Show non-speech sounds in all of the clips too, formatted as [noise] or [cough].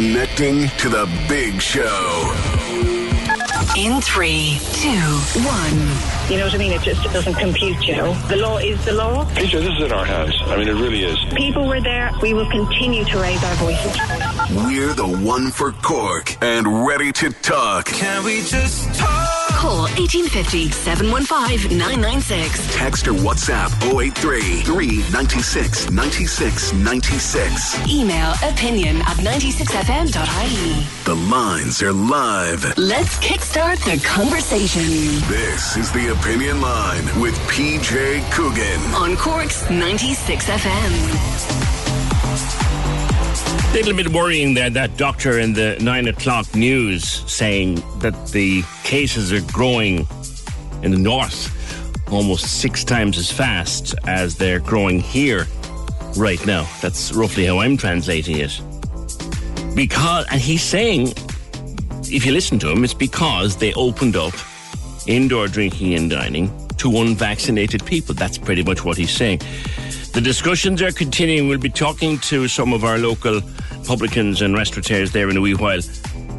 Connecting to the big show. In three, two, one. You know what I mean? It just doesn't compute, you know. The law is the law. Peter, this is in our hands. I mean, it really is. People were there. We will continue to raise our voices. We're the one for Cork and ready to talk. Can we just talk? Call 1850 715 996. Text or WhatsApp 083 396 96 96. Email opinion at 96fm.ie. The lines are live. Let's kickstart the conversation This is the Opinion Line with PJ Coogan. on Cork's 96FM. Little bit worrying there, that doctor in the nine o'clock news saying that the cases are growing in the north almost six times as fast as they're growing here right now. That's roughly how I'm translating it. Because, and he's saying, if you listen to him, it's because they opened up indoor drinking and dining to unvaccinated people. That's pretty much what he's saying. The discussions are continuing. We'll be talking to some of our local publicans and restaurateurs there in a wee while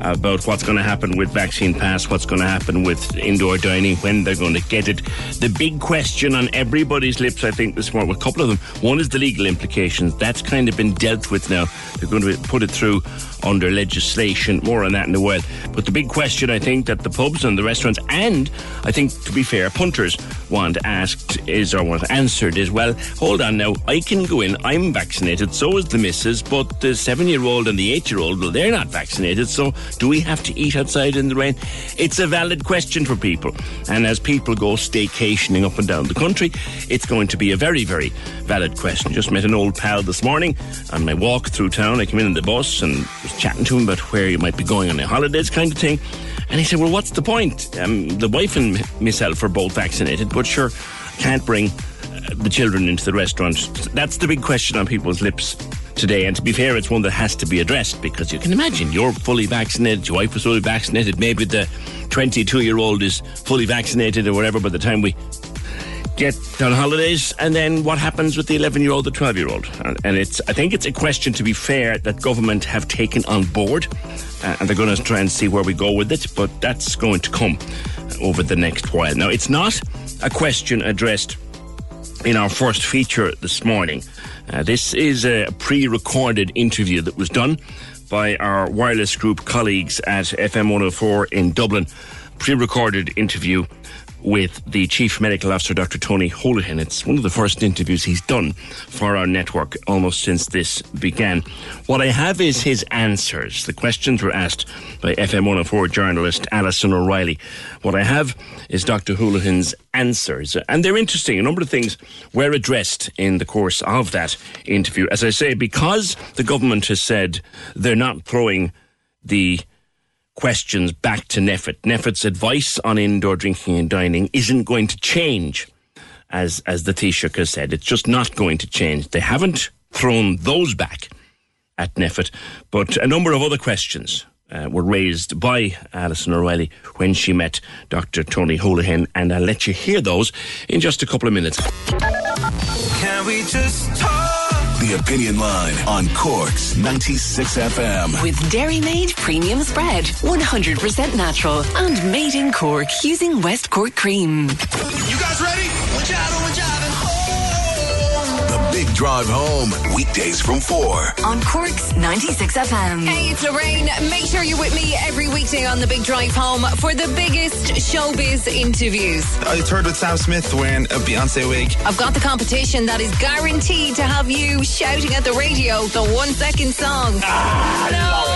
Uh, about what's going to happen with vaccine pass, what's going to happen with indoor dining, when they're going to get it. The big question on everybody's lips, I think, this morning, well, a couple of them. One is the legal implications. That's kind of been dealt with now. They're going to put it through under legislation. More on that in a while. But the big question, I think, that the pubs and the restaurants, and I think, to be fair, punters want asked is or want answered is, well, hold on now. I can go in. I'm vaccinated. So is the missus. But the seven-year-old and the eight-year-old, well, they're not vaccinated. So do we have to eat outside in the rain? It's a valid question for people. And as people go staycationing up and down the country, it's going to be a very, very valid question. Just met an old pal this morning on my walk through town. I came in in the bus and was chatting to him about where you might be going on your holidays kind of thing. And he said, well, what's the point? Um, the wife and myself are both vaccinated, but sure, can't bring uh, the children into the restaurant. That's the big question on people's lips today. And to be fair, it's one that has to be addressed because you can imagine you're fully vaccinated, your wife is fully vaccinated, maybe the 22 year old is fully vaccinated or whatever by the time we get on holidays, and then what happens with the 11 year old, the 12 year old? And it's, I think it's a question, to be fair, that government have taken on board, uh, and they're going to try and see where we go with it, but that's going to come over the next while. Now, it's not a question addressed in our first feature this morning. Uh, this is a pre recorded interview that was done by our wireless group colleagues at FM 104 in Dublin. Pre recorded interview with the Chief Medical Officer, Dr. Tony Holohan. It's one of the first interviews he's done for our network almost since this began. What I have is his answers. The questions were asked by FM 104 journalist Alison O'Reilly. What I have is Dr. Holohan's answers, and they're interesting. A number of things were addressed in the course of that interview. As I say, because the government has said they're not throwing the questions back to NPHET. NPHET's advice on indoor drinking and dining isn't going to change, as as the Taoiseach has said. It's just not going to change. They haven't thrown those back at NPHET, but a number of other questions uh, were raised by Alison O'Reilly when she met Dr. Tony Holohan, and I'll let you hear those in just a couple of minutes. Can we just talk? The Opinion Line on Cork's 96 FM. With Dairy Made Premium Spread, 100% natural and made in Cork using West Cork cream. You guys ready? We're jiving, we're jiving. The Big Drive Home, weekdays from 4. On Cork's 96 FM. Hey, it's Lorraine. Make sure you're with me every weekday on the Big Drive Home for the biggest showbiz interviews. I toured with Sam Smith wearing a Beyonce wig. I've got the competition that is guaranteed to have you shouting at the radio the one second song. Ah, no.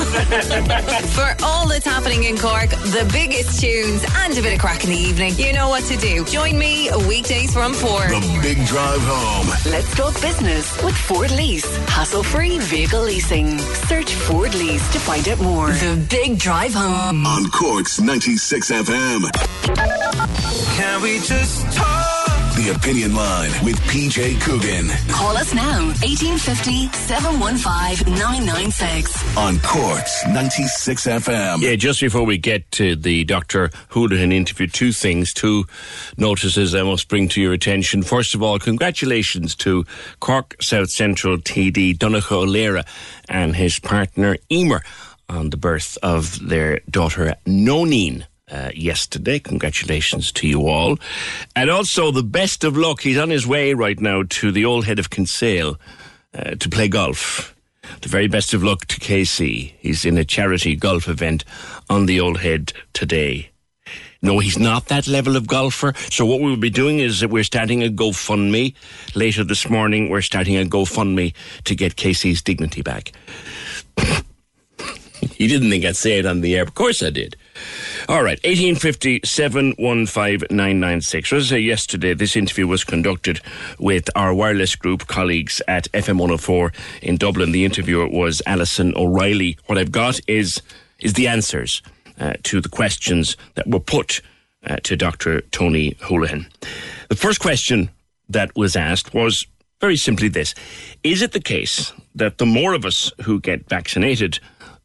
[laughs] for all that's happening in Cork, the biggest tunes, and a bit of crack in the evening, you know what to do. Join me weekdays from 4. The Big Drive Home. Let's talk business with Ford Lease. Hassle free vehicle leasing. Search Ford Lease to find out more. The Big Drive Home. On Cork's 96 FM. Can we just talk? The Opinion Line with PJ Coogan. Call us now. 1850 715 996. On Cork's 96 FM. Yeah, just before we get to the Dr. Houlihan interview, two things, two notices I must bring to your attention. First of all, congratulations to Cork South Central TD Donnchadh O'Leary and his partner Emer on the birth of their daughter Nonine. Uh, yesterday. Congratulations to you all. And also the best of luck. He's on his way right now to the old head of Kinsale uh, to play golf. The very best of luck to Casey. He's in a charity golf event on the old head today. No, he's not that level of golfer. So what we'll be doing is that we're starting a GoFundMe. Later this morning, we're starting a GoFundMe to get Casey's dignity back. [coughs] you didn't think I'd say it on the air. Of course I did. All right, 1850 715 As I say, yesterday, this interview was conducted with our wireless group colleagues at FM 104 in Dublin. The interviewer was Alison O'Reilly. What I've got is, is the answers uh, to the questions that were put uh, to Dr. Tony Houlihan. The first question that was asked was very simply this Is it the case that the more of us who get vaccinated,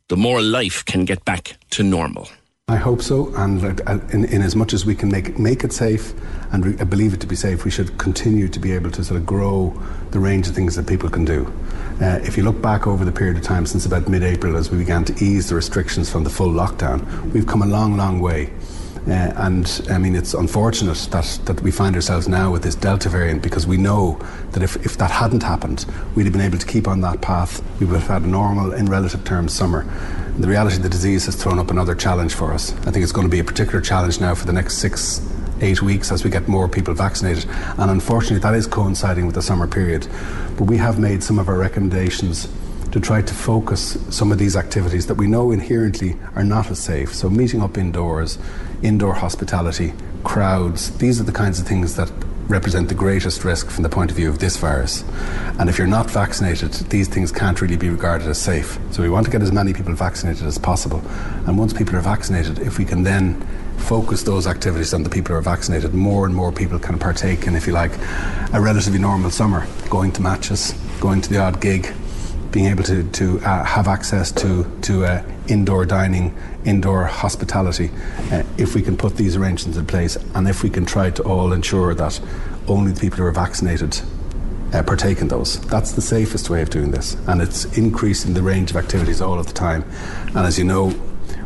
the more life can get back to normal? I hope so, and in, in, as much as we can make make it safe and re- believe it to be safe, we should continue to be able to sort of grow the range of things that people can do. Uh, if you look back over the period of time since about mid-April, as we began to ease the restrictions from the full lockdown, we've come a long, long way. Uh, and I mean, it's unfortunate that, that we find ourselves now with this Delta variant because we know that if, if that hadn't happened, we'd have been able to keep on that path. We would have had a normal, in relative terms, summer. The reality of the disease has thrown up another challenge for us. I think it's going to be a particular challenge now for the next six, eight weeks as we get more people vaccinated. And unfortunately, that is coinciding with the summer period. But we have made some of our recommendations to try to focus some of these activities that we know inherently are not as safe. So, meeting up indoors, indoor hospitality, crowds, these are the kinds of things that represent the greatest risk from the point of view of this virus. And if you're not vaccinated, these things can't really be regarded as safe. So we want to get as many people vaccinated as possible. And once people are vaccinated, if we can then focus those activities on the people who are vaccinated, more and more people can partake in, if you like, a relatively normal summer, going to matches, going to the odd gig, being able to, to uh, have access to, to uh, indoor dining, indoor hospitality, uh, if we can put these arrangements in place and if we can try to all ensure that only the people who are vaccinated uh, partake in those. That's the safest way of doing this. And it's increasing the range of activities all of the time. And as you know,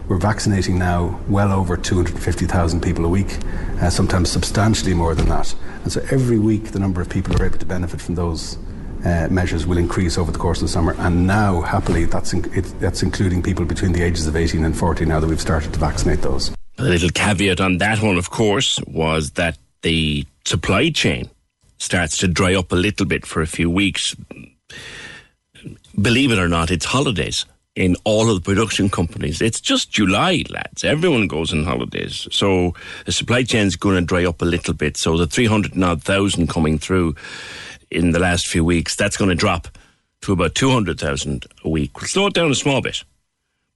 we're vaccinating now well over 250,000 people a week, uh, sometimes substantially more than that. And so every week, the number of people who are able to benefit from those uh, measures will increase over the course of the summer. And now, happily, that's, in, it, that's including people between the ages of 18 and 40 now that we've started to vaccinate those. A little caveat on that one, of course, was that the supply chain starts to dry up a little bit for a few weeks. Believe it or not, it's holidays in all of the production companies. It's just July, lads. Everyone goes on holidays. So the supply chain's going to dry up a little bit. So the 300 and odd thousand coming through in the last few weeks, that's going to drop to about 200,000 a week. We'll slow it down a small bit.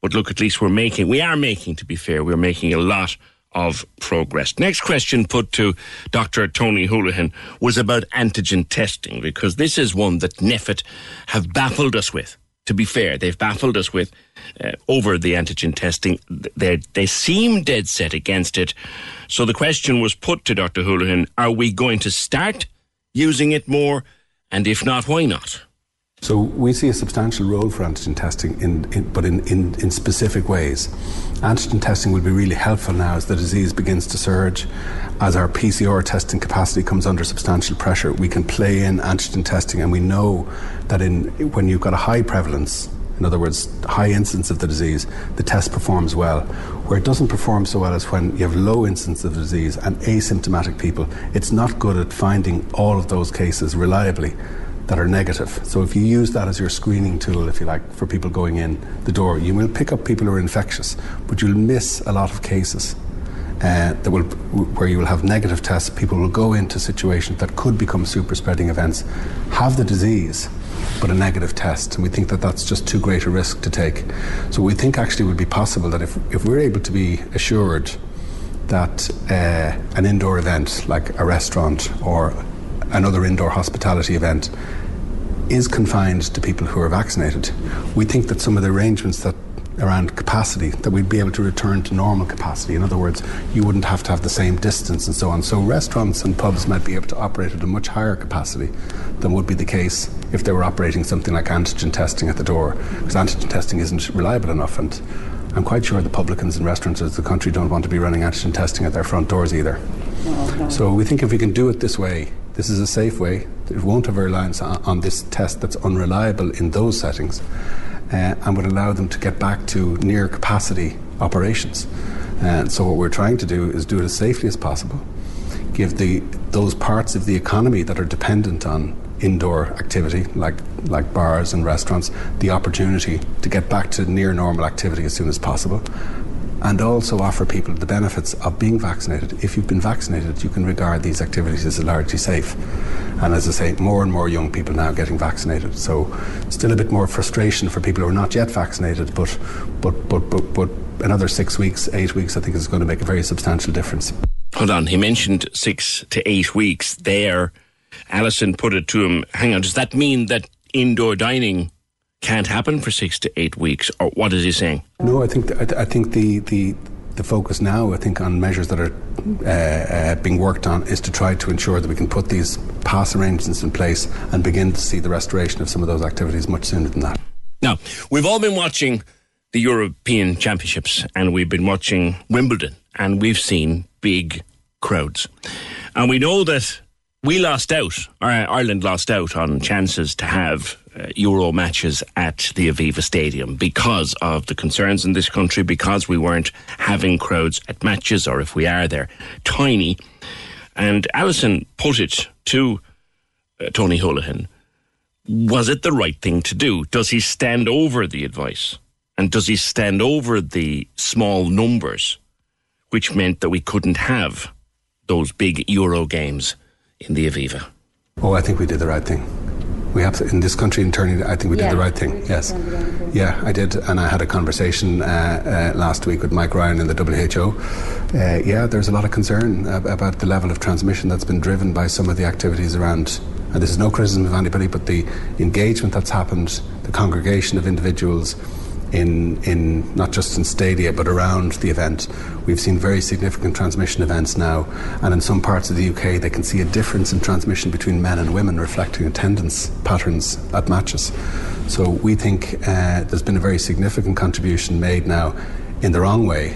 But look, at least we're making, we are making, to be fair, we're making a lot of progress. Next question put to Dr. Tony Houlihan was about antigen testing, because this is one that NPHET have baffled us with. To be fair, they've baffled us with uh, over the antigen testing. They they seem dead set against it. So the question was put to Dr. Houlihan: Are we going to start using it more? And if not, why not? So we see a substantial role for antigen testing, in, in, but in, in, in specific ways. Antigen testing will be really helpful now as the disease begins to surge. As our PCR testing capacity comes under substantial pressure, we can play in antigen testing, and we know that in when you've got a high prevalence, in other words, high incidence of the disease, the test performs well. Where it doesn't perform so well is when you have low incidence of the disease and asymptomatic people. It's not good at finding all of those cases reliably that are negative. So if you use that as your screening tool, if you like, for people going in the door, you will pick up people who are infectious, but you'll miss a lot of cases. Uh, that will, where you will have negative tests, people will go into situations that could become super spreading events, have the disease, but a negative test. And we think that that's just too great a risk to take. So we think actually it would be possible that if, if we're able to be assured that uh, an indoor event like a restaurant or another indoor hospitality event is confined to people who are vaccinated. We think that some of the arrangements that around capacity that we'd be able to return to normal capacity. In other words, you wouldn't have to have the same distance and so on. So restaurants and pubs might be able to operate at a much higher capacity than would be the case if they were operating something like antigen testing at the door, because antigen testing isn't reliable enough. And I'm quite sure the publicans and restaurants of the country don't want to be running antigen testing at their front doors either. Okay. So we think if we can do it this way, this is a safe way. It won't have a reliance on, on this test that's unreliable in those settings uh, and would allow them to get back to near capacity operations. And so what we're trying to do is do it as safely as possible, give the those parts of the economy that are dependent on indoor activity, like like bars and restaurants, the opportunity to get back to near normal activity as soon as possible, and also offer people the benefits of being vaccinated. If you've been vaccinated, you can regard these activities as largely safe. And as I say, more and more young people now getting vaccinated. So still a bit more frustration for people who are not yet vaccinated, but but but but, but another six weeks, eight weeks, I think is going to make a very substantial difference. Hold on, he mentioned six to eight weeks there. Alison put it to him, hang on, does that mean that indoor dining can't happen for six to eight weeks, or what is he saying? No, I think th- I think the the the focus now, I think, on measures that are uh, uh, being worked on is to try to ensure that we can put these pass arrangements in place and begin to see the restoration of some of those activities much sooner than that. Now, we've all been watching the European Championships and we've been watching Wimbledon and we've seen big crowds. And we know that we lost out, or Ireland lost out on chances to have Euro matches at the Aviva Stadium because of the concerns in this country, because we weren't having crowds at matches, or if we are, they're tiny. And Alison put it to uh, Tony Holohan was it the right thing to do? Does he stand over the advice? And does he stand over the small numbers, which meant that we couldn't have those big Euro games in the Aviva? Oh, I think we did the right thing we have in this country in turning I think we yeah, did the right thing. Yes yeah I did and I had a conversation uh, uh, last week with Mike Ryan in the WHO uh, yeah there's a lot of concern about the level of transmission that's been driven by some of the activities around and this is no criticism of anybody but the engagement that's happened the congregation of individuals in, in not just in stadia but around the event. We've seen very significant transmission events now, and in some parts of the UK, they can see a difference in transmission between men and women, reflecting attendance patterns at matches. So we think uh, there's been a very significant contribution made now in the wrong way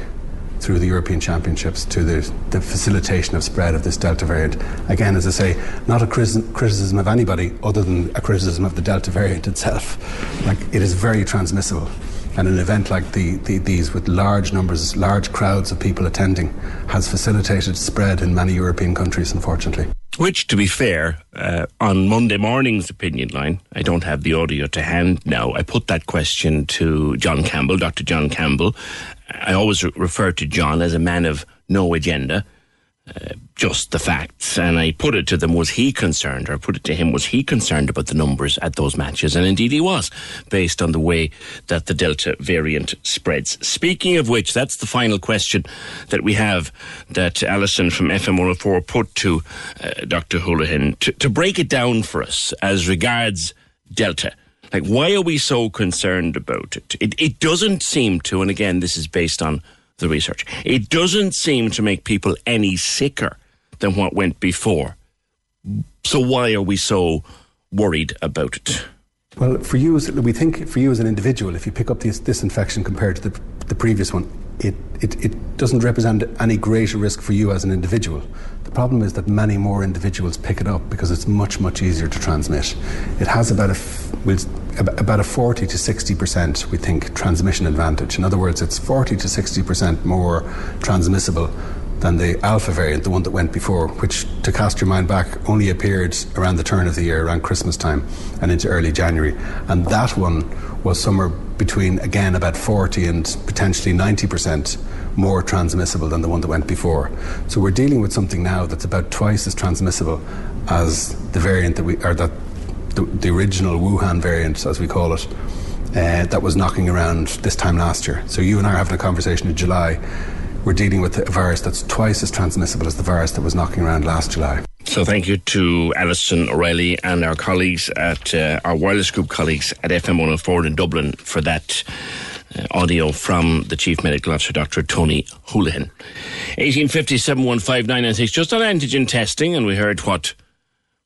through the European Championships to the, the, facilitation of spread of this Delta variant. Again, as I say, not a criticism of anybody other than a criticism of the Delta variant itself. Like, it is very transmissible. And an event like the, the, these, with large numbers, large crowds of people attending, has facilitated spread in many European countries, unfortunately. Which, to be fair, uh, on Monday morning's opinion line, I don't have the audio to hand now. I put that question to John Campbell, Dr. John Campbell. I always re- refer to John as a man of no agenda. Just the facts. And I put it to them, was he concerned, or put it to him, was he concerned about the numbers at those matches? And indeed he was, based on the way that the Delta variant spreads. Speaking of which, that's the final question that we have that Alison from FM 104 put to uh, Dr. Holohan to, to break it down for us as regards Delta. Like, why are we so concerned about it? It, it doesn't seem to, and again, this is based on the research. It doesn't seem to make people any sicker than what went before. So why are we so worried about it? Well, for you, we think for you as an individual, if you pick up this, this infection compared to the, the previous one, it, it, it doesn't represent any greater risk for you as an individual. The problem is that many more individuals pick it up because it's much, much easier to transmit. It has about a, about a 40 to 60%, we think, transmission advantage. In other words, it's 40 to 60% more transmissible than the alpha variant, the one that went before, which, to cast your mind back, only appeared around the turn of the year, around Christmas time and into early January. And that one was somewhere between, again, about 40 and potentially 90% more transmissible than the one that went before. So we're dealing with something now that's about twice as transmissible as the variant that we, or that the, the original Wuhan variant, as we call it, uh, that was knocking around this time last year. So you and I are having a conversation in July we're dealing with a virus that's twice as transmissible as the virus that was knocking around last July. So thank you to Alison O'Reilly and our colleagues at uh, our wireless group colleagues at FM 104 in Dublin for that uh, audio from the Chief Medical Officer, Dr. Tony Holohan. 1857 just on antigen testing, and we heard what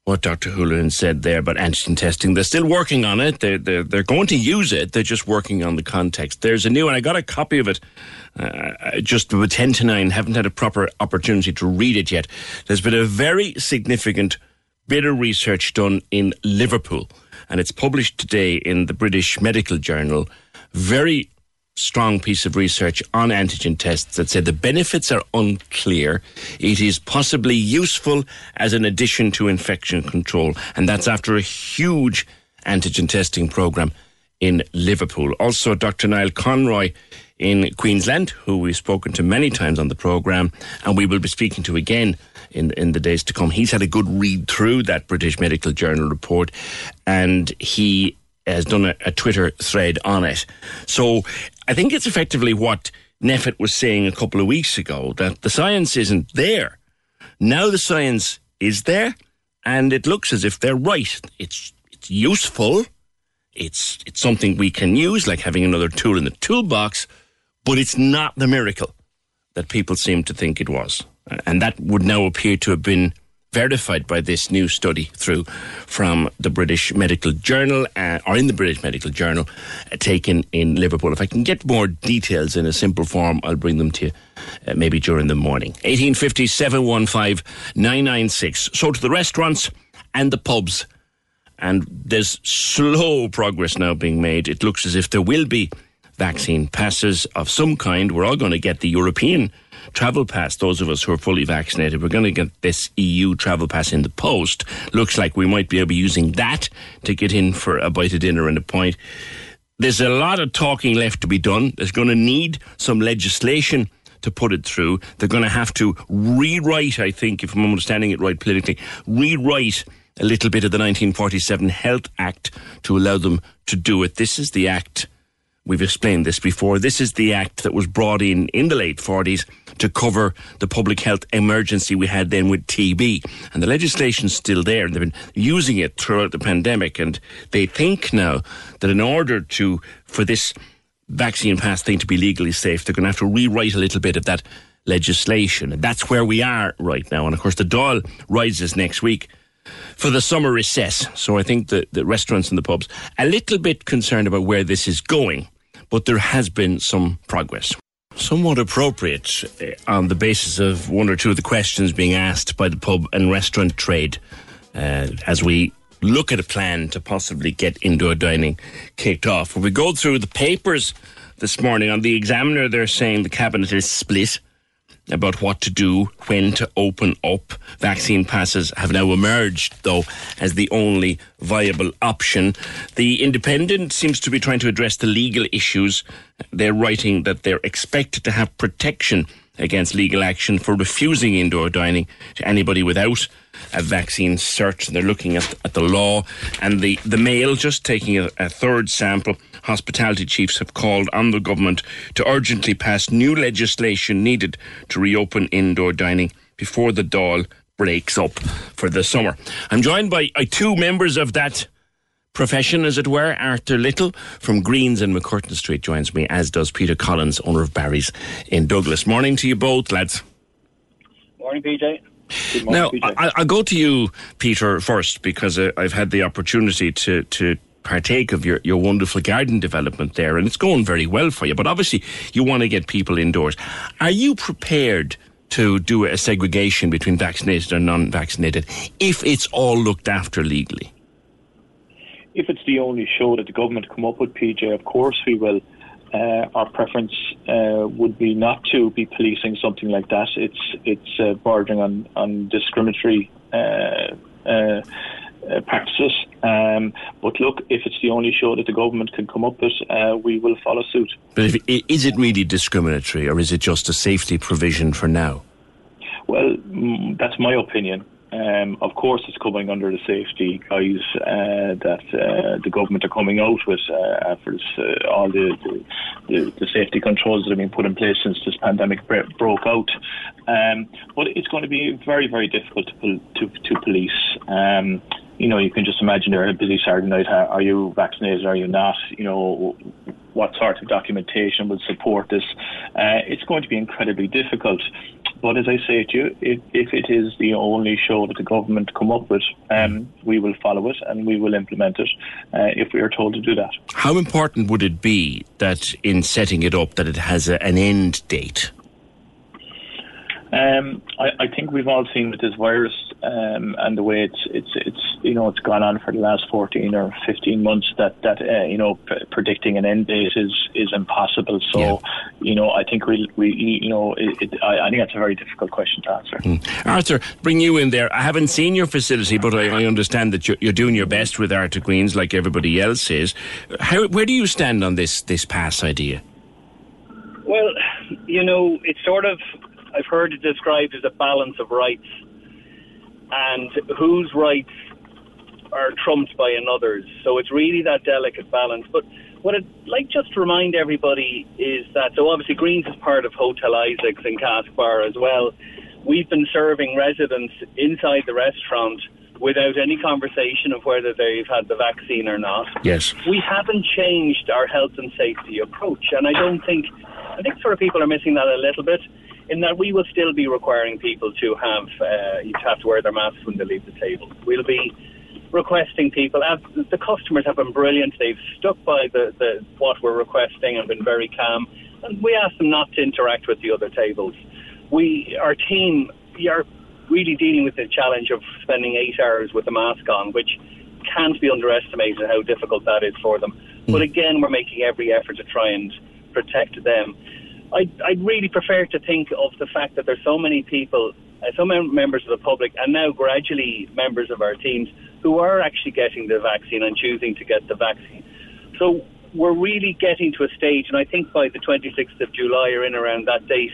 what Dr. Holohan said there about antigen testing. They're still working on it. They're, they're, they're going to use it. They're just working on the context. There's a new, and I got a copy of it uh, just about 10 to 9. Haven't had a proper opportunity to read it yet. There's been a very significant bit of research done in Liverpool, and it's published today in the British Medical Journal. Very strong piece of research on antigen tests that said the benefits are unclear. It is possibly useful as an addition to infection control, and that's after a huge antigen testing program in Liverpool. Also, Dr. Niall Conroy in Queensland, who we've spoken to many times on the program, and we will be speaking to again in in the days to come. He's had a good read through that British Medical Journal report, and he has done a, a Twitter thread on it. So I think it's effectively what NPHET was saying a couple of weeks ago that the science isn't there. Now the science is there, and it looks as if they're right. It's it's useful. It's it's something we can use, like having another tool in the toolbox, but it's not the miracle that people seem to think it was. And that would now appear to have been verified by this new study through from the British Medical Journal, uh, or in the British Medical Journal, uh, taken in Liverpool. If I can get more details in a simple form, I'll bring them to you uh, maybe during the morning. 1850 715 996. So to the restaurants and the pubs. And there's slow progress now being made. It looks as if there will be vaccine passes of some kind. We're all going to get the European travel pass, those of us who are fully vaccinated, we're going to get this EU travel pass in the post. Looks like we might be able to be using that to get in for a bite of dinner and a pint. There's a lot of talking left to be done. There's going to need some legislation to put it through. They're going to have to rewrite, I think, if I'm understanding it right politically, rewrite a little bit of the 1947 Health Act to allow them to do it. This is the act We've explained this before. This is the act that was brought in in the late 40s to cover the public health emergency we had then with TB. And the legislation's still there. And they've been using it throughout the pandemic. And they think now that in order to, for this vaccine pass thing to be legally safe, they're going to have to rewrite a little bit of that legislation. And that's where we are right now. And of course, the Dáil rises next week for the summer recess. So I think that the restaurants and the pubs a little bit concerned about where this is going, but there has been some progress. Somewhat appropriate eh, on the basis of one or two of the questions being asked by the pub and restaurant trade uh, as we look at a plan to possibly get indoor dining kicked off. When we go through the papers this morning on the Examiner, they're saying the cabinet is split about what to do, when to open up. Vaccine passes have now emerged, though, as the only viable option. The Independent seems to be trying to address the legal issues. They're writing that they're expected to have protection against legal action for refusing indoor dining to anybody without a vaccine search. They're looking at, at the law and the, the Mail just taking a, a third sample hospitality chiefs have called on the government to urgently pass new legislation needed to reopen indoor dining before the Dáil breaks up for the summer. I'm joined by uh, two members of that profession, as it were. Arthur Little from Greens and MacCurtain Street joins me, as does Peter Collins, owner of Barry's in Douglas. Morning to you both, lads. Morning, PJ. Morning, now, PJ. I, will go to you, Peter, first, because uh, I've had the opportunity to, to partake of your, your wonderful garden development there, and it's going very well for you. But obviously, you want to get people indoors. Are you prepared to do a segregation between vaccinated and non vaccinated if it's all looked after legally? If it's the only show that the government come up with, PJ, of course we will. Uh, our preference uh, would be not to be policing something like that. It's it's uh, bordering on on discriminatory uh, uh, uh, practices. Um, but look, if it's the only show that the government can come up with, we will follow suit. But if, is it really discriminatory, or is it just a safety provision for now? Well, that's my opinion. Um, of course, it's coming under the safety guise uh, that uh, the government are coming out with uh, after uh, all the, the, the, safety controls that have been put in place since this pandemic broke out. Um, but it's going to be very, very difficult to, to, to police. Um, you know, you can just imagine they're a busy Saturday night. Are you vaccinated? Are you not? You know, what sort of documentation would support this? Uh, it's going to be incredibly difficult. But as I say to you, if, if it is the only show that the government come up with, um, we will follow it and we will implement it uh, if we are told to do that. How important would it be that in setting it up that it has a, an end date? Um, I, I, think we've all seen with this virus um, and the way it's it's it's you know it's gone on for the last fourteen or fifteen months that that uh, you know p- predicting an end date is is impossible. So yeah. you know I think we we you know it, it, I, I, think that's a very difficult question to answer. Mm. Arthur, bring you in there. I haven't seen your facility, but I, I understand that you're, you're, doing your best with Arthur Queens, like everybody else is. How, where do you stand on this this pass idea? Well, you know, it's sort of I've heard it described as a balance of rights, and whose rights are trumped by another's. So it's really that delicate balance. But what I'd like just to remind everybody is that, so obviously Greens is part of Hotel Isaacs and Castlebar as well. We've been serving residents inside the restaurant without any conversation of whether they've had the vaccine or not. Yes. We haven't changed our health and safety approach, and I don't think, I think sort of people are missing that a little bit in that we will still be requiring people to have uh, you have to wear their masks when they leave the table. We'll be requesting people. As the customers have been brilliant. They've stuck by the, the what we're requesting and been very calm. And we ask them not to interact with the other tables. We, our team, we are really dealing with the challenge of spending eight hours with a mask on, which can't be underestimated how difficult that is for them. Mm. But again, we're making every effort to try and protect them. I'd, I'd really prefer to think of the fact that there's so many people, uh, so many members of the public, and now gradually members of our teams who are actually getting the vaccine and choosing to get the vaccine. So we're really getting to a stage, and I think by the 26th of July or in around that date,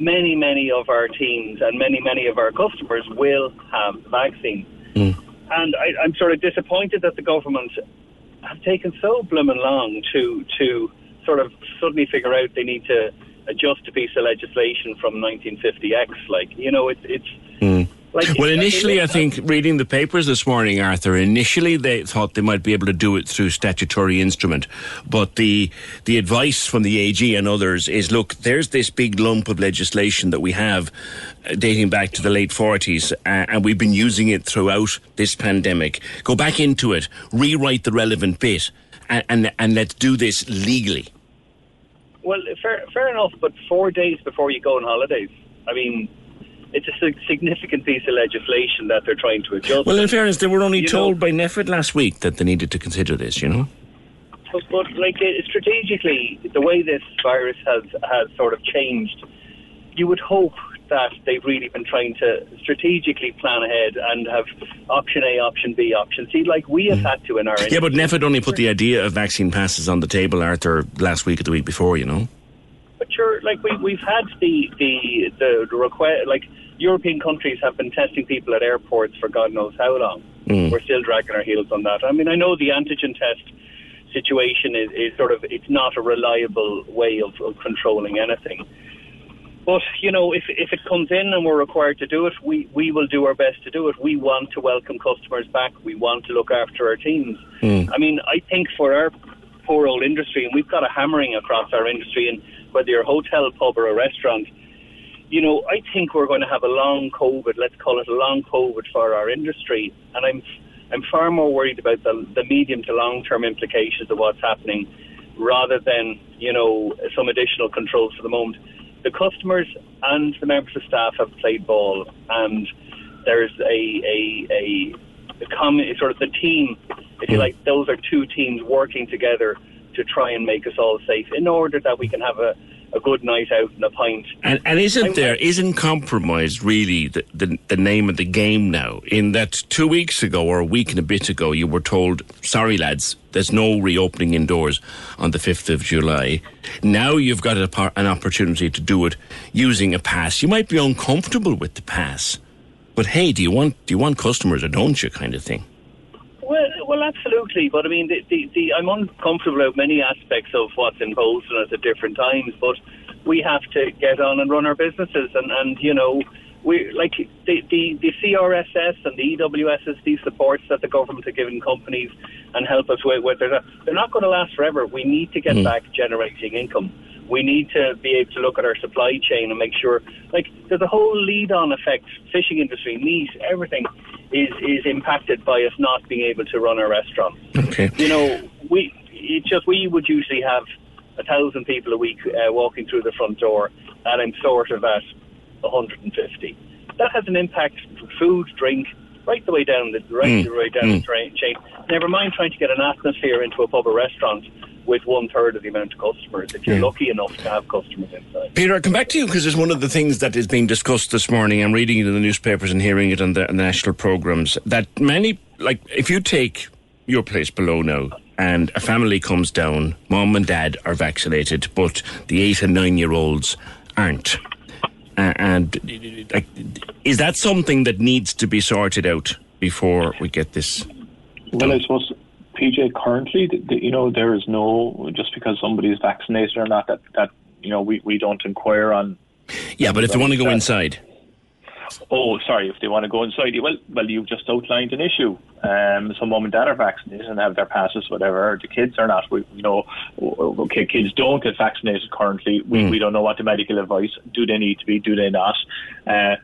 many, many of our teams and many, many of our customers will have the vaccine. Mm. And I, I'm sort of disappointed that the government have taken so blooming long to to sort of suddenly figure out they need to adjust a piece of legislation from 1950X. Like, you know, it's it's. Mm. Like, well, initially, I think reading the papers this morning, Arthur. Initially, they thought they might be able to do it through statutory instrument, but the the advice from the AG and others is: look, there's this big lump of legislation that we have, uh, dating back to the late forties, uh, and we've been using it throughout this pandemic. Go back into it, rewrite the relevant bit, and and, and let's do this legally. Well, fair, fair enough, but four days before you go on holidays, I mean, it's a significant piece of legislation that they're trying to adjust. Well, in fairness, they were only you told know, by NPHET last week that they needed to consider this, you know? But, but like, uh, strategically, the way this virus has, has sort of changed, you would hope that they've really been trying to strategically plan ahead and have option A, option B, option C, like we have mm. had to in our. Yeah, but NPHET only put the idea of vaccine passes on the table, Arthur, last week or the week before, you know. But sure, like we we've had the the the, the request, like European countries have been testing people at airports for God knows how long. Mm. We're still dragging our heels on that. I mean, I know the antigen test situation is, is sort of it's not a reliable way of, of controlling anything. But you know, if if it comes in and we're required to do it, we we will do our best to do it. We want to welcome customers back. We want to look after our teams. Mm. I mean, I think for our poor old industry, and we've got a hammering across our industry, and whether you're a hotel, pub, or a restaurant, you know, I think we're going to have a long COVID. Let's call it a long COVID for our industry, and I'm I'm far more worried about the, the medium to long term implications of what's happening rather than, you know, some additional controls for the moment. The customers and the members of staff have played ball, and there's a, a, a, a common, sort of the team, if you hmm. like, those are two teams working together to try and make us all safe in order that we can have a, a good night out and a pint. And, and isn't there, isn't compromise really the, the, the name of the game now? In that two weeks ago or a week and a bit ago, you were told, sorry lads, there's no reopening indoors on the 5th of July. Now you've got a, an opportunity to do it using a pass. You might be uncomfortable with the pass, but hey, do you want, do you want customers or don't you kind of thing? Well, absolutely. But I mean, the, the, the, I'm uncomfortable with many aspects of what's imposed on us at different times. But we have to get on and run our businesses, and, and you know, we like the, the the CRSS and the EWSS, EWSSD supports that the government are giving companies and help us with. with they're, not, they're not going to last forever. We need to get mm. back generating income. We need to be able to look at our supply chain and make sure, like, there's a whole lead-on effect. Fishing industry, meat, everything is is impacted by us not being able to run our restaurant. Okay. You know, we it's just we would usually have a thousand people a week uh, walking through the front door, and I'm sort of at 150. That has an impact for food, drink, right the way down the right mm. the way down mm. the train chain. Never mind trying to get an atmosphere into a pub or restaurant with one third of the amount of customers if you're yeah. lucky enough to have customers inside. Peter, I come back to you because it's one of the things that is being discussed this morning. I'm reading it in the newspapers and hearing it on the, on the national programs that many, like, if you take your place below now and a family comes down, mom and dad are vaccinated, but the eight and nine year olds aren't. Uh, and is that something that needs to be sorted out before we get this? Well, I suppose PJ, currently, the, the, you know, there is no just because somebody is vaccinated or not that that you know we, we don't inquire on. Yeah, but if they want to go inside. Oh, sorry. If they want to go inside, well, well, you've just outlined an issue. Um, so mom and dad are vaccinated and have their passes, whatever. The kids are not. We, you know, okay, kids don't get vaccinated currently. We, mm. we don't know what the medical advice. Do they need to be? Do they not? Uh,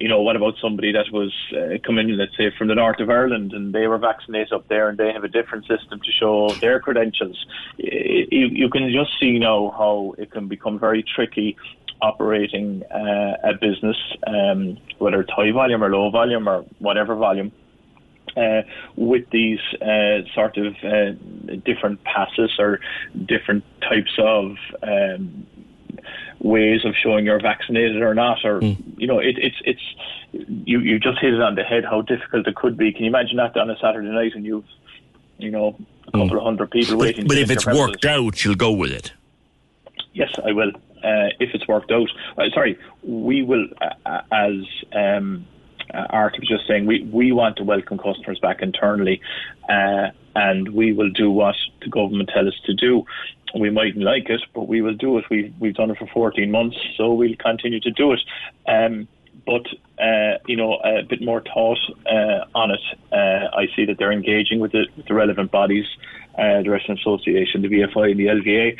you know, what about somebody that was uh, coming, let's say, from the north of Ireland and they were vaccinated up there and they have a different system to show their credentials? You, you can just see now how it can become very tricky operating uh, a business, um, whether it's high volume or low volume or whatever volume. Uh, with these uh, sort of uh, different passes or different types of um, ways of showing you're vaccinated or not, or mm. you know, it, it's it's you you just hit it on the head how difficult it could be. Can you imagine that on a Saturday night and you've you know a couple mm. of hundred people but, waiting? But if it's worked out, you'll go with it. Yes, I will. Uh, if it's worked out, uh, sorry, we will uh, as. Um, uh, Art was just saying, we, we want to welcome customers back internally, uh, and we will do what the government tell us to do we mightn't like it, but we will do it. We've we've done it for 14 months, so we'll continue to do it. Um, but uh, you know, a bit more thought uh, on it. Uh, I see that they're engaging with the, with the relevant bodies, uh, the Restaurant Association, the VFI, and the LVA,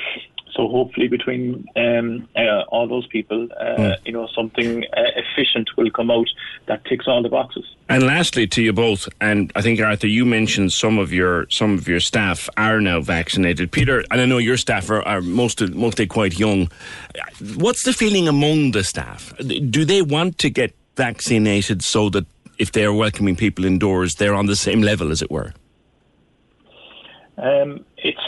so hopefully, between um, uh, all those people, uh, mm. you know, something uh, efficient will come out that ticks all the boxes. And lastly, to you both, and I think Arthur, you mentioned some of your some of your staff are now vaccinated. Peter, and I know your staff are, are mostly mostly quite young. What's the feeling among the staff? Do they want to get vaccinated so that if they are welcoming people indoors, they're on the same level, as it were? Um, it's,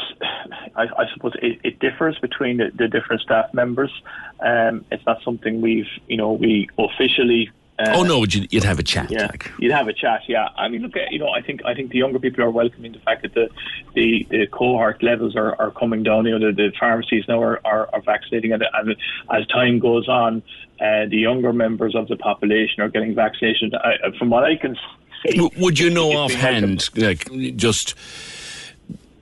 I, I suppose, it, it, differs between the, the, different staff members. Um, it's not something we've, you know, we officially. Uh, oh no, you'd, you'd, have a chat. Yeah, like. you'd have a chat. Yeah, I mean, look, at, you know, I think I think the younger people are welcoming the fact that the the, the cohort levels are, are coming down. You know, the, the pharmacies now are, are, are vaccinating, and, and, as time goes on, uh, the younger members of the population are getting vaccinated. I, from what I can see, would you know offhand, like just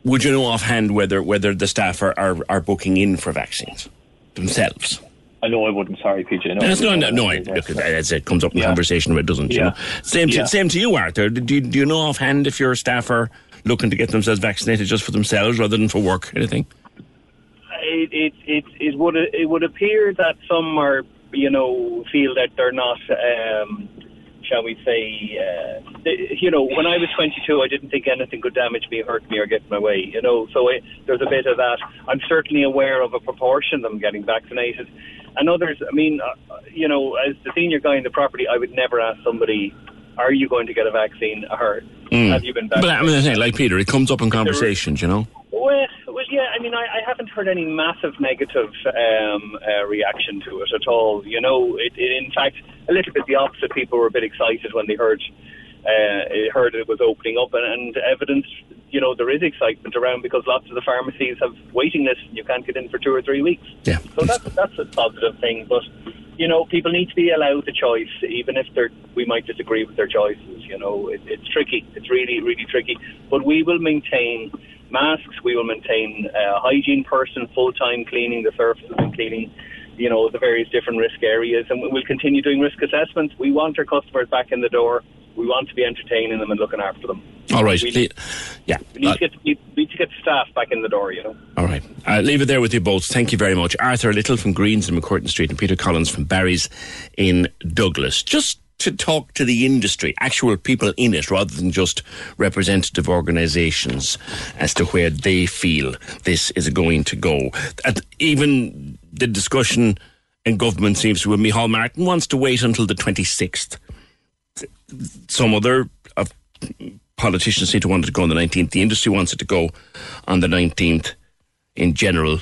would you know offhand whether whether the staff are, are, are booking in for vaccines themselves? I know I wouldn't. Sorry, PJ. No, no, no, no. I, look, as it comes up in yeah. conversation, but it doesn't. Yeah. You know? Same, to, yeah. same to you, Arthur. Do you, do you know offhand if your staff are looking to get themselves vaccinated just for themselves rather than for work? Anything? It it it, it would it would appear that some are you know feel that they're not um, shall we say, uh, you know, when I was 22, I didn't think anything could damage me, hurt me, or get in my way. You know, so I, there's a bit of that. I'm certainly aware of a proportion of them getting vaccinated, and others. I mean, uh, you know, as the senior guy in the property, I would never ask somebody, "Are you going to get a vaccine?" or Mm. "Have you been vaccinated?" But I mean, like Peter, it comes up in conversations, you know. Well, well, yeah. I mean, I, I haven't heard any massive negative um, uh, reaction to it at all. You know, it, it, in fact, a little bit the opposite. People were a bit excited when they heard uh, heard it was opening up, and, and evidence. You know, there is excitement around because lots of the pharmacies have waiting lists. and You can't get in for two or three weeks. Yeah. So that's that's a positive thing, but. You know, people need to be allowed the choice, even if they're, we might disagree with their choices. You know, it, it's tricky. It's really, really tricky. But we will maintain masks. We will maintain uh, hygiene person, full time cleaning the surfaces and cleaning, you know, the various different risk areas. And we'll continue doing risk assessments. We want our customers back in the door. We want to be entertaining them and looking after them. All right. We Le- yeah. We need, Uh, to get, we need to get staff back in the door, you know. all right. Uh, leave it there with you both. Thank you very much. Arthur Little from Greens in MacCurtain Street and Peter Collins from Barry's in Douglas. Just to talk to the industry, actual people in it, rather than just representative organisations as to where they feel this is going to go. At even the discussion in government seems to be Micheál Martin wants to wait until the 26th. Some other uh, politicians seem to want it to go on the 19th. The industry wants it to go on the 19th in general.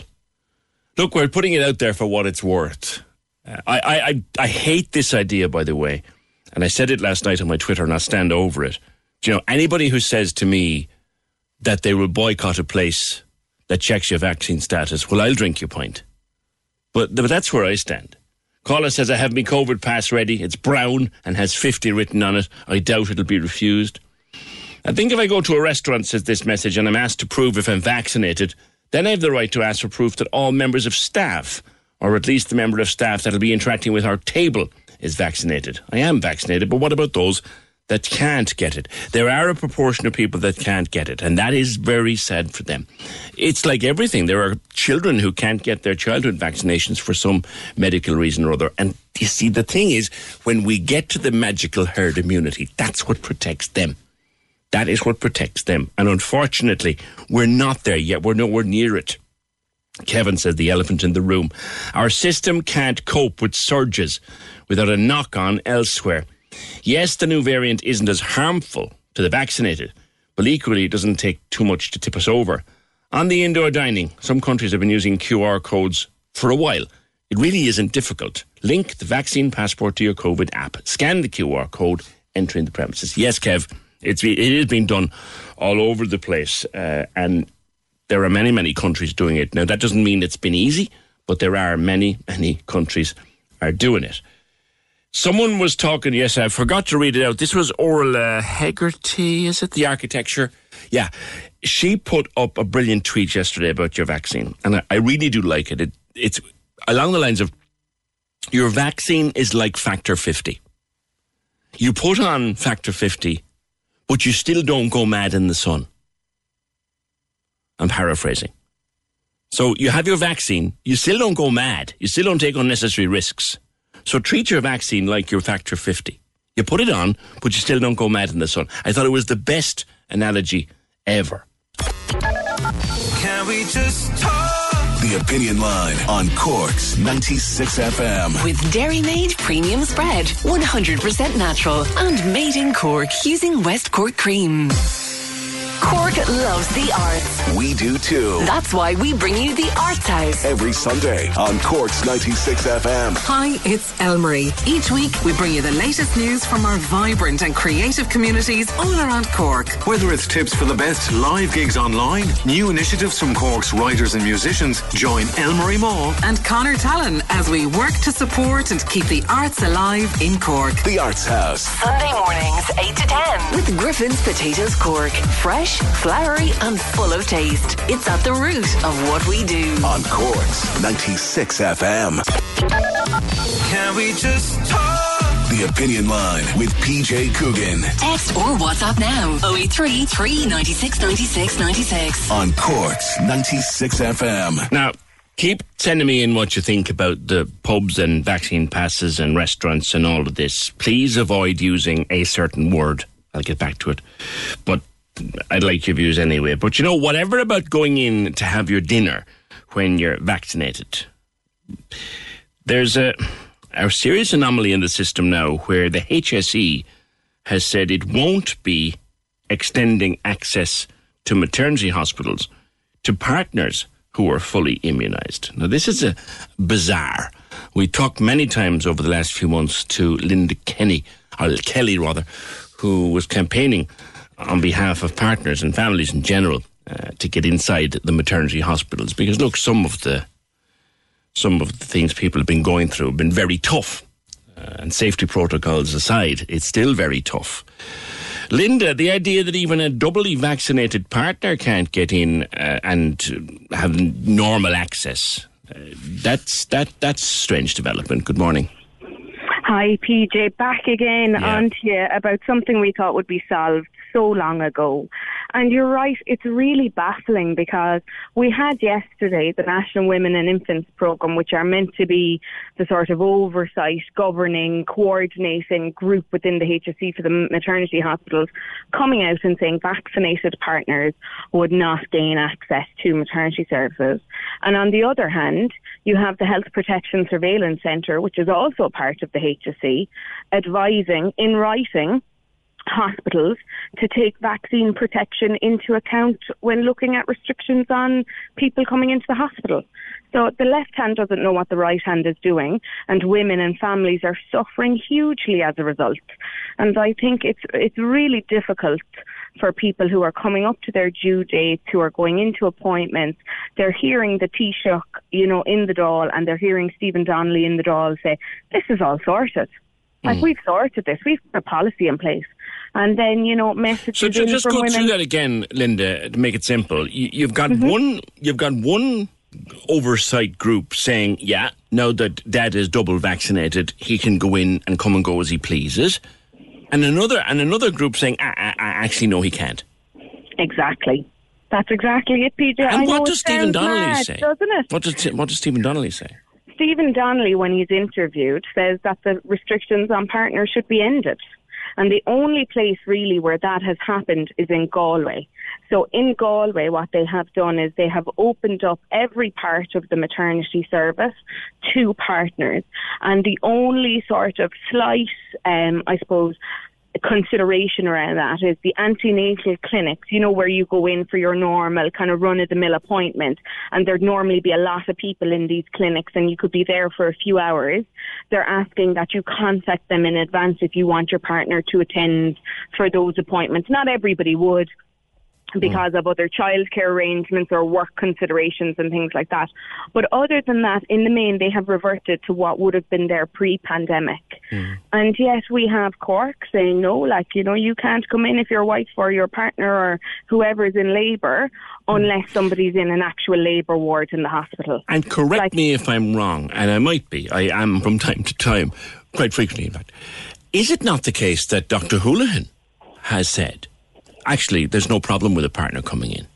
Look, we're putting it out there for what it's worth. I, I, I, I hate this idea, by the way, and I said it last night on my Twitter, and I'll stand over it. Do you know, anybody who says to me that they will boycott a place that checks your vaccine status, well, I'll drink your pint. But, but that's where I stand. Caller says, I have my COVID pass ready. It's brown and has 50 written on it. I doubt it'll be refused. I think if I go to a restaurant, says this message, and I'm asked to prove if I'm vaccinated, then I have the right to ask for proof that all members of staff, or at least the member of staff that'll be interacting with our table, is vaccinated. I am vaccinated, but what about those that can't get it? There are a proportion of people that can't get it, and that is very sad for them. It's like everything. There are children who can't get their childhood vaccinations for some medical reason or other. And you see, the thing is, when we get to the magical herd immunity, that's what protects them. That is what protects them. And unfortunately, we're not there yet. We're nowhere near it. Kevin says the elephant in the room. Our system can't cope with surges without a knock on elsewhere. Yes, the new variant isn't as harmful to the vaccinated, but equally it doesn't take too much to tip us over. On the indoor dining, some countries have been using QR codes for a while. It really isn't difficult. Link the vaccine passport to your COVID app. Scan the QR code, enter in the premises. Yes, Kev, it's it is being done all over the place, uh, and there are many many countries doing it. Now that doesn't mean it's been easy, but there are many many countries are doing it. Someone was talking. Yes, I forgot to read it out. This was Orla Hegarty. Is it the architecture? Yeah, she put up a brilliant tweet yesterday about your vaccine, and I, I really do like it. it. It's along the lines of your vaccine is like factor fifty. You put on factor fifty, but you still don't go mad in the sun. I'm paraphrasing. So you have your vaccine, you still don't go mad, you still don't take unnecessary risks. So treat your vaccine like your factor 50. You put it on, but you still don't go mad in the sun. I thought it was the best analogy ever. Can we just talk? The Opinion Line on Corks 96 FM. With Dairy Made Premium Spread, 100% natural and made in Cork using West Cork cream. Cork loves the arts. We do too. That's why we bring you the Arts House. Every Sunday on Corks 96 FM. Hi, it's Elmarie. Each week we bring you the latest news from our vibrant and creative communities all around Cork. Whether it's tips for the best live gigs online, new initiatives from Cork's writers and musicians, join Elmarie Mall and Connor Talon as we work to support and keep the arts alive in Cork. The Arts House. Sunday mornings, 8 to 10. With Griffin's Potatoes Cork. Fresh, flowery, and full of taste. It's at the root of what we do. On Corks 96 FM. Can we just talk? The Opinion Line with PJ Coogan. Text or WhatsApp now 083 396 96 96. On Corks 96 FM. Now, Keep sending me in what you think about the pubs and vaccine passes and restaurants and all of this. Please avoid using a certain word. I'll get back to it. But I'd like your views anyway. But you know, whatever about going in to have your dinner when you're vaccinated, there's a, a serious anomaly in the system now where the HSE has said it won't be extending access to maternity hospitals to partners who are fully immunised. Now, this is a bizarre. We talked many times over the last few months to Linda Kenny, or Kelly rather, who was campaigning on behalf of partners and families in general uh, to get inside the maternity hospitals because look, some of the some of the things people have been going through have been very tough, uh, and safety protocols aside, it's still very tough. Linda, the idea that even a doubly vaccinated partner can't get in uh, and have normal access, uh, that's that that's strange development. Good morning. Hi, PJ. Back again yeah. on to you about something we thought would be solved so long ago. And you're right, it's really baffling because we had yesterday the National Women and Infants Programme, which are meant to be the sort of oversight, governing, coordinating group within the HSE for the maternity hospitals, coming out and saying vaccinated partners would not gain access to maternity services. And on the other hand, you have the Health Protection Surveillance Centre, which is also part of the HSE, advising in writing hospitals to take vaccine protection into account when looking at restrictions on people coming into the hospital. So the left hand doesn't know what the right hand is doing, and women and families are suffering hugely as a result. And I think it's it's really difficult for people who are coming up to their due dates, who are going into appointments. They're hearing the Taoiseach, you know, in the Dáil, and they're hearing Stephen Donnelly in the Dáil say, "This is all sorted." Like mm. we've sorted this, we've got a policy in place and then you know messages. So just, just go women. through that again, Linda, to make it simple. You, have got mm-hmm. one. You've got one oversight group saying, "Yeah, now that Dad is double vaccinated, he can go in and come and go as he pleases," and another and another group saying, "I, I, I actually no, he can't." Exactly. That's exactly it, PJ. And I what does Stephen Donnelly mad, say? Doesn't it? What does what does Stephen Donnelly say? Stephen Donnelly, when he's interviewed, says that the restrictions on partners should be ended. And the only place really where that has happened is in Galway. So in Galway, what they have done is they have opened up every part of the maternity service to partners. And the only sort of slight, um, I suppose, consideration around that is the antenatal clinics, you know, where you go in for your normal kind of run of the mill appointment and there'd normally be a lot of people in these clinics and you could be there for a few hours. They're asking that you contact them in advance if you want your partner to attend for those appointments. Not everybody would because of other childcare arrangements or work considerations and things like that. But other than that, in the main, they have reverted to what would have been their pre-pandemic. Mm. And yet we have Cork saying no, like, you know, you can't come in if your wife or your partner or whoever is in labour unless somebody's in an actual labour ward in the hospital. And correct like, me if I'm wrong, and I might be, I am from time to time, quite frequently in fact. Is it not the case that Dr. Holohan has said actually, there's no problem with a partner coming in.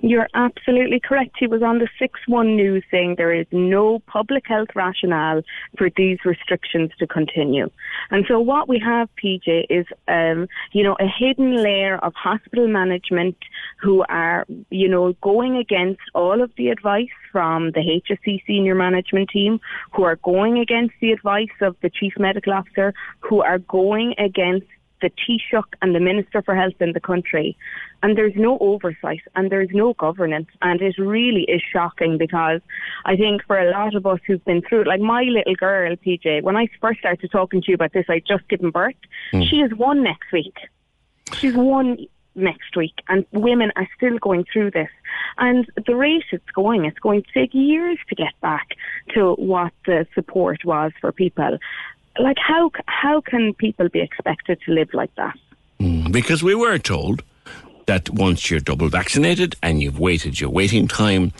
You're absolutely correct. He was on the 6 1 news saying there is no public health rationale for these restrictions to continue. And so what we have, PJ, is, um, you know, a hidden layer of hospital management who are, you know, going against all of the advice from the HSE senior management team, who are going against the advice of the chief medical officer, who are going against the Taoiseach and the Minister for Health in the country. And there's no oversight and there's no governance. And it really is shocking because I think for a lot of us who've been through it, like my little girl, PJ, when I first started talking to you about this, I'd just given birth. Mm. She is one next week. She's one next week and women are still going through this and the rate it's going it's going to take years to get back to what the support was for people like how how can people be expected to live like that? Mm, because we were told that once you're double vaccinated and you've waited your waiting time,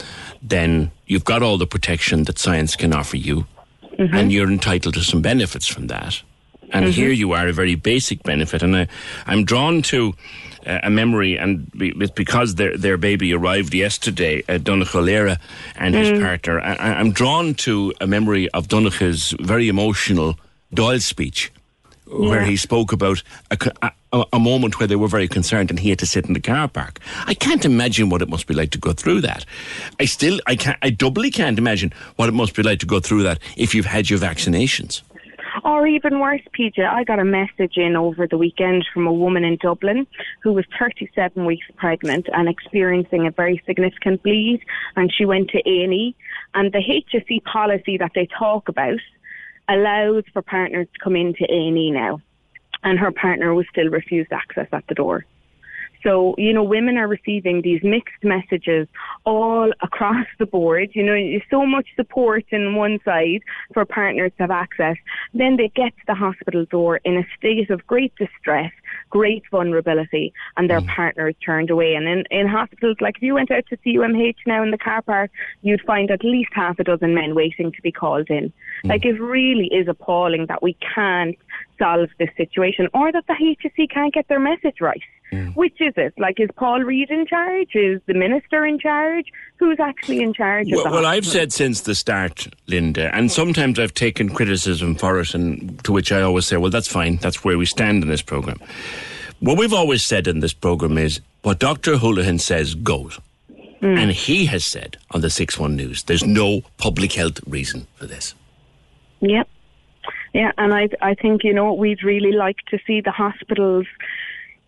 then you've got all the protection that science can offer you, mm-hmm. and you're entitled to some benefits from that. And Mhm. here you are, a very basic benefit. And I, I'm drawn to uh, a memory, and it's because their their baby arrived yesterday, uh, and his Mm. partner. I, I'm drawn to a memory of Donnchadh's very emotional Dáil speech, where Yeah. he spoke about a, a, a moment where they were very concerned and he had to sit in the car park. I can't imagine what it must be like to go through that. I still, I can't, I doubly can't imagine what it must be like to go through that if you've had your vaccinations. Or even worse, PJ, I got a message in over the weekend from a woman in Dublin who was 37 weeks pregnant and experiencing a very significant bleed, and she went to A&E. And the HSE policy that they talk about allows for partners to come into A&E now, and her partner was still refused access at the door. So, you know, women are receiving these mixed messages all across the board. You know, so much support in one side for partners to have access. Then they get to the hospital door in a state of great distress, great vulnerability, and their mm. partner is turned away. And in, in hospitals, like if you went out to CUMH now in the car park, you'd find at least half a dozen men waiting to be called in. Mm. Like it really is appalling that we can't solve this situation or that the HSE can't get their message right. Mm. Which is it? Like, is Paul Reid in charge? Is the minister in charge? Who's actually in charge of Well, well, I've said since the start, Linda, and sometimes I've taken criticism for it, and to which I always say, well, that's fine. That's where we stand in this programme. What we've always said in this programme is what Dr. Holohan says goes. Mm. And he has said on the 6 1 News, there's no public health reason for this. Yep. Yeah, and I I think you know we'd really like to see the hospitals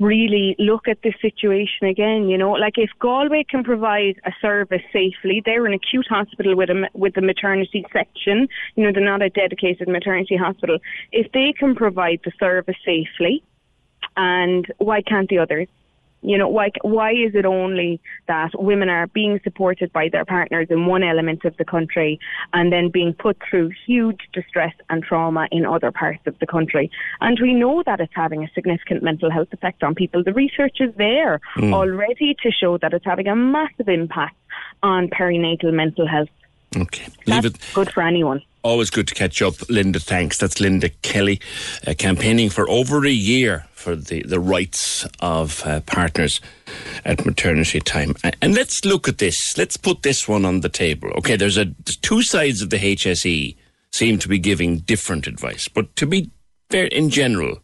really look at this situation again. You know, like if Galway can provide a service safely, they're an acute hospital with a with a maternity section. You know, they're not a dedicated maternity hospital. If they can provide the service safely, and why can't the others? You know, why why is it only that women are being supported by their partners in one element of the country and then being put through huge distress and trauma in other parts of the country? And we know that it's having a significant mental health effect on people. The research is there Mm. already to show that it's having a massive impact on perinatal mental health. Okay. Leave it. Good for anyone. Always good to catch up. Linda, thanks. That's Linda Kelly, uh, campaigning for over a year for the, the rights of uh, partners at maternity time. And let's look at this. Let's put this one on the table. Okay, there's a there's two sides of the HSE seem to be giving different advice. But to be fair, in general,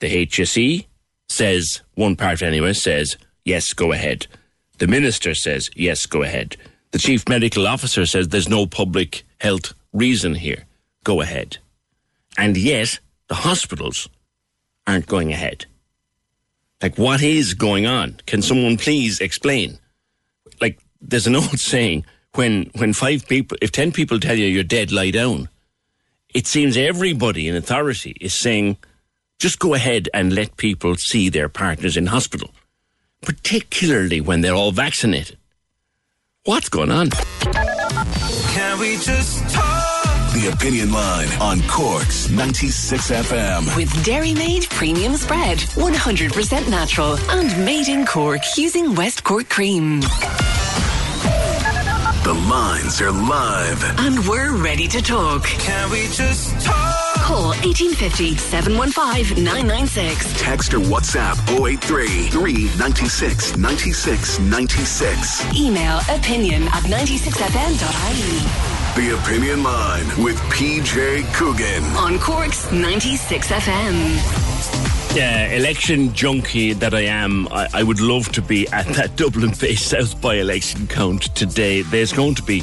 the HSE says, one part anyway, says, yes, go ahead. The minister says, yes, go ahead. The chief medical officer says there's no public health reason here. Go ahead. And yet, the hospitals aren't going ahead. Like, what is going on? Can someone please explain? Like, there's an [laughs] old saying when, when five people, if 10 people tell you you're dead, lie down. It seems everybody in authority is saying, just go ahead and let people see their partners in hospital, particularly when they're all vaccinated. What's going on? Can we just talk? The Opinion Line on Cork's 96 FM. With Dairy Made Premium Spread, 100% natural and made in Cork using West Cork cream. The lines are live. And we're ready to talk. Can we just talk? Call 1850 715 996. Text or WhatsApp 083 396 96 96. Email opinion at 96fm.ie. The Opinion Line with PJ Coogan. On Cork's 96 FM. Yeah, election junkie that I am, I, I would love to be at that [laughs] Dublin Bay South by election count today. There's going to be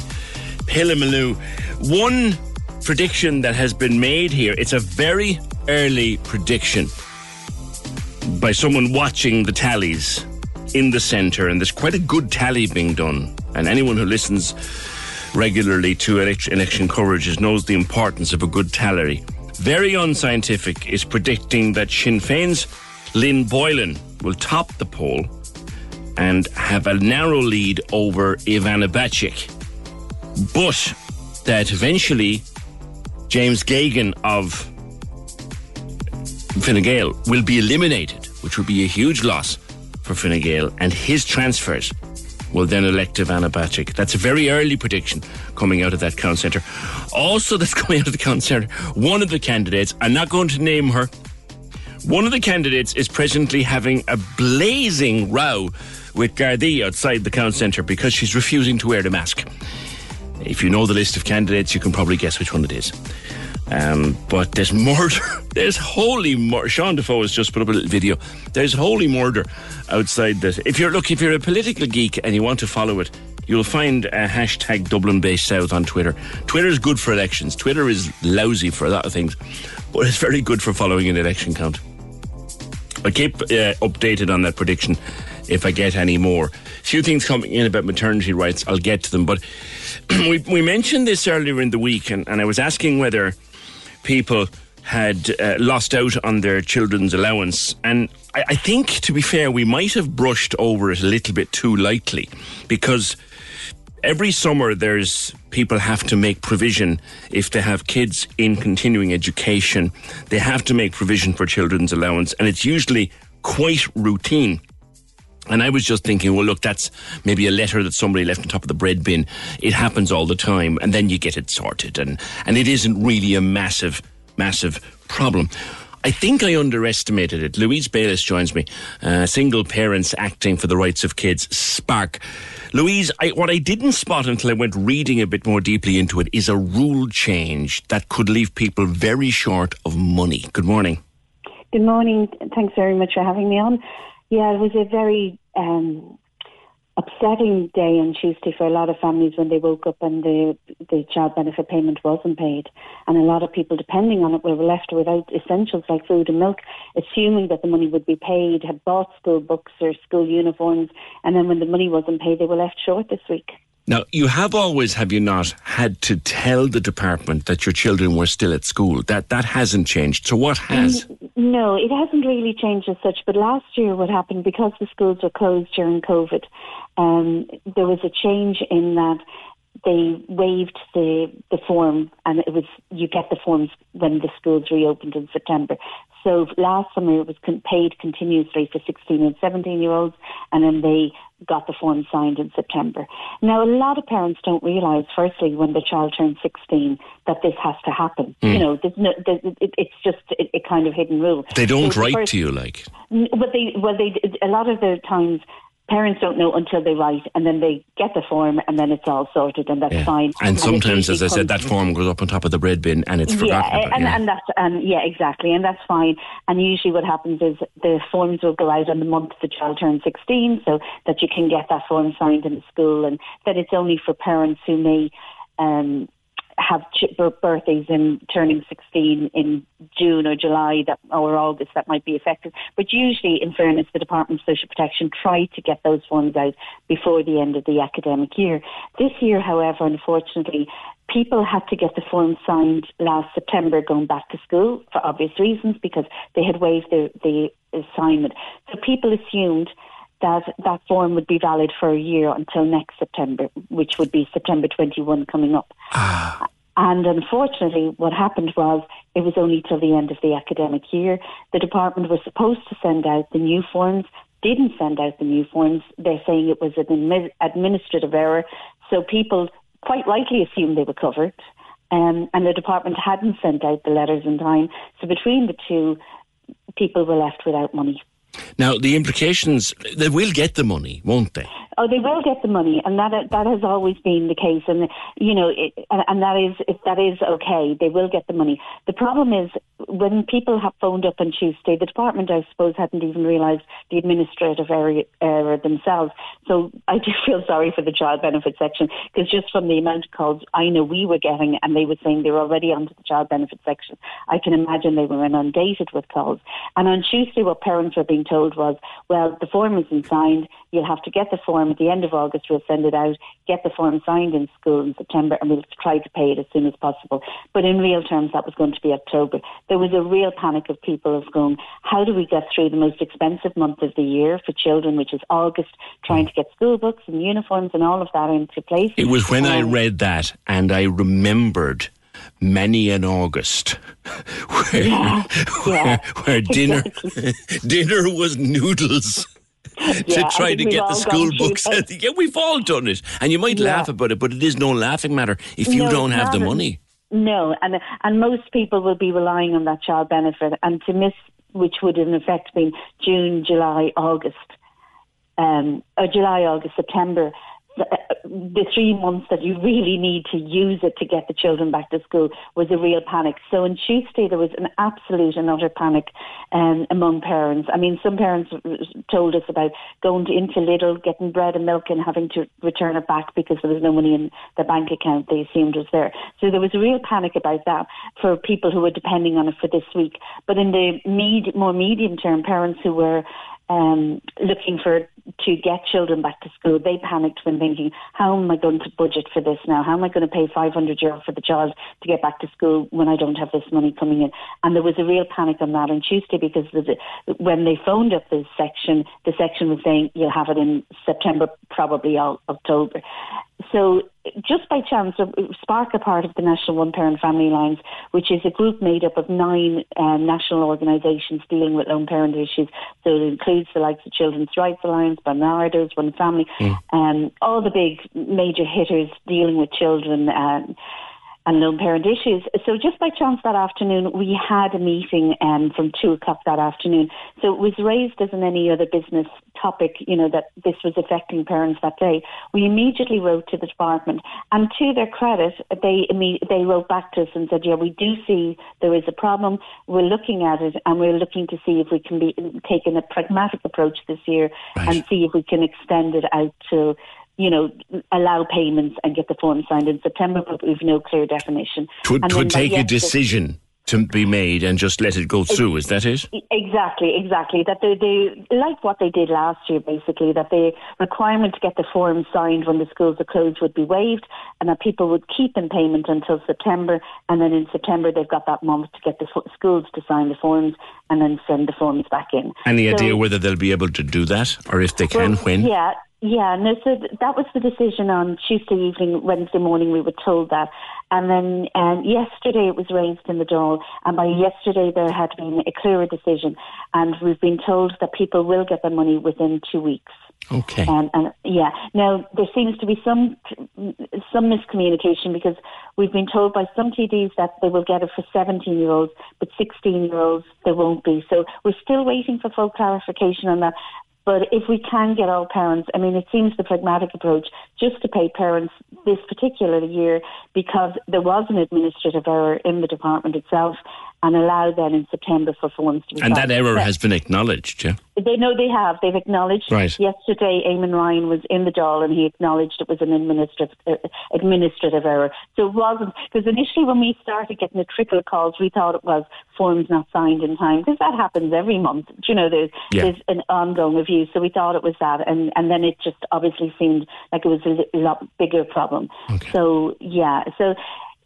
Pillamaloo. One prediction that has been made here, it's a very early prediction by someone watching the tallies in the centre, and there's quite a good tally being done. And anyone who listens regularly to election coverage knows the importance of a good tally. Very unscientific is predicting that Sinn Féin's Lynn Boylan will top the poll and have a narrow lead over Ivana Bacik. But that eventually James Geoghegan of Fine Gael will be eliminated, which would be a huge loss for Fine Gael, and his transfers will then elect Ivana Bacik. That's a very early prediction coming out of that count centre. Also, [laughs] that's coming out of the count centre. One of the candidates, I'm not going to name her, one of the candidates is presently having a blazing row with Gardaí outside the count centre because she's refusing to wear the mask. If you know the list of candidates, you can probably guess which one it is. Um, but there's murder. [laughs] There's holy murder. Sean Defoe has just put up a little video. There's holy murder outside that. If you're look, if you're a political geek and you want to follow it, you'll find a hashtag Dublin Bay South on Twitter. Twitter is good for elections. Twitter is lousy for a lot of things, but it's very good for following an election count. I'll keep uh, updated on that prediction if I get any more. A few things coming in about maternity rights. I'll get to them, but [clears throat] we, we mentioned this earlier in the week, and, and I was asking whether people had uh, lost out on their children's allowance. And I, I, think, to be fair, we might have brushed over it a little bit too lightly because every summer there's people have to make provision if they have kids in continuing education. They have to make provision for children's allowance, and it's usually quite routine. And I was just thinking, well, look, that's maybe a letter that somebody left on top of the bread bin. It happens all the time, and then you get it sorted, and and it isn't really a massive, massive problem. I think I underestimated it. Louise Bayliss joins me, uh, single parents acting for the rights of kids, Spark. Louise, I, what I didn't spot until I went reading a bit more deeply into it is a rule change that could leave people very short of money. Good morning. Good morning. Thanks very much for having me on. Yeah, it was a very um, upsetting day on Tuesday for a lot of families when they woke up and the the child benefit payment wasn't paid, and a lot of people depending on it were left without essentials like food and milk, assuming that the money would be paid, had bought school books or school uniforms, and then when the money wasn't paid, they were left short this week. Now, you have always, have you not, had to tell the department that your children were still at school. That that hasn't changed. So what has? No, it hasn't really changed as such. But last year, what happened because the schools were closed during COVID, um, there was a change in that they waived the the form, and it was you get the forms when the schools reopened in September. So last summer it was con- paid continuously for 16 and 17 year olds, and then they got the form signed in September. Now, a lot of parents don't realise, firstly, when the child turns 16, that this has to happen. Mm. You know, no, it, it's just a, a, kind of hidden rule. They don't so write the first, to you, like. But they, well, they a lot of the times parents don't know until they write and then they get the form and then it's all sorted and that's yeah. fine. And, and sometimes, as I said, that form goes up on top of the bread bin and it's forgotten. Yeah, about, and, yeah. and that's um, yeah, exactly, and that's fine. And usually, what happens is the forms will go out on the month the child turns sixteen, so that you can get that form signed in the school, and that it's only for parents who may. Um, have birthdays in turning 16 in June or July that or August that might be affected. But usually, in fairness, the Department of Social Protection try to get those forms out before the end of the academic year. This year, however, unfortunately, people had to get the form signed last September going back to school for obvious reasons because they had waived the, the assignment. So people assumed that that form would be valid for a year until next September, which would be September 21 coming up. Ah. And unfortunately, what happened was it was only till the end of the academic year. The department was supposed to send out the new forms, didn't send out the new forms. They're saying it was an administrative error. So people quite rightly assumed they were covered. Um, and the department hadn't sent out the letters in time. So between the two, people were left without money. Now, the implications, they will get the money, won't they? Oh, they will get the money, and that that has always been the case, and you know, it, and that is that is okay. They will get the money. The problem is when people have phoned up on Tuesday, the department, I suppose, hadn't even realised the administrative error, error themselves. So I do [laughs] feel sorry for the child benefit section because just from the amount of calls I know we were getting, and they were saying they were already onto the child benefit section, I can imagine they were inundated with calls. And on Tuesday, what parents were being told was, well, the form isn't signed. You'll have to get the form at the end of August. We'll send it out, get the form signed in school in September, and we'll try to pay it as soon as possible. But in real terms, that was going to be October. There was a real panic of people of going, how do we get through the most expensive month of the year for children, which is August, trying to get school books and uniforms and all of that into place? It was when um, I read that and I remembered many an August [laughs] where, yeah, where, yeah, where dinner exactly. [laughs] dinner was noodles. [laughs] to try to get the school books. yeah, we've all done it, and you might yeah. laugh about it, but it is no laughing matter if you no, don't have the money. No, and and most people will be relying on that child benefit, and to miss which would in effect be June, July, August, um, or July, August, September the three months that you really need to use it to get the children back to school was a real panic. So in Tuesday there was an absolute and utter panic um, among parents. I mean, some parents told us about going to, into Lidl, getting bread and milk, and having to return it back because there was no money in the bank account they assumed was there. So there was a real panic about that for people who were depending on it for this week. But in the med- more medium term, parents who were um, looking for to get children back to school, they panicked when thinking, "How am I going to budget for this now? How am I going to pay 500 euro for the child to get back to school when I don't have this money coming in?" And there was a real panic on that on Tuesday because when they phoned up the section, the section was saying you'll have it in September, probably October. So just by chance, Spark are part of the National One Parent Family Alliance, which is a group made up of nine um, national organisations dealing with lone parent issues. So it includes the likes of Children's Rights Alliance, Barnardos, One Family, mm. um, all the big major hitters dealing with children. Uh, and lone parent issues. So just by chance that afternoon, we had a meeting um, from two o'clock that afternoon. So it was raised as in any other business topic, you know, that this was affecting parents that day. We immediately wrote to the department, and to their credit, they they wrote back to us and said, "Yeah, we do see there is a problem. We're looking at it, and we're looking to see if we can be taking a pragmatic approach this year right. and see if we can extend it out to." You know, allow payments and get the form signed in September, but we've no clear definition. To, to take a decision to be made and just let it go through. Is that it? Exactly, exactly. That they, they like what they did last year, basically. That the requirement to get the form signed when the schools are closed would be waived, and that people would keep in payment until September, and then in September they've got that month to get the schools to sign the forms and then send the forms back in. Any so, idea whether they'll be able to do that, or if they can, well, when? Yeah, yeah, no, so that was the decision on Tuesday evening, Wednesday morning, we were told that. And then um, yesterday it was raised in the Dáil, and by yesterday there had been a clearer decision, and we've been told that people will get their money within two weeks. Okay. Um, and yeah, now there seems to be some some miscommunication because we've been told by some TDs that they will get it for 17 year olds, but 16 year olds they won't be. So we're still waiting for full clarification on that. But if we can get all parents, I mean, it seems the pragmatic approach just to pay parents this particular year because there was an administrative error in the department itself and allow then in September for forms to be And that error has been acknowledged, yeah? They know they have. They've acknowledged. Right. Yesterday, Eamon Ryan was in the Dáil and he acknowledged it was an administrative uh, administrative error. So it wasn't because initially when we started getting the trickle calls, we thought it was forms not signed in time because that happens every month. You know, there's yeah. there's an ongoing review, so we thought it was that, and and then it just obviously seemed like it was a lot bigger problem. Okay. So yeah, so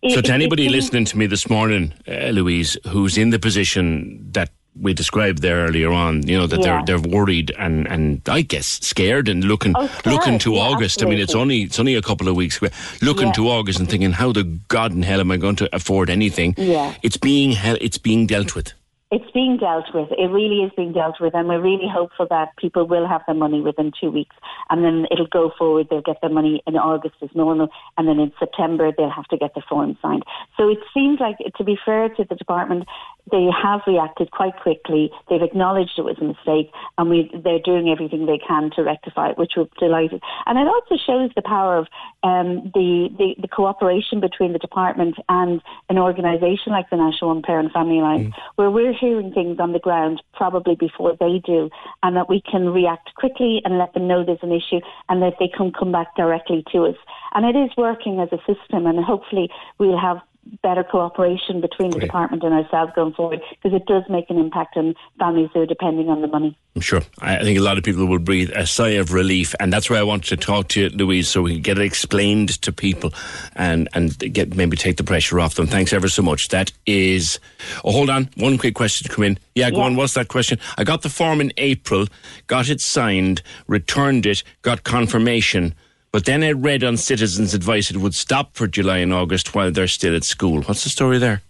so, to anybody listening to me this morning, uh, Louise, who's in the position that we described there earlier on, you know that yeah. they're they're worried and, and I guess scared and looking oh, looking to yeah, August. Absolutely. I mean, it's only it's only a couple of weeks. Looking yeah. to August and thinking, how the God in hell am I going to afford anything? Yeah, it's being it's being dealt with. It's being dealt with. It really is being dealt with, and we're really hopeful that people will have their money within two weeks, and then it'll go forward. They'll get their money in August as normal, and then in September they'll have to get the form signed. So it seems like, to be fair to the department, they have reacted quite quickly. They've acknowledged it was a mistake, and we, they're doing everything they can to rectify it, which we're delighted. And it also shows the power of um, the, the, the cooperation between the department and an organisation like the National One Parent Family Alliance, mm. where we're hearing things on the ground probably before they do, and that we can react quickly and let them know there's an issue, and that they can come back directly to us. And it is working as a system, and hopefully we'll have better cooperation between the department and ourselves going forward because it does make an impact on families who are depending on the money. I'm sure. I think a lot of people will breathe a sigh of relief, and that's why I wanted to talk to you, Louise, so we can get it explained to people and and get maybe take the pressure off them. Thanks ever so much. That is. Oh, hold on. One quick question to come in. Yeah, go yeah. on. What's that question? I got the form in April, got it signed, returned it, got confirmation but then I read on Citizens Advice it would stop for July and August while they're still at school. What's the story there?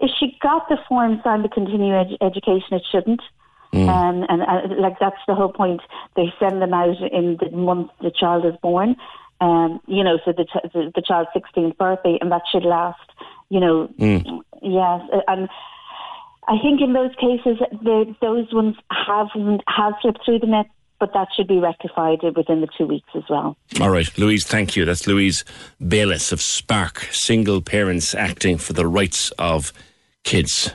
If she got the form signed to continue ed- education, it shouldn't. Mm. Um, and uh, like that's the whole point. They send them out in the month the child is born. Um, you know, so the, ch- the, the child's 16th birthday, and that should last. You know, mm. yes, and I think in those cases, the, those ones have have slipped through the net but that should be rectified within the two weeks as well. All right, Louise, thank you. That's Louise Bayliss of Spark, single parents acting for the rights of kids.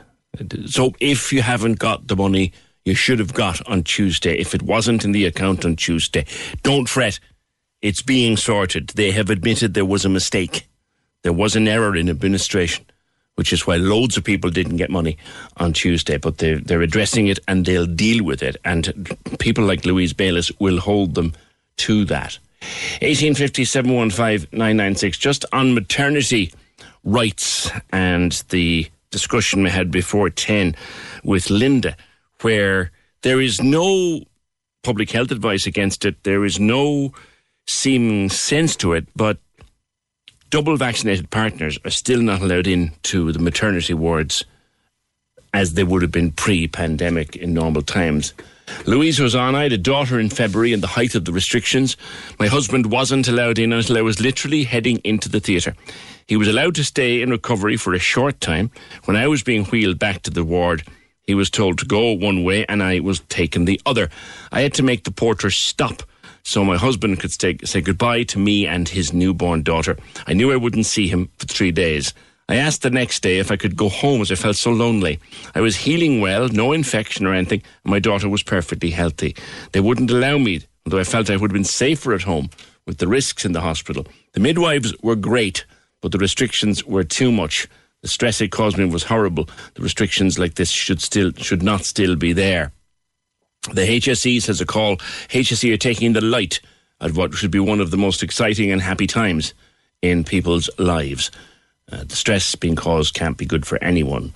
So if you haven't got the money you should have got on Tuesday, if it wasn't in the account on Tuesday, don't fret. It's being sorted. They have admitted there was a mistake. There was an error in administration which is why loads of people didn't get money on Tuesday. But they're, they're addressing it and they'll deal with it. And people like Louise Bayliss will hold them to that. 1850 715 996, just on maternity rights and the discussion we had before 10 with Linda, where there is no public health advice against it, there is no seeming sense to it, but double vaccinated partners are still not allowed in to the maternity wards as they would have been pre pandemic in normal times. Louise was on. I had a daughter in February in the height of the restrictions. My husband wasn't allowed in until I was literally heading into the theatre. He was allowed to stay in recovery for a short time. When I was being wheeled back to the ward, he was told to go one way and I was taken the other. I had to make the porter stop so my husband could stay, say goodbye to me and his newborn daughter. I knew I wouldn't see him for three days. I asked the next day if I could go home as I felt so lonely. I was healing well, no infection or anything, and my daughter was perfectly healthy. They wouldn't allow me, although I felt I would have been safer at home with the risks in the hospital. The midwives were great, but the restrictions were too much. The stress it caused me was horrible. The restrictions like this should still should not still be there. The HSE says a call. HSE are taking the light at what should be one of the most exciting and happy times in people's lives. Uh, the stress being caused can't be good for anyone.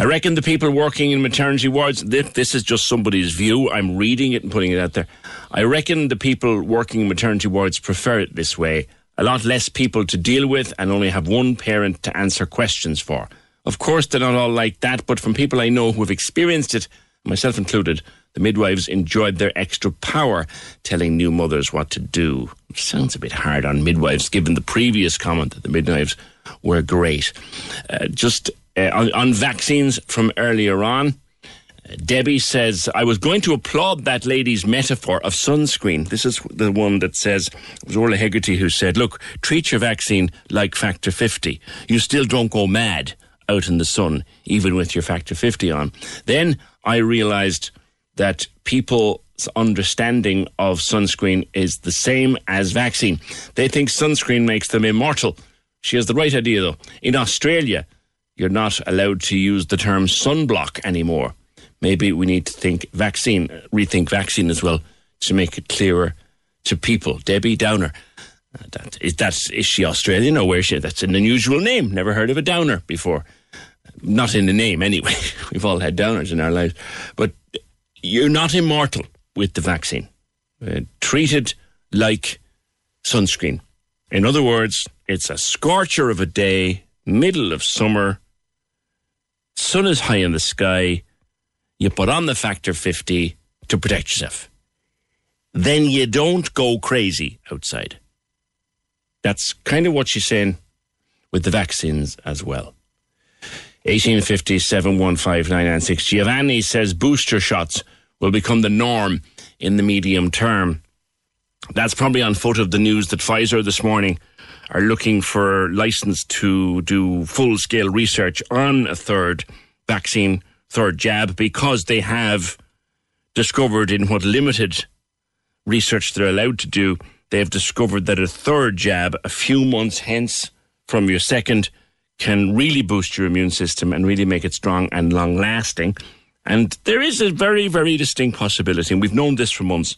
I reckon the people working in maternity wards, this is just somebody's view. I'm reading it and putting it out there. I reckon the people working in maternity wards prefer it this way. A lot less people to deal with and only have one parent to answer questions for. Of course, they're not all like that, but from people I know who have experienced it, myself included, the midwives enjoyed their extra power telling new mothers what to do. Sounds a bit hard on midwives, given the previous comment that the midwives were great. Uh, just uh, on, on, vaccines from earlier on, uh, Debbie says, I was going to applaud that lady's metaphor of sunscreen. This is the one that says, it was Orla Hegarty who said, Look, treat your vaccine like factor 50. You still don't go mad out in the sun, even with your factor 50 on. Then I realized that people's understanding of sunscreen is the same as vaccine. They think sunscreen makes them immortal. She has the right idea, though. In Australia, you're not allowed to use the term sunblock anymore. Maybe we need to think vaccine, rethink vaccine as well to make it clearer to people. Debbie Downer. Uh, that, is, that, is she Australian or where is she? That's an unusual name. Never heard of a Downer before. Not in the name, anyway. [laughs] We've all had Downers in our lives. But you're not immortal with the vaccine. Uh, treat it like sunscreen. In other words, it's a scorcher of a day, middle of summer, sun is high in the sky, you put on the factor 50 to protect yourself. Then you don't go crazy outside. That's kind of what she's saying with the vaccines as well. 1850 715 Giovanni says booster shots will become the norm in the medium term. That's probably on foot of the news that Pfizer this morning are looking for license to do full scale research on a third vaccine, third jab, because they have discovered in what limited research they're allowed to do, they have discovered that a third jab, a few months hence from your second, can really boost your immune system and really make it strong and long lasting. And there is a very, very distinct possibility, and we've known this for months,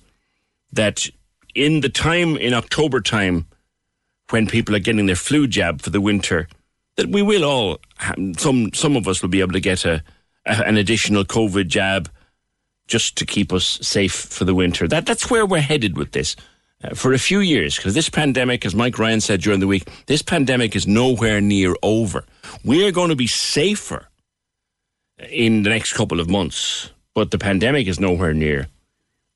that in the time, in October time, when people are getting their flu jab for the winter, that we will all, some, some of us will be able to get a, a an additional COVID jab just to keep us safe for the winter. That, that's where we're headed with this. Uh, for a few years because this pandemic, as Mike Ryan said during the week, this pandemic is nowhere near over. We are going to be safer in the next couple of months. but the pandemic is nowhere near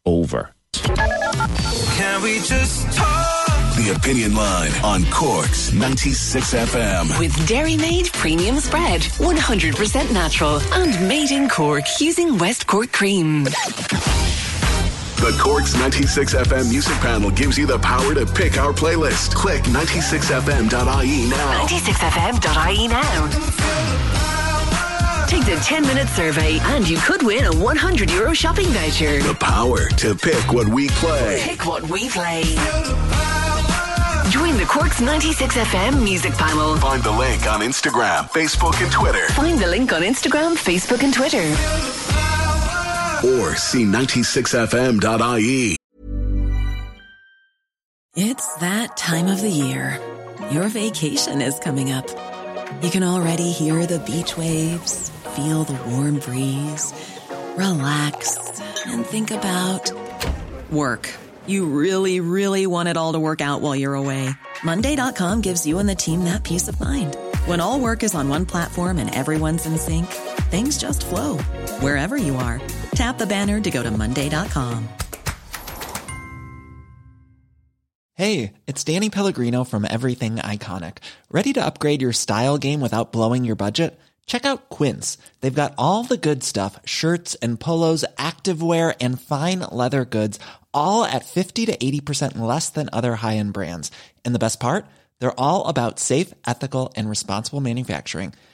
over. Can we just talk? The Opinion Line on Cork's 96 FM. With Dairy Made Premium Spread, 100% natural and made in Cork using West Cork cream. The Cork's 96 FM music panel gives you the power to pick our playlist. Click 96fm.ie now. 96fm.ie now. Take the 10 minute survey and you could win a 100 euro shopping voucher. The power to pick what we play. Pick what we play. Join the Cork's 96 FM music panel. Find the link on Instagram, Facebook, and Twitter. Find the link on Instagram, Facebook, and Twitter. Or see 96fm.ie. It's that time of the year. Your vacation is coming up. You can already hear the beach waves, feel the warm breeze, relax, and think about work. You really, really want it all to work out while you're away. Monday.com gives you and the team that peace of mind. When all work is on one platform and everyone's in sync, things just flow wherever you are. Tap the banner to go to Monday.com. Hey, it's Danny Pellegrino from Everything Iconic. Ready to upgrade your style game without blowing your budget? Check out Quince. They've got all the good stuff shirts and polos, activewear, and fine leather goods, all at 50 to 80% less than other high end brands. And the best part? They're all about safe, ethical, and responsible manufacturing.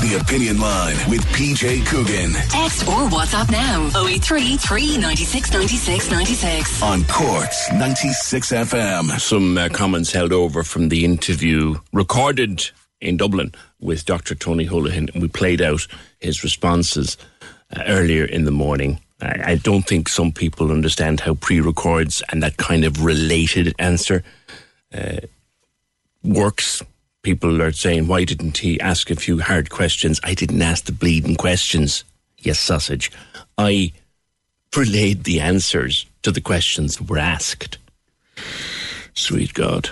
The Opinion Line with PJ Coogan Text or WhatsApp now 083 396 96 96. on Cork's 96 FM. Some uh, comments held over from the interview recorded in Dublin with Dr. Tony Holohan. We played out his responses uh, earlier in the morning. I, I don't think some people understand how pre records and that kind of related answer uh, works. People are saying, why didn't he ask a few hard questions? I didn't ask the bleeding questions, yes, sausage. I relayed the answers to the questions that were asked. Sweet God.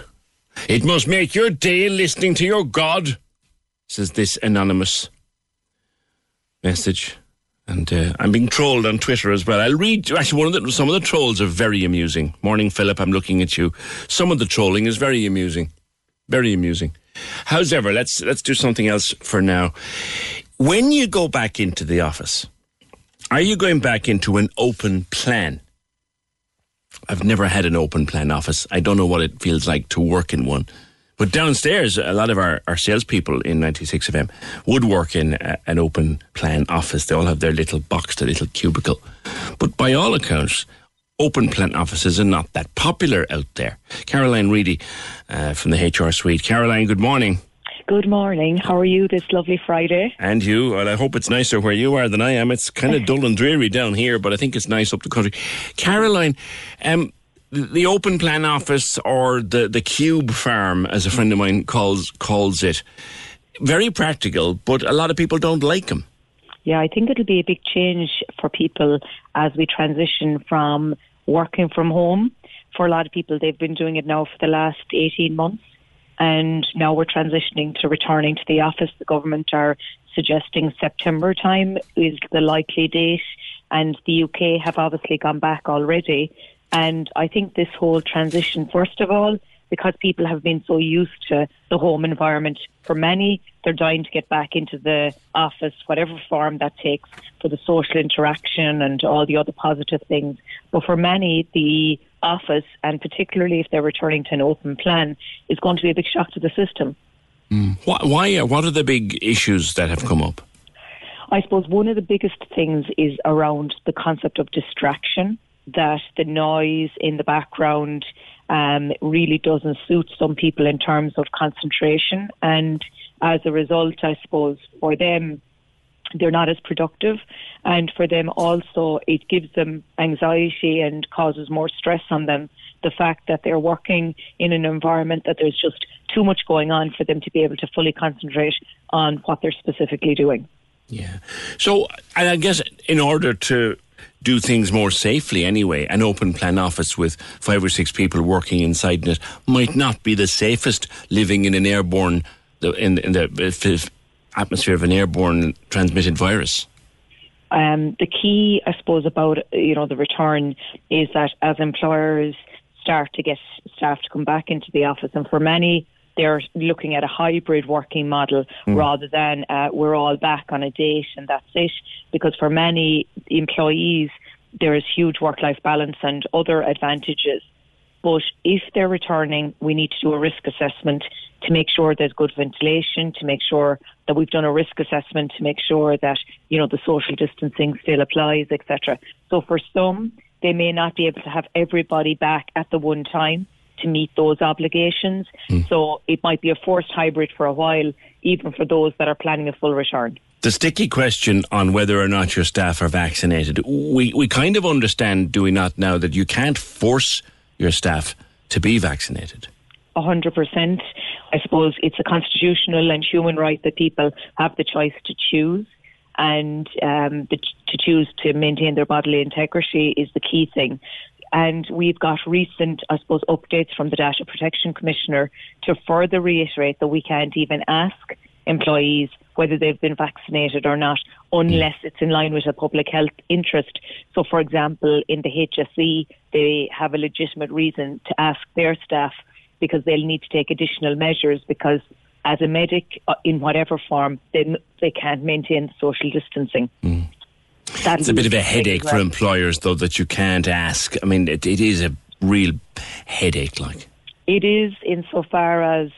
It must make your day listening to your God, says this anonymous message. And uh, I'm being trolled on Twitter as well. I'll read. Actually, one of the, some of the trolls are very amusing. Morning, Philip. I'm looking at you. Some of the trolling is very amusing, very amusing. However, let's let's do something else for now. When you go back into the office, are you going back into an open plan? I've never had an open plan office. I don't know what it feels like to work in one. But downstairs, a lot of our, our salespeople in 96 FM would work in a, an open plan office. They all have their little box, their little cubicle. But by all accounts, open plan offices are not that popular out there. Caroline Reidy uh, from the HR suite. Caroline, good morning. Good morning. How are you this lovely Friday? And you. Well, I hope it's nicer where you are than I am. It's kind of dull and dreary down here, but I think it's nice up the country. Caroline, um, the open plan office or the, the cube farm, as a friend of mine calls calls it, very practical, but a lot of people don't like them. Yeah, I think it'll be a big change for people as we transition from working from home. For a lot of people, they've been doing it now for the last 18 months, and now we're transitioning to returning to the office. The government are suggesting September time is the likely date, and the UK have obviously gone back already. And I think this whole transition, first of all, because people have been so used to the home environment, for many, they're dying to get back into the office, whatever form that takes, for the social interaction and all the other positive things. But for many, the office, and particularly if they're returning to an open plan, is going to be a big shock to the system. Why? why uh, what are the big issues that have come up? I suppose one of the biggest things is around the concept of distraction, that the noise in the background um, really doesn't suit some people in terms of concentration. And as a result, I suppose, for them, they're not as productive. And for them also, it gives them anxiety and causes more stress on them. The fact that they're working in an environment that there's just too much going on for them to be able to fully concentrate on what they're specifically doing. Yeah. So, and I guess in order to do things more safely anyway, an open plan office with five or six people working inside it might not be the safest living in an airborne, in, in the atmosphere of an airborne transmitted virus. Um, the key, I suppose, about you know the return is that as employers start to get staff to come back into the office, and for many they're looking at a hybrid working model mm. rather than uh, we're all back on a date and that's it. Because for many employees, there is huge work life balance and other advantages. But if they're returning, we need to do a risk assessment to make sure there's good ventilation, to make sure that we've done a risk assessment, to make sure that you know the social distancing still applies, etc. So for some, they may not be able to have everybody back at the one time to meet those obligations. Mm. So it might be a forced hybrid for a while, even for those that are planning a full return. The sticky question on whether or not your staff are vaccinated, we, we kind of understand, do we not, now that you can't force your staff to be vaccinated? 100%. I suppose it's a constitutional and human right that people have the choice to choose. And um, the, to choose to maintain their bodily integrity is the key thing. And we've got recent, I suppose, updates from the Data Protection Commissioner to further reiterate that we can't even ask employees whether they've been vaccinated or not unless it's in line with a public health interest. So, for example, in the HSE, they have a legitimate reason to ask their staff because they'll need to take additional measures because as a medic uh, in whatever form, they, they can't maintain social distancing. Mm. It's a bit of a headache for employers, though, that you can't ask. I mean, it, it is a real headache, like. It is insofar as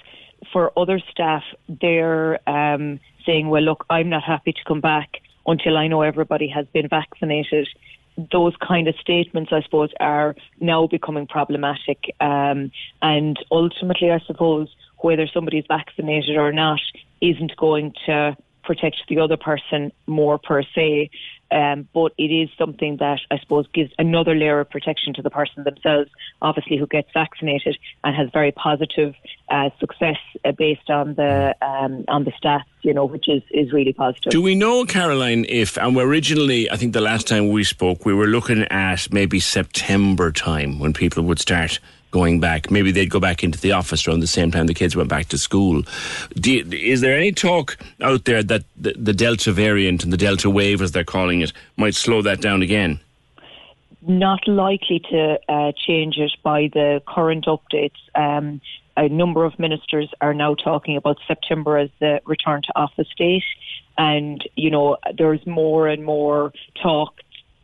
for other staff, they're um, saying, well, look, I'm not happy to come back until I know everybody has been vaccinated. Those kind of statements, I suppose, are now becoming problematic. Um, and ultimately, I suppose, whether somebody's vaccinated or not isn't going to protect the other person more per se. Um, but it is something that I suppose gives another layer of protection to the person themselves, obviously who gets vaccinated and has very positive uh, success uh, based on the um, on the stats, you know, which is, is really positive. Do we know, Caroline, if and originally I think the last time we spoke we were looking at maybe September time when people would start going back. Maybe they'd go back into the office around the same time the kids went back to school. You, is there any talk out there that the, the, Delta variant and the Delta wave, as they're calling it, might slow that down again? Not likely to uh, change it by the current updates. Um, a number of ministers are now talking about September as the return to office date. And, you know, there's more and more talk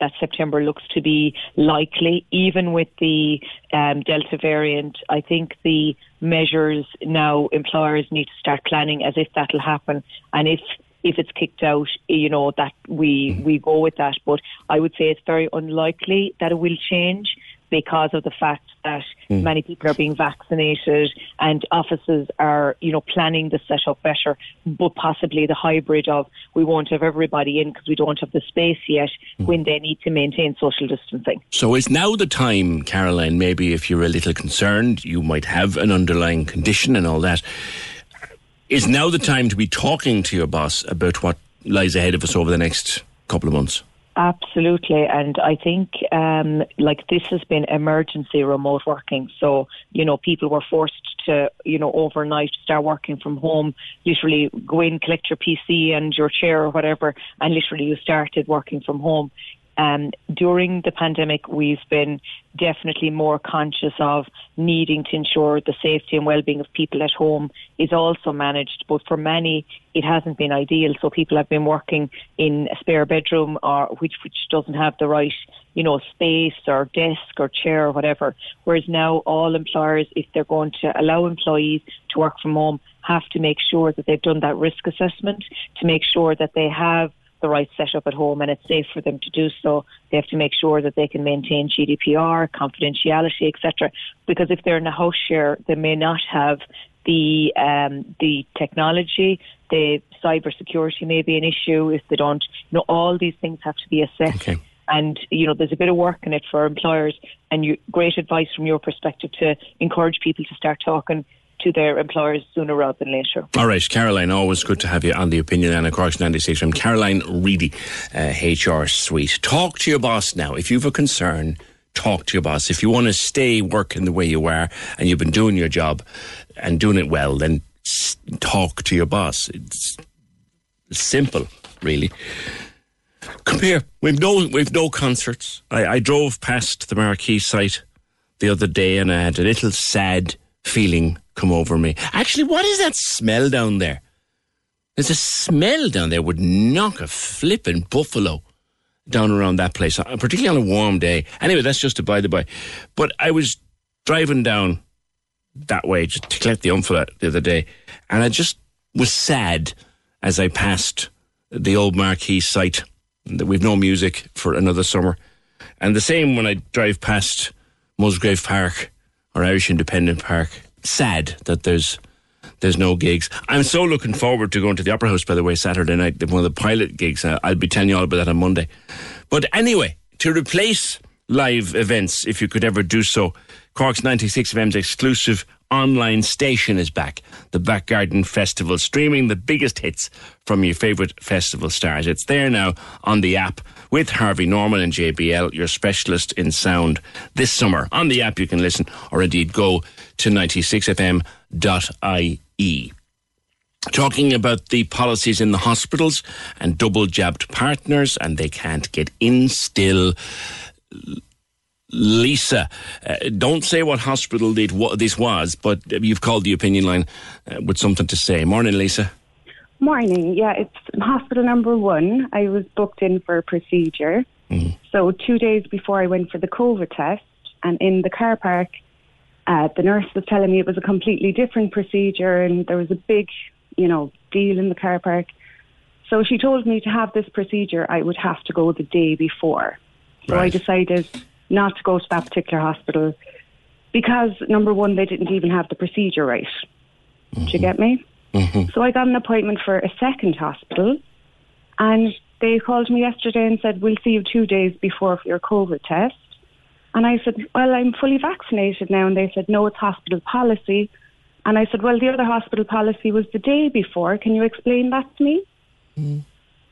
that September looks to be likely, even with the um, Delta variant. I think the measures now employers need to start planning as if that'll happen, and if if it's kicked out, you know that we we go with that. But I would say it's very unlikely that it will change because of the fact that mm. many people are being vaccinated and offices are, you know, planning the setup better, but possibly the hybrid of we won't have everybody in because we don't have the space yet mm. when they need to maintain social distancing. So is now the time, Caroline, maybe if you're a little concerned, you might have an underlying condition and all that. Is now the time to be talking to your boss about what lies ahead of us over the next couple of months? Absolutely, and I think um, like this has been emergency remote working. So you know, people were forced to you know overnight start working from home. Literally, go in, collect your PC and your chair or whatever, and literally you started working from home. Um, during the pandemic, we've been definitely more conscious of needing to ensure the safety and well-being of people at home is also managed. But for many, it hasn't been ideal. So people have been working in a spare bedroom or which which doesn't have the right, you know, space or desk or chair or whatever. Whereas now all employers, if they're going to allow employees to work from home, have to make sure that they've done that risk assessment to make sure that they have the right setup at home and it's safe for them to do so. They have to make sure that they can maintain GDPR, confidentiality, etc. Because if they're in a house share, they may not have the um, the technology, the cyber security may be an issue if they don't. You know, all these things have to be assessed. Okay. And you know, there's a bit of work in it for employers, and you, great advice from your perspective to encourage people to start talking to their employers sooner rather than later. All right, Caroline, always good to have you on the Opinion and Cork's 96 from Caroline Reidy, uh, HR Suite. Talk to your boss now. If you have a concern, talk to your boss. If you want to stay working the way you are and you've been doing your job and doing it well, then talk to your boss. It's simple, really. Come here. We've no we've no concerts. I, I drove past the Marquee site the other day and I had a little sad feeling come over me. Actually, what is that smell down there? There's a smell down there would knock a flipping buffalo down around that place, uh, particularly on a warm day. Anyway, that's just a by the by. But I was driving down that way to collect the umphla the other day, and I just was sad as I passed the old Marquee site that we've no music for another summer. And the same when I drive past Musgrave Park or Irish Independent Park. Sad that there's there's no gigs. I'm so looking forward to going to the Opera House, by the way, Saturday night, one of the pilot gigs. Uh, I'll be telling you all about that on Monday. But anyway, to replace live events, if you could ever do so, Cork's 96 FM's exclusive online station is back. The Back Garden Festival, streaming the biggest hits from your favourite festival stars. It's there now on the app with Harvey Norman and JBL, your specialist in sound this summer. On the app, you can listen or indeed go to 96fm.ie. Talking about the policies in the hospitals and double jabbed partners, and they can't get in still. Lisa, uh, don't say what hospital did, what this was, but you've called the opinion line uh, with something to say. Morning, Lisa. Morning. Yeah, it's hospital number one. I was booked in for a procedure. So two days before I went for the COVID test, and in the car park, uh, the nurse was telling me it was a completely different procedure, and there was a big, you know, deal in the car park. So she told me to have this procedure, I would have to go the day before. So I decided not to go to that particular hospital because number one, they didn't even have the procedure right. Do you mm-hmm. get me? Mm-hmm. So I got an appointment for a second hospital, and they called me yesterday and said, We'll see you two days before for your COVID test. And I said, Well, I'm fully vaccinated now. And they said, No, it's hospital policy. And I said, Well, the other hospital policy was the day before. Can you explain that to me? Mm.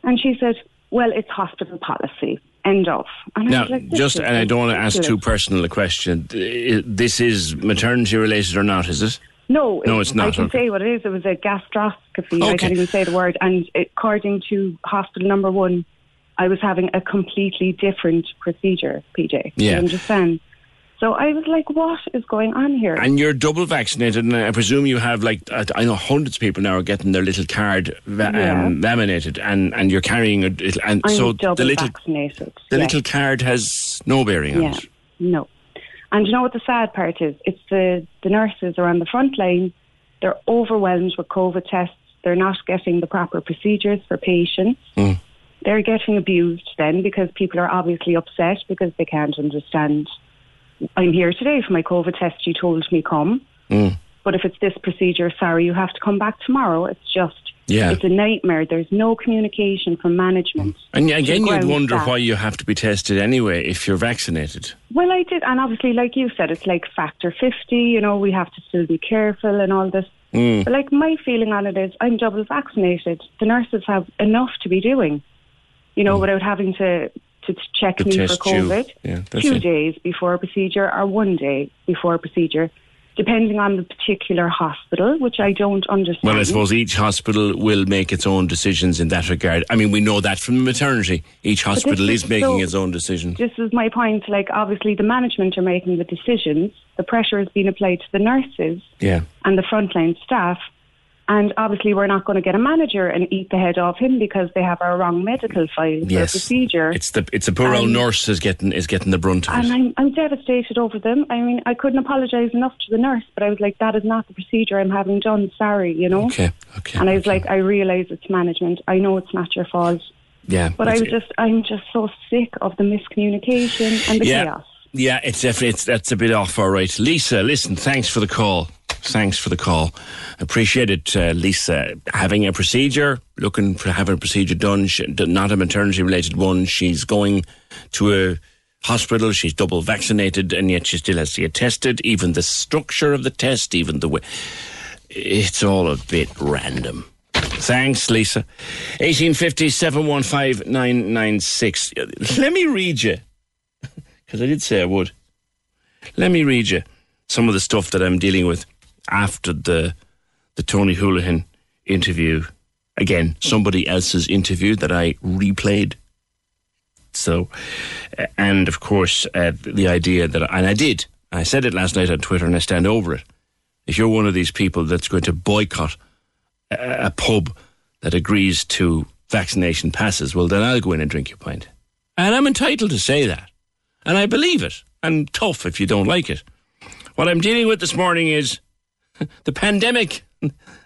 And she said, Well, it's hospital policy. End of. And Now, like, just, and I don't want to ask too personal a question. This is maternity related or not, is it? No, No, it's not, I can okay. say what it is. It was a gastroscopy. I can't even say the word. And according to hospital number one, I was having a completely different procedure, PJ. Yeah. You understand? So I was like, what is going on here? And you're double vaccinated, and I presume you have like I know hundreds of people now are getting their little card va- Yeah. um, laminated, and and you're carrying a little, and I'm so the little vaccinated. the yes. little card has no bearing on it. no. And you know what the sad part is? It's the, the nurses are on the front line. They're overwhelmed with COVID tests. They're not getting the proper procedures for patients. Mm. They're getting abused then because people are obviously upset because they can't understand. I'm here today for my COVID test. You told me come. Mm. But if it's this procedure, sorry, you have to come back tomorrow. It's just, Yeah. it's a nightmare. There's no communication from management. And again, you'd wonder staff. why you have to be tested anyway if you're vaccinated. Well, I did, and obviously, like you said, it's like factor fifty. You know, we have to still be careful and all this. Mm. But like my feeling on it is, I'm double vaccinated. The nurses have enough to be doing, you know, without having to to check To me for you. COVID. Yeah, two it. days before a procedure or one day before a procedure, depending on the particular hospital, which I don't understand. Well, I suppose each hospital will make its own decisions in that regard. I mean, we know that from the maternity. Each hospital is is making so- its own decision. This is my point. Like, obviously, the management are making the decisions. The pressure is being applied to the nurses Yeah. and the frontline staff. And obviously, we're not going to get a manager and eat the head off him because they have our wrong medical file for a Yes. procedure. It's the it's the poor old Um, nurse is getting is getting the brunt of it. and I'm, I'm devastated over them. I mean, I couldn't apologise enough to the nurse, but I was like, that is not the procedure I'm having done. Sorry, you know? Okay, okay. And I was like, I realise it's management. I know it's not your fault. Yeah. But I was just, I'm just so sick of the miscommunication and the yeah. chaos. Yeah, it's definitely it's, that's a bit off. All right, Lisa. Listen, thanks for the call. Thanks for the call. Appreciate it, uh, Lisa. Having a procedure, looking for having a procedure done, she, not a maternity related one. She's going to a hospital. She's double vaccinated, and yet she still has to get tested. Even the structure of the test, even the way, it's all a bit random. Thanks, Lisa. 1850 715 996. Let me read you, because I did say I would. Let me read you some of the stuff that I'm dealing with after the the Tony Holohan interview. Again, somebody else's interview that I replayed. So, and of course, uh, the idea that, and I did, I said it last night on Twitter and I stand over it. If you're one of these people that's going to boycott a, a pub that agrees to vaccination passes, well, then I'll go in and drink your pint. And I'm entitled to say that. And I believe it. I'm tough if you don't like it. What I'm dealing with this morning is [laughs] the pandemic.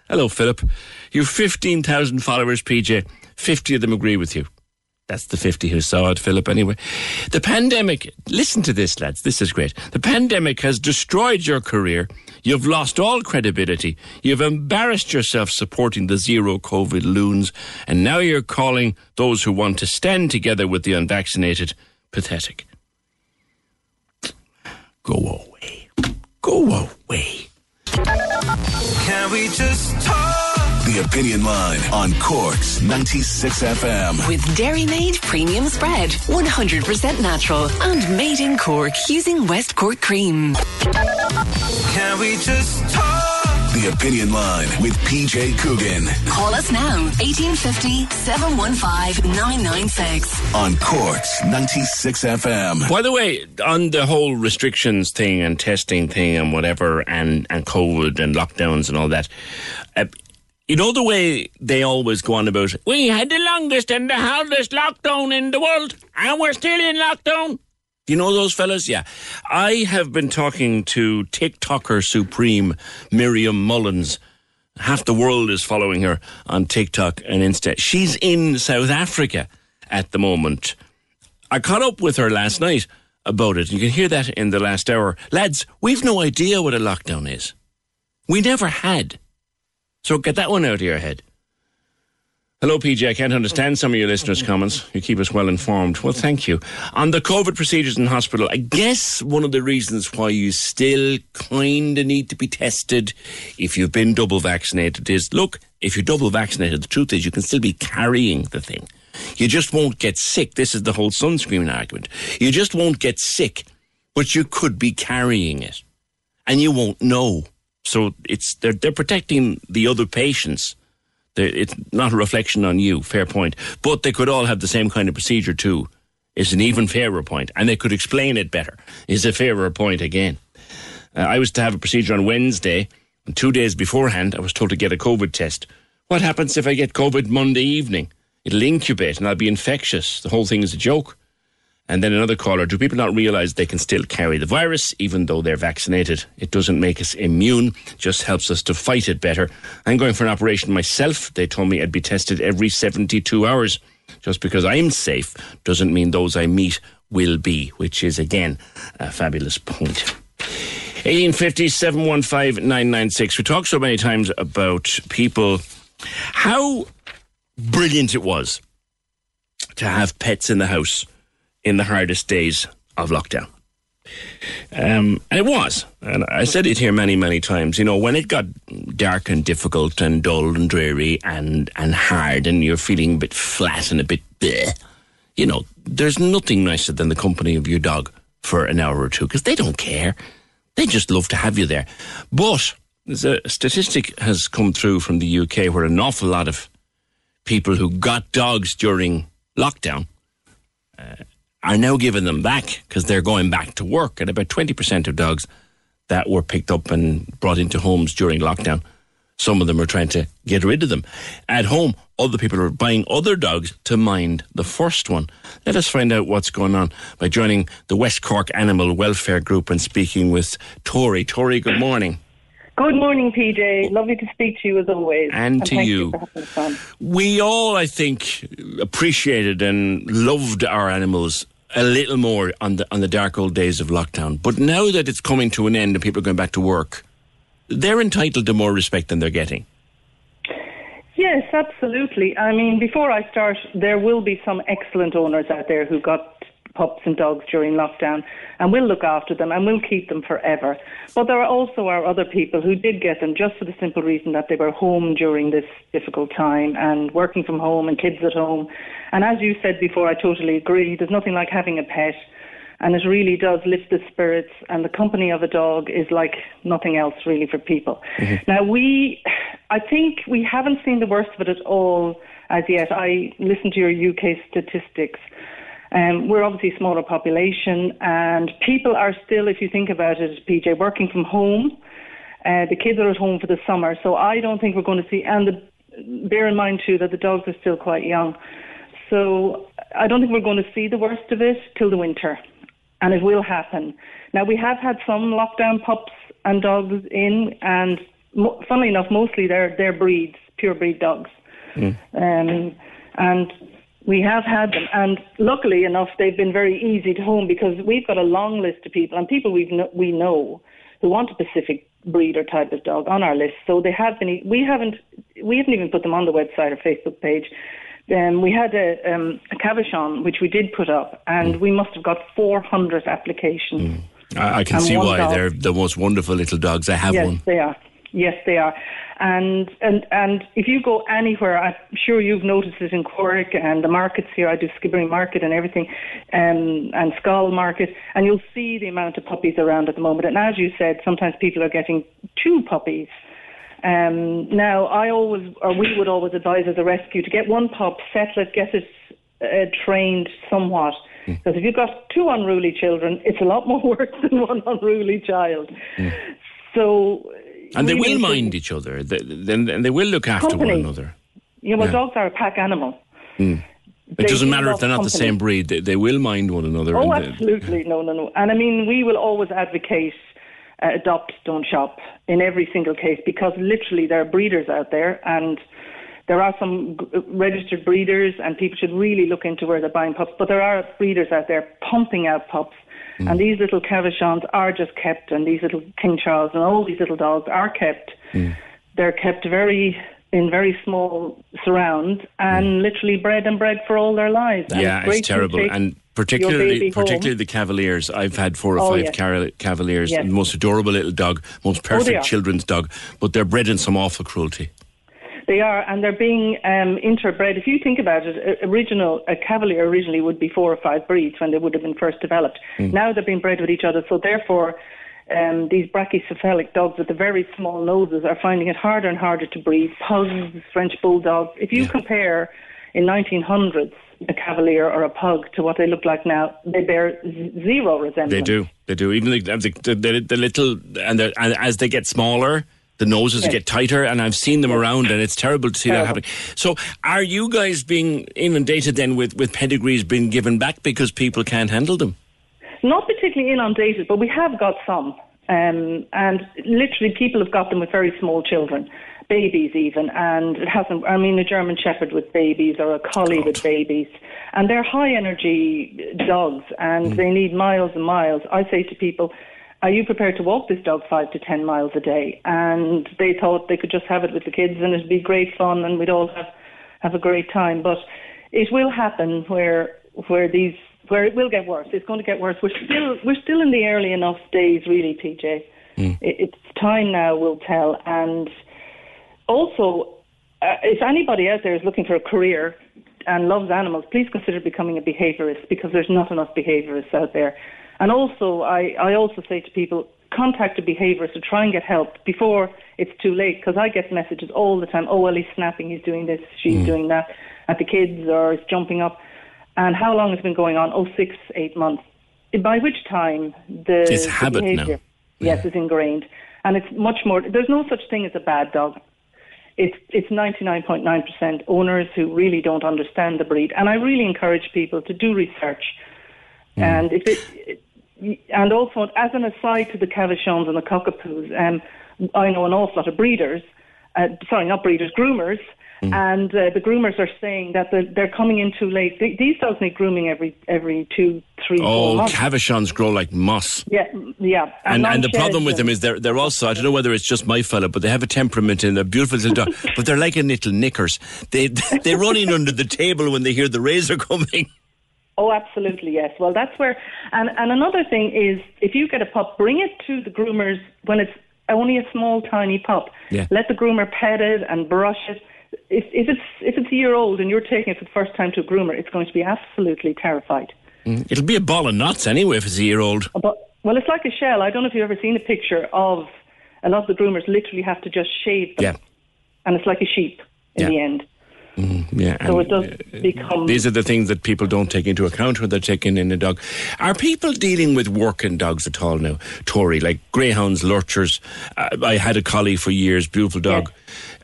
Hello, Philip. You've 15,000 followers, PJ. 50 of them agree with you. That's the 50 who saw it, Philip, anyway. The pandemic, listen to this, lads, this is great. The pandemic has destroyed your career. You've lost all credibility. You've embarrassed yourself supporting the zero COVID loons. And now you're calling those who want to stand together with the unvaccinated pathetic. Go away. Go away. Can we just talk? The Opinion Line on Cork's 96 FM. With Dairy Made Premium Spread, 100% natural and made in Cork using West Cork cream. Can we just talk? The Opinion Line with PJ Coogan Call us now, 1850 715 996. on Cork's 96 FM. By the way, on the whole restrictions thing and testing thing and whatever, and, and COVID and lockdowns and all that, uh, you know the way they always go on about, we had the longest and the hardest lockdown in the world, and we're still in lockdown. Do you know those fellas? Yeah. I have been talking to TikToker Supreme Miriam Mullins. Half the world is following her on TikTok and Insta. She's in South Africa at the moment. I caught up with her last night about it. You can hear that in the last hour. Lads, we've no idea what a lockdown is. We never had. So get that one out of your head. Hello, PJ. I can't understand some of your listeners' comments. You keep us well informed. Well, thank you. On the COVID procedures in hospital, I guess one of the reasons why you still kind of need to be tested if you've been double vaccinated is look, if you're double vaccinated, the truth is you can still be carrying the thing. You just won't get sick. This is the whole sunscreen argument. You just won't get sick, but you could be carrying it and you won't know. So it's they're, they're protecting the other patients. It's not a reflection on you. Fair point. But they could all have the same kind of procedure too. Is an even fairer point, and they could explain it better. Is a fairer point again. Uh, I was to have a procedure on Wednesday, and two days beforehand, I was told to get a COVID test. What happens if I get COVID Monday evening? It'll incubate and I'll be infectious. The whole thing is a joke. And then another caller, do people not realize they can still carry the virus even though they're vaccinated? It doesn't make us immune, just helps us to fight it better. I'm going for an operation myself. They told me I'd be tested every 72 hours. Just because I'm safe doesn't mean those I meet will be, which is again a fabulous point. 1850 715 996. We talked so many times about people, how brilliant it was to have pets in the house in the hardest days of lockdown. Um, and it was. And I said it here many, many times. You know, when it got dark and difficult and dull and dreary and, and hard and you're feeling a bit flat and a bit bleh, you know, there's nothing nicer than the company of your dog for an hour or two because they don't care. They just love to have you there. But there's a statistic has come through from the UK where an awful lot of people who got dogs during lockdown uh, are now giving them back because they're going back to work. And about 20% of dogs that were picked up and brought into homes during lockdown, some of them are trying to get rid of them. At home, other people are buying other dogs to mind the first one. Let us find out what's going on by joining the West Cork Animal Welfare Group and speaking with Tori. Tori, good morning. Good morning, PJ. Lovely to speak to you as always. And to thank you. us. We all, I think, appreciated and loved our animals a little more on the on the dark old days of lockdown. But now that it's coming to an end and people are going back to work, they're entitled to more respect than they're getting. Yes, absolutely. I mean, before I start, there will be some excellent owners out there who got pups and dogs during lockdown, and we'll look after them and we'll keep them forever. But there are also are other people who did get them just for the simple reason that they were home during this difficult time and working from home and kids at home. And as you said before, I totally agree. There's nothing like having a pet. And it really does lift the spirits, and the company of a dog is like nothing else really for people. Now, we, I think we haven't seen the worst of it at all as yet. I listened to your UK statistics. Um, we're obviously a smaller population, and people are still, if you think about it, PJ, working from home. Uh, the kids are at home for the summer, so I don't think we're going to see. And the, bear in mind too that the dogs are still quite young, so I don't think we're going to see the worst of it till the winter, and it will happen. Now we have had some lockdown pups and dogs in, and mo- funnily enough, mostly they're they're breeds, pure breed dogs. Um, and we have had them, and luckily enough, they've been very easy to home because we've got a long list of people and people we know, we know who want a specific breed or type of dog on our list. So they have been. We haven't we haven't even put them on the website or Facebook page. Um, we had a, um, a Cavachon which we did put up, and we must have got 400 applications. I, I can And see why dog. they're the most wonderful little dogs. I have yes, one. they are. Yes, they are. And and and if you go anywhere, I'm sure you've noticed it in Cork and the markets here. I do Skibbereen Market and everything, um, and Schull Market, and you'll see the amount of puppies around at the moment. And as you said, sometimes people are getting two puppies. Um, now, I always, or we would always advise as a rescue to get one pup, settle it, get it uh, trained somewhat. Because if you've got two unruly children, it's a lot [laughs] more work than one unruly child. So, And they will mind each other. They, then and they will look after Company. one another. You know, Yeah. dogs are a pack animal. Mm. It They doesn't matter if they're not the same breed. They, they will mind one another. Oh, and they- absolutely. No, no, no. And I mean, we will always advocate uh, adopt, don't shop in every single case because literally there are breeders out there and there are some registered breeders and people should really look into where they're buying pups. But there are breeders out there pumping out pups. Mm. And these little Cavachons are just kept, and these little King Charles and all these little dogs are kept. Mm. They're kept very in very small surrounds and mm. literally bred and bred for all their lives. Yeah, it's terrible. And particularly, particularly the Cavaliers. I've had four or Oh, five yes. Cavaliers. Yes. Most adorable little dog, most Oh, perfect are. children's dog. But they're bred in some awful cruelty. They are, and they're being um, interbred. If you think about it, a- original a Cavalier originally would be four or five breeds when they would have been first developed. Mm. Now they're being bred with each other, so therefore. Um, these brachycephalic dogs with the very small noses are finding it harder and harder to breed. Pugs, French bulldogs. If you compare in 1900s a Cavalier or a pug to what they look like now, they bear z- zero resemblance. They do. They do. Even the, the, the, the little, and, and as they get smaller, the noses Yes. get tighter, and I've seen them around, and it's terrible to see that Terrible. happening. So, are you guys being inundated then with, with pedigrees being given back because people can't handle them? Not particularly inundated, but we have got some. Um, and literally, people have got them with very small children, babies even. And it hasn't, I mean, a German Shepherd with babies or a Collie with babies. And they're high energy dogs and mm. they need miles and miles. I say to people, are you prepared to walk this dog five to ten miles a day? And they thought they could just have it with the kids and it'd be great fun and we'd all have, have a great time. But it will happen where where these where it will get worse. It's going to get worse. We're still we're still in the early enough days, really, PJ. Mm. It, it's time now. Will tell. And also, uh, if anybody out there is looking for a career and loves animals, please consider becoming a behaviourist because there's not enough behaviourists out there. And also, I, I also say to people, contact a behaviourist to try and get help before it's too late because I get messages all the time, oh, well, he's snapping, he's doing this, she's doing that at the kids or he's jumping up. And how long has it been going on? Oh, six, eight months. By which time the, It's the habit now. behaviour, yes, is ingrained. And it's much more, there's no such thing as a bad dog it's it's 99.9% owners who really don't understand the breed. And I really encourage people to do research. And if it, and also as an aside to the Cavachons and the Cockapoos, um, I know an awful lot of breeders, uh, sorry, not breeders, groomers, Mm. and uh, the groomers are saying that they're, they're coming in too late. They, these dogs need grooming every every two, three, four Oh. Cavachons grow like moss. yeah, yeah. And, and the non-shed, problem with them is they're they're also I don't know whether it's just my fella, but they have a temperament and a beautiful little dog, [laughs] but they're like a little knickers. They [laughs] they run in under the table when they hear the razor coming. Oh, absolutely, yes. Well, that's where, and, and another thing is, if you get a pup, bring it to the groomers when it's only a small, tiny pup. Yeah. Let the groomer pet it and brush it. If, if it's if it's a year old and you're taking it for the first time to a groomer, it's going to be absolutely terrified. Mm, It'll be a ball of nuts anyway if it's a year old. But well, it's like a shell. I don't know if you've ever seen a picture of a lot of the groomers literally have to just shave them, Yeah. and it's like a sheep in Yeah. the end. Yeah, So it does uh, become. These are the things that people don't take into account when they're taking in a dog. Are people dealing with working dogs at all now, Tori? Like greyhounds, lurchers. Uh, I had a collie for years, beautiful dog.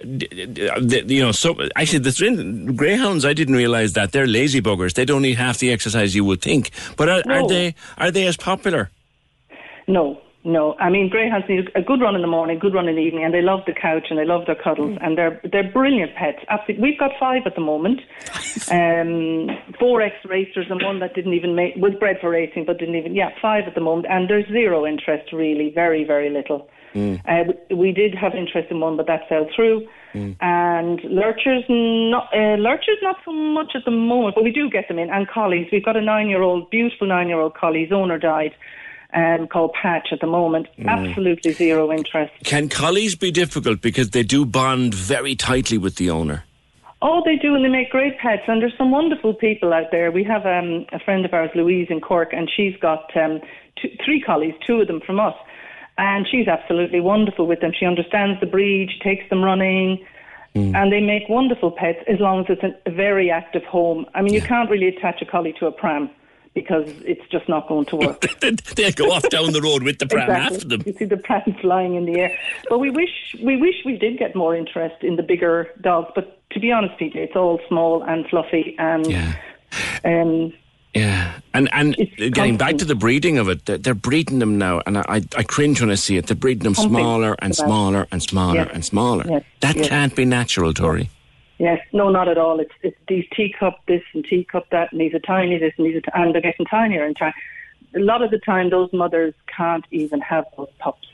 You know, so actually, the greyhounds. I didn't realise that they're lazy buggers. They don't need half the exercise you would think. But are, are they are they as popular? No, no. I mean, greyhounds need a good run in the morning, good run in the evening, and they love the couch and they love their cuddles, and they're they're brilliant pets. Absolutely, we've got five at the moment. [laughs] um, four ex racers and one that didn't even make was bred for racing, but didn't even. Yeah, five at the moment, and there's zero interest really, very very little. Uh, we- did have interest in one, but that fell through. And lurchers, not uh, lurchers, not so much at the moment, but we do get them in. And collies, we've got a nine-year-old, beautiful nine-year-old collie. His owner died, um, called Patch. At the moment, absolutely zero interest. Can collies be difficult because they do bond very tightly with the owner? Oh, they do, and they make great pets. And there's some wonderful people out there. We have um, a friend of ours, Louise, in Cork, and she's got um, two, three collies, two of them from us. And she's absolutely wonderful with them. She understands the breed, she takes them running, and they make wonderful pets as long as it's a, very active home. I mean, you can't really attach a collie to a pram because it's just not going to work. [laughs] They'll go off down the road with the pram Exactly. after them. You see the pram [laughs] flying in the air. But we wish we wish we did get more interest in the bigger dogs. But to be honest, PJ, it's all small and fluffy and um, Yeah, and and getting back to the breeding of it, they're, they're breeding them now, and I, I I cringe when I see it. They're breeding them smaller and smaller and smaller Yes. and smaller. Yes. That Yes. can't be natural, Tori. yes, no, not at all. It's it's these teacup this and teacup that, and these are tiny this and these are t- and they're getting tinier and tinier. A lot of the time, those mothers can't even have those pups.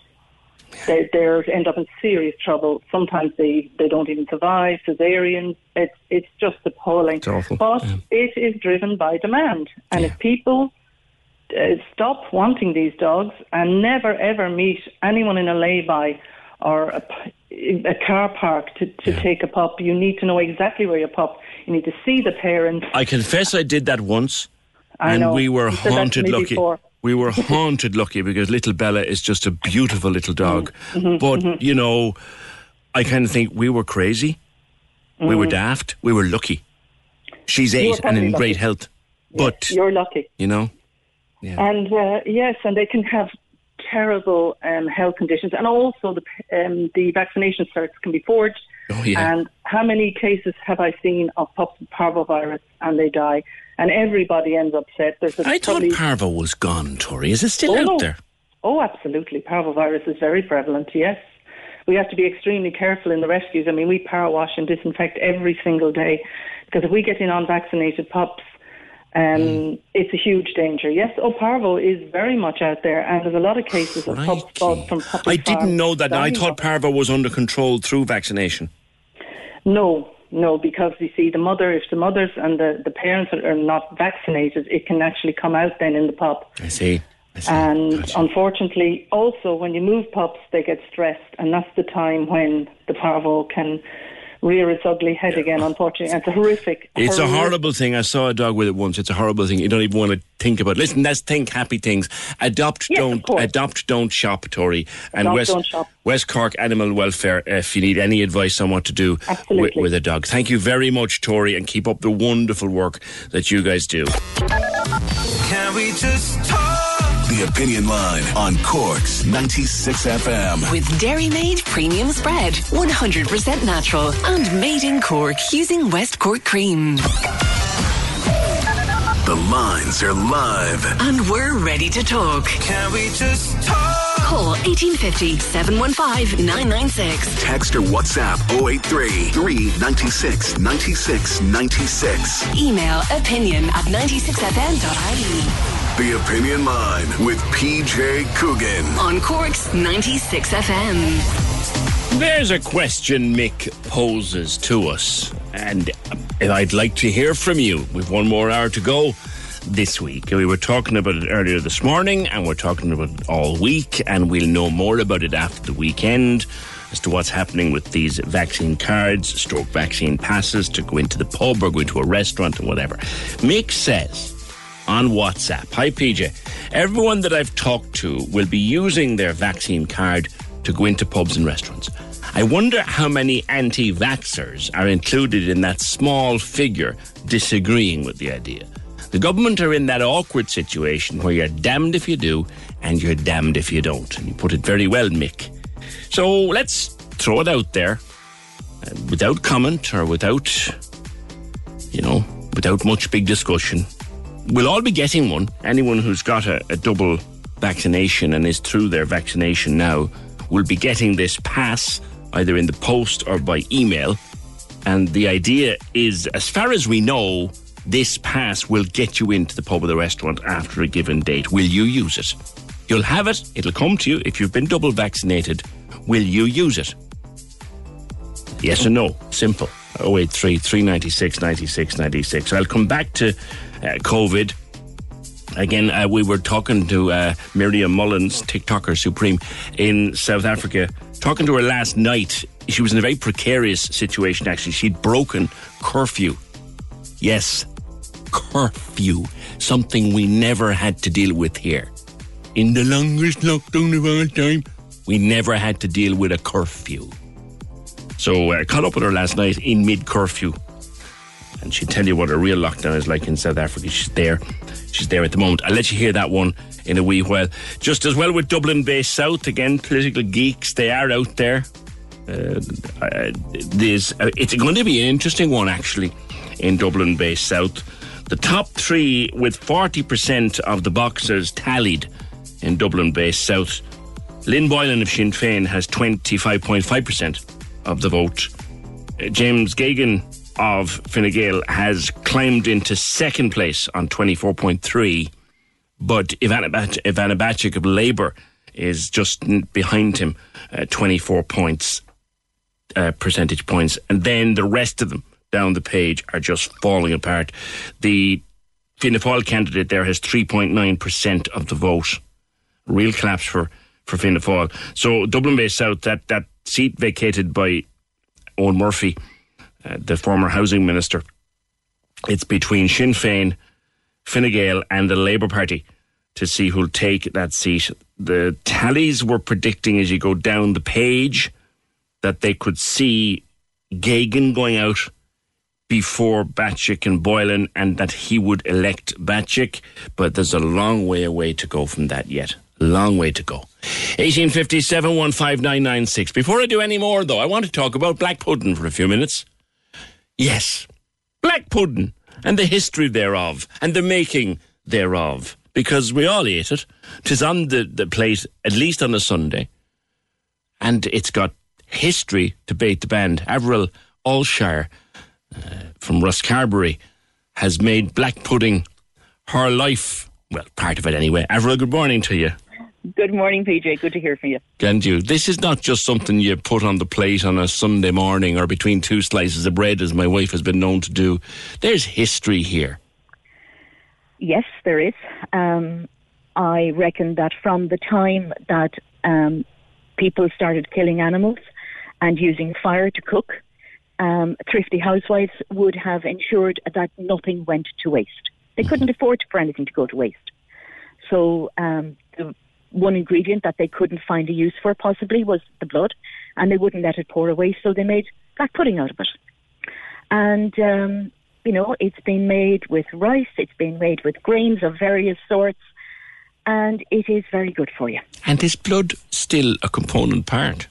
They they end up in serious trouble. Sometimes they, they don't even survive. Cesareans. It's it's just appalling. It's awful. But it is driven by demand, and if people uh, stop wanting these dogs and never ever meet anyone in a lay-by or a car park to, to take a pup, you need to know exactly where your pup. You need to see the parents. I confess I did that once, I and know. we were You said that to haunted lucky. before. We were haunted lucky because little Bella is just a beautiful little dog. Mhm, but mhm. you know, I kind of think we were crazy, we were Mm. daft, we were lucky. She's eight and in great lucky. health, but You're lucky. you know, And uh, yes, and they can have terrible um, health conditions, and also the um, the vaccination certs can be forged. Oh, yeah. And how many cases have I seen of pups with parvovirus and they die? And everybody ends upset. There's a I thought Parvo was gone. Tori, is it still Oh, out no. there? Oh, absolutely. Parvovirus is very prevalent, yes. We have to be extremely careful in the rescues. I mean, we power wash and disinfect every single day because if we get in unvaccinated pups, um, it's a huge danger. Yes, oh, parvo is very much out there, and there's a lot of cases of pups bought from puppy I didn't know that. I thought Parvo was under control through vaccination. No, no, because you see, the mother, if the mothers and the, the parents are, are not vaccinated, it can actually come out then in the pup. I see. And unfortunately, also when you move pups, they get stressed, and that's the time when the parvo can rear its ugly head again. Unfortunately, and it's a horrific. It's a horrible thing. I saw a dog with it once. It's a horrible thing. You don't even want to think about. Listen, let's think happy things. Adopt, don't adopt, don't shop, Tori. And Adopt, West don't shop. West Cork Animal Welfare. Uh, if you need any advice on what to do with, with a dog, thank you very much, Tori, and keep up the wonderful work that you guys do. Can we just talk? Opinion Line on Cork's 96 FM. With Dairy Made Premium Spread, 100% natural and made in Cork using West Cork cream. The lines are live. And we're ready to talk. Can we just talk? Call 1850 715 996. Text or WhatsApp 083 396 96 96. Email opinion at 96fm.ie. The Opinion Line with PJ Coogan. On Cork's 96 FM. There's a question Mick poses to us, and I'd like to hear from you. We've one more hour to go this week. We were talking about it earlier this morning, and we're talking about it all week, and we'll know more about it after the weekend as to what's happening with these vaccine cards, stroke vaccine passes to go into the pub or go into a restaurant and whatever. Mick says on WhatsApp, Hi PJ, everyone that I've talked to will be using their vaccine card to go into pubs and restaurants. I wonder how many anti vaxxers are included in that small figure disagreeing with the idea. The government are in that awkward situation where you're damned if you do and you're damned if you don't. And you put it very well, Mick. So let's throw it out there uh, without comment or without, you know, without much big discussion. We'll all be getting one. Anyone who's got a, a double vaccination and is through their vaccination now will be getting this pass either in the post or by email. And the idea is, as far as we know, this pass will get you into the pub or the restaurant after a given date. Will you use it? You'll have it, it'll come to you if you've been double vaccinated. Will you use it? Yes or no? Simple. 083 396 96 96. I'll come back to uh, COVID. Again, uh, we were talking to uh, Miriam Mullins, TikToker Supreme, in South Africa. Talking to her last night. She was in a very precarious situation, actually. She'd broken curfew. Yes, curfew. Something we never had to deal with here. In the longest lockdown of all time, we never had to deal with a curfew. So I uh, caught up with her last night in mid curfew and she'd tell you what a real lockdown is like in South Africa. She's there. She's there at the moment. I'll let you hear that one in a wee while. Just as well with Dublin Bay South, again, political geeks, they are out there. Uh, uh, uh, it's going to be an interesting one, actually, in Dublin Bay South. The top three, with 40% of the boxers tallied in Dublin Bay South. Lynn Boylan of Sinn Féin has 25.5% of the vote. Uh, James Geoghegan of Fine Gael has climbed into second place on 24.3, but Ivana, Bac- Ivana Bacik of Labour is just behind him, uh, 24 points, uh, percentage points. And then the rest of them down the page are just falling apart. The Fianna Fáil candidate there has 3.9% of the vote. Real collapse for, for Fianna Fáil. So Dublin Bay South, that, that seat vacated by Eoghan Murphy uh, the former housing minister. It's between Sinn Féin, Fine Gael, and the Labour Party to see who'll take that seat. The tallies were predicting as you go down the page that they could see Geoghegan going out before Bacik and Boylan and that he would elect Bacik, but there's a long way away to go from that yet. Long way to go. 1857 15996. Before I do any more, though, I want to talk about Black Pudding for a few minutes. Yes, black pudding and the history thereof and the making thereof. Because we all ate it. Tis on the, the plate at least on a Sunday. And it's got history to bait the band. Avril Allshire uh, from Rosscarbery has made black pudding her life. Well, part of it anyway. Avril, good morning to you. Good morning, PJ. Good to hear from you. And you. This is not just something you put on the plate on a Sunday morning or between two slices of bread, as my wife has been known to do. There's history here. Yes, there is. Um, I reckon that from the time that um, people started killing animals and using fire to cook, um, thrifty housewives would have ensured that nothing went to waste. They couldn't afford for anything to go to waste. So um, the one ingredient that they couldn't find a use for possibly was the blood, and they wouldn't let it pour away, so they made black pudding out of it. And um, you know, it's been made with rice, it's been made with grains of various sorts, and it is very good for you. And is blood still a component part?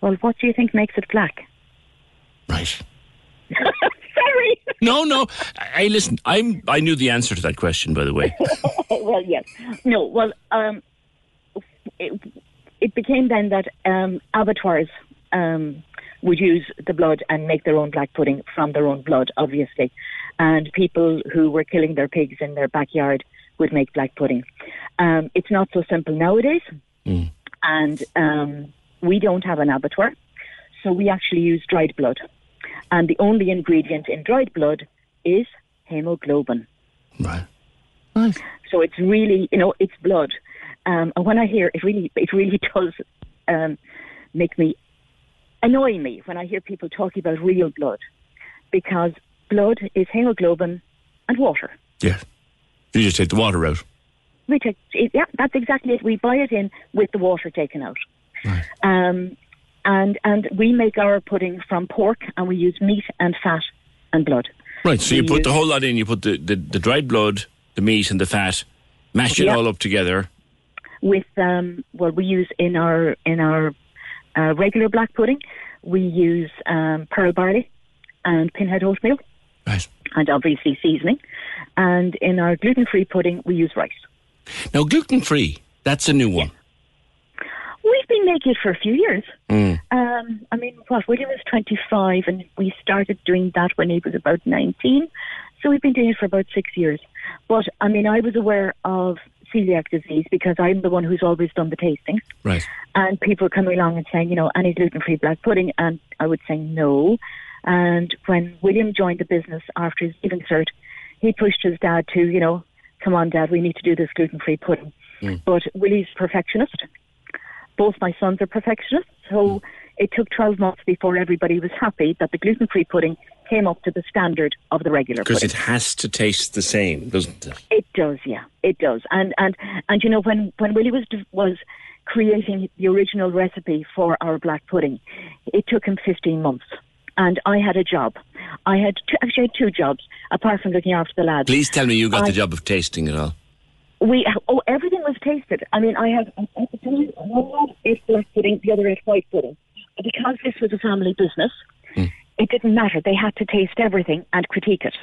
Well, what do you think makes it black? Right. [laughs] Sorry. No, no. I listen. I'm. I knew the answer to that question, by the way. [laughs] well, yes. No. Well, um, it, it became then that um, abattoirs um, would use the blood and make their own black pudding from their own blood, obviously. And people who were killing their pigs in their backyard would make black pudding. Um, it's not so simple nowadays, Mm. and um, we don't have an abattoir, so we actually use dried blood. And the only ingredient in dried blood is hemoglobin. Right. Nice. So it's really, you know, it's blood. Um, and when I hear it, really, it really [laughs] does um, make me annoy me when I hear people talking about real blood, because blood is hemoglobin and water. Yeah. You just take the water out. We take, yeah, that's exactly it. We buy it in with the water taken out. Um, and and we make our pudding from pork, and we use meat and fat and blood. Right. So We you put the whole lot in. You put the, the, the dried blood, the meat, and the fat. Mash it Yeah. all up together. With um, well, we use in our in our uh, regular black pudding, we use um, pearl barley and pinhead oatmeal, right. and obviously seasoning. And in our gluten-free pudding, we use rice. Now gluten free. That's a new one. We've been making it for a few years. Mm. Um, I mean, what William was 25, and we started doing that when he was about 19. So we've been doing it for about six years. But I mean, I was aware of celiac disease because I'm the one who's always done the tasting. Right. And people coming along and saying, you know, any gluten free black pudding. And I would say no. And when William joined the business after his leaving cert, he pushed his dad to, you know, come on, dad, we need to do this gluten free pudding. Mm. But Willie's perfectionist. Both my sons are perfectionists. So mm. it took 12 months before everybody was happy that the gluten free pudding came up to the standard of the regular Because it has to taste the same, doesn't it? It does, yeah, it does. And and and you know when when Willie was was creating the original recipe for our black pudding, it took him fifteen months. And I had a job. I had two, actually I had two jobs apart from looking after the lads. Please tell me you got I- the job of tasting it all. We oh everything was tasted. I mean I had at the time one lad ate black pudding, the other ate white pudding. Because this was a family business, it didn't matter. They had to taste everything and critique it.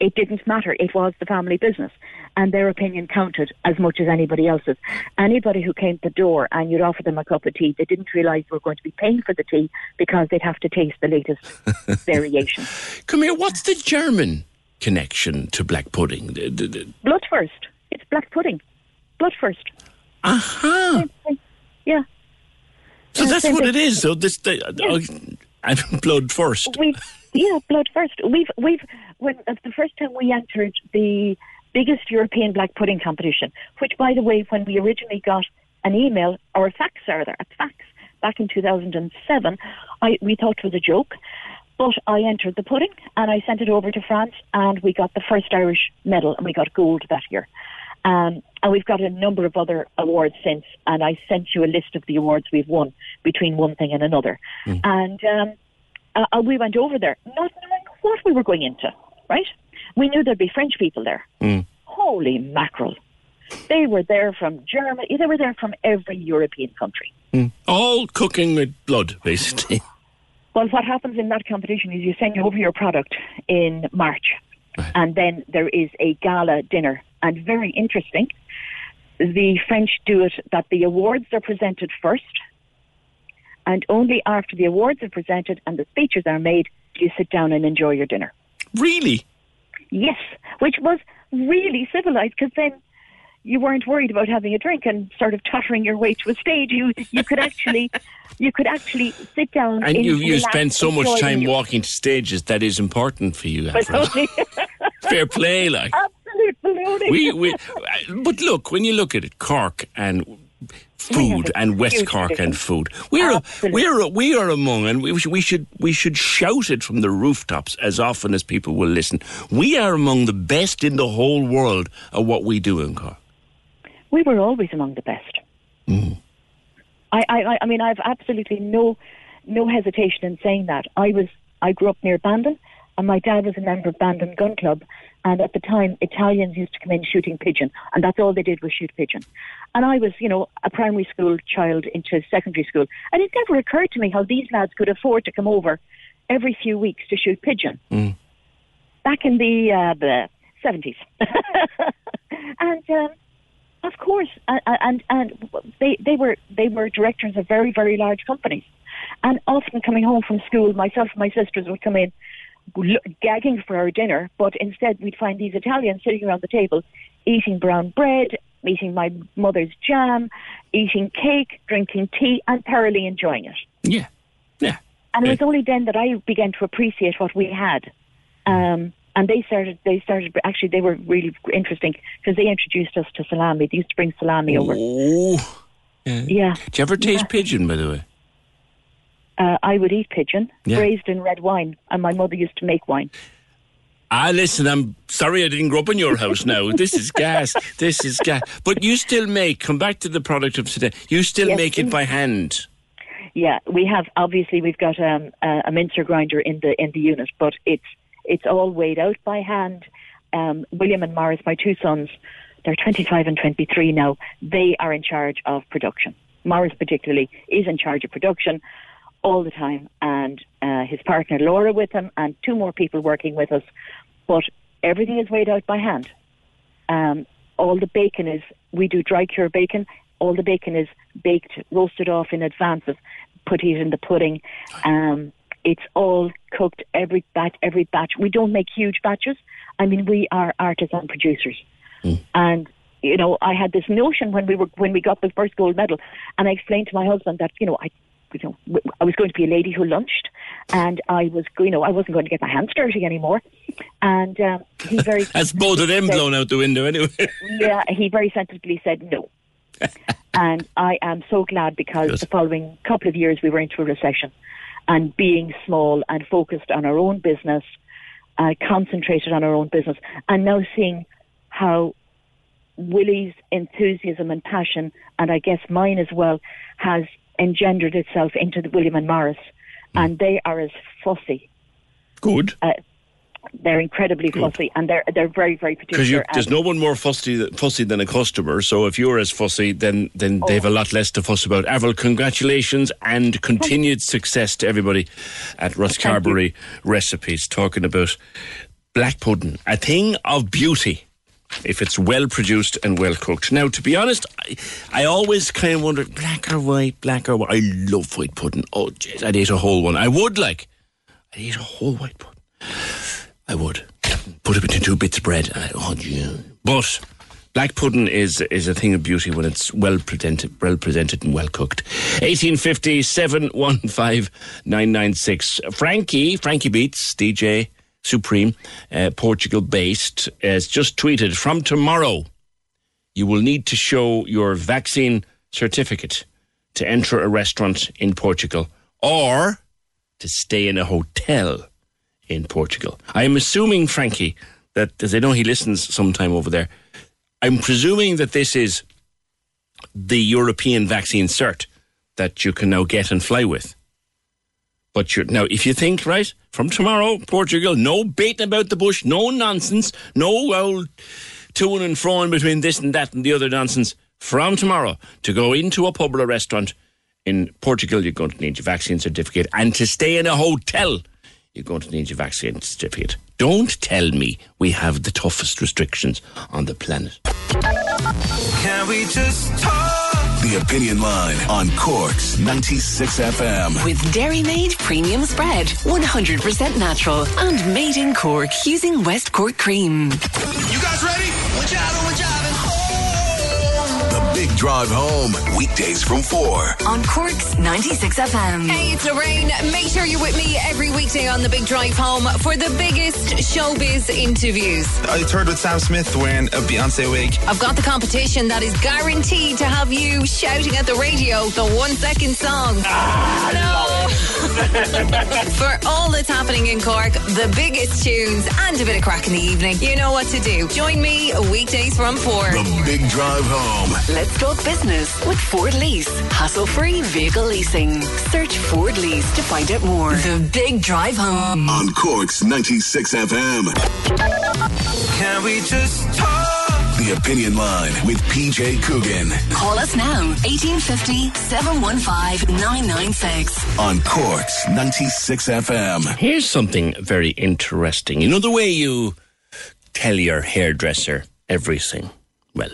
It didn't matter. It was the family business, and their opinion counted as much as anybody else's. Anybody who came to the door and you'd offer them a cup of tea, they didn't realise they were going to be paying for the tea because they'd have to taste the latest [laughs] variation. Come here. What's the German connection to black pudding? Blutwurst. It's black pudding. Blutwurst. Aha. Yeah. So Yeah, that's what thing. it is. So this, the, uh, and Blutwurst. We, yeah, Blutwurst. We've we've when uh, the first time we entered the biggest European black pudding competition, which, by the way, when we originally got an email or a fax rather, a fax back in 2007, I we thought it was a joke. But I entered the pudding and I sent it over to France, and we got the first Irish medal, and we got gold that year. Um, and we've got a number of other awards since, and I sent you a list of the awards we've won between one thing and another. And um, uh, uh, we went over there, not knowing what we were going into, right? We knew there'd be French people there. Mm. Holy mackerel. They were there from Germany, they were there from every European country. Mm. All cooking with blood, basically. [laughs] Well, what happens in that competition is you send over your product in March, and then there is a gala dinner. And very interesting, the French do it that the awards are presented first, and only after the awards are presented and the speeches are made do you sit down and enjoy your dinner. Really? Yes, which was really civilized because then you weren't worried about having a drink and sort of tottering your way to a stage. You you could actually [laughs] you could actually sit down And you, you spend so much time walking to stages that is important for you. But Avril. only- [laughs] Fair play, like. We, we, but look, when you look at it, Cork and food and West Cork and food, we're a, we're a, we are among, and we, should- we should we should shout it from the rooftops as often as people will listen. We are among the best in the whole world at what we do in Cork. we were always among the best. Mm. I, I, I mean, I've absolutely no, no hesitation in saying that. I was, I grew up near Bandon, and my dad was a member of Bandon Gun Club, and at the time, Italians used to come in shooting pigeon, and that's all they did was shoot pigeon. And I was, you know, a primary school child into secondary school, and it never occurred to me how these lads could afford to come over every few weeks to shoot pigeon. Back in the uh, the seventies, [laughs] and um, Of course, and and, and they they were they were directors of very very large companies, and often coming home from school, myself and my sisters would come in gagging for our dinner, but instead we'd find these Italians sitting around the table eating brown bread, eating my mother's jam, eating cake, drinking tea, and thoroughly enjoying it. Yeah, yeah. And it was only then that I began to appreciate what we had. Um, and they started, they started, actually, they were really interesting because they introduced us to salami. They used to bring salami over. Oh. Yeah. Yeah. Did you ever taste Yeah. pigeon, by the way? Uh, I would eat pigeon, Yeah. braised in red wine, and my mother used to make wine. Ah, listen, I'm sorry I didn't grow up in your house now. [laughs] This is gas. This is gas. But you still make, come back to the product of today, you still Yes, make it by hand. Yeah, we have obviously we've got um, a, a mincer grinder in the in the unit, but it's it's all weighed out by hand. Um, William and Morris, my two sons, they're 25 and 23 now. They are in charge of production. Morris particularly is in charge of production all the time, and uh, his partner Laura with him, and two more people working with us. But everything is weighed out by hand. Um, all the bacon is we do dry cure bacon. All the bacon is baked, roasted off in advance of put it in the pudding. Um, it's all cooked every batch. Every batch. We don't make huge batches. I mean, we are artisan producers, and you know, I had this notion when we were when we got the first gold medal, and I explained to my husband that you know I. You know, I was going to be a lady who lunched, and I was, you know, I wasn't going to get my hands dirty anymore. And um, he [laughs] very That's both of them said- blown out the window anyway. [laughs] yeah, he very sensibly said no. [laughs] and I am so glad because the following couple of years we were into a recession and being small and focused on our own business, uh, concentrated on our own business, and now seeing how Willie's enthusiasm and passion, and I guess mine as well, has engendered itself into the William and Morris, and they are as fussy. Good. Uh, they're incredibly fussy, and they're they're very very particular. Because there's no one more fussy, fussy than a customer. So if you're as fussy, then then they've Oh. a lot less to fuss about. Avril, congratulations and continued success to everybody at Rosscarbery Recipes. Talking about black pudding, a thing of beauty. If it's well produced and well cooked. Now, to be honest, I, I always kind of wondered black or white, black or white. I love white pudding. Oh, jeez, I'd eat a whole one. I would like. I'd eat a whole white pudding. I would put it between two bits of bread. I, oh, yeah. But black pudding is is a thing of beauty when it's well presented, well presented and well cooked. Eighteen fifty seven one five nine nine six. Frankie, Frankie Beats, DJ Supreme, uh, Portugal based, has just tweeted from tomorrow. You will need to show your vaccine certificate to enter a restaurant in Portugal or to stay in a hotel in Portugal. I am assuming, Frankie, that as I know he listens sometime over there, I'm presuming that this is the European vaccine cert that you can now get and fly with. But you're, now, if you think, right, from tomorrow, Portugal, no baiting about the bush, no nonsense, no old to and fro between this and that and the other nonsense. From tomorrow, to go into a pub or a restaurant in Portugal, you're going to need your vaccine certificate. And to stay in a hotel, you're going to need your vaccine certificate. Don't tell me we have the toughest restrictions on the planet. Can we just talk? The Opinion Line on Cork's 96 FM. With Dairy Made Premium Spread, 100% natural and made in Cork using West Cork cream. You guys ready? We're driving, we're driving. The Big Drive Home. Weekdays from 4. On Cork's 96 FM. Hey, it's Lorraine. Make sure you're with me every weekday on the Big Drive Home for the biggest showbiz interviews. I toured with Sam Smith wearing a uh, Beyonce wig. I've got the competition that is guaranteed to have you shouting at the radio the one second song. Ah, no. [laughs] [laughs] For all that's happening in Cork, the biggest tunes, and a bit of crack in the evening, you know what to do. Join me weekdays from 4. The Big Drive Home. Let's talk business with Ford Lease. Hassle free vehicle leasing. Search Ford Lease to find out more. The Big Drive Home. On Cork's 96 FM. Can we just talk? The Opinion Line with PJ Coogan. Call us now 1850 715 996. On Cork's 96 FM. Here's something very interesting. You know the way you tell your hairdresser everything? Well,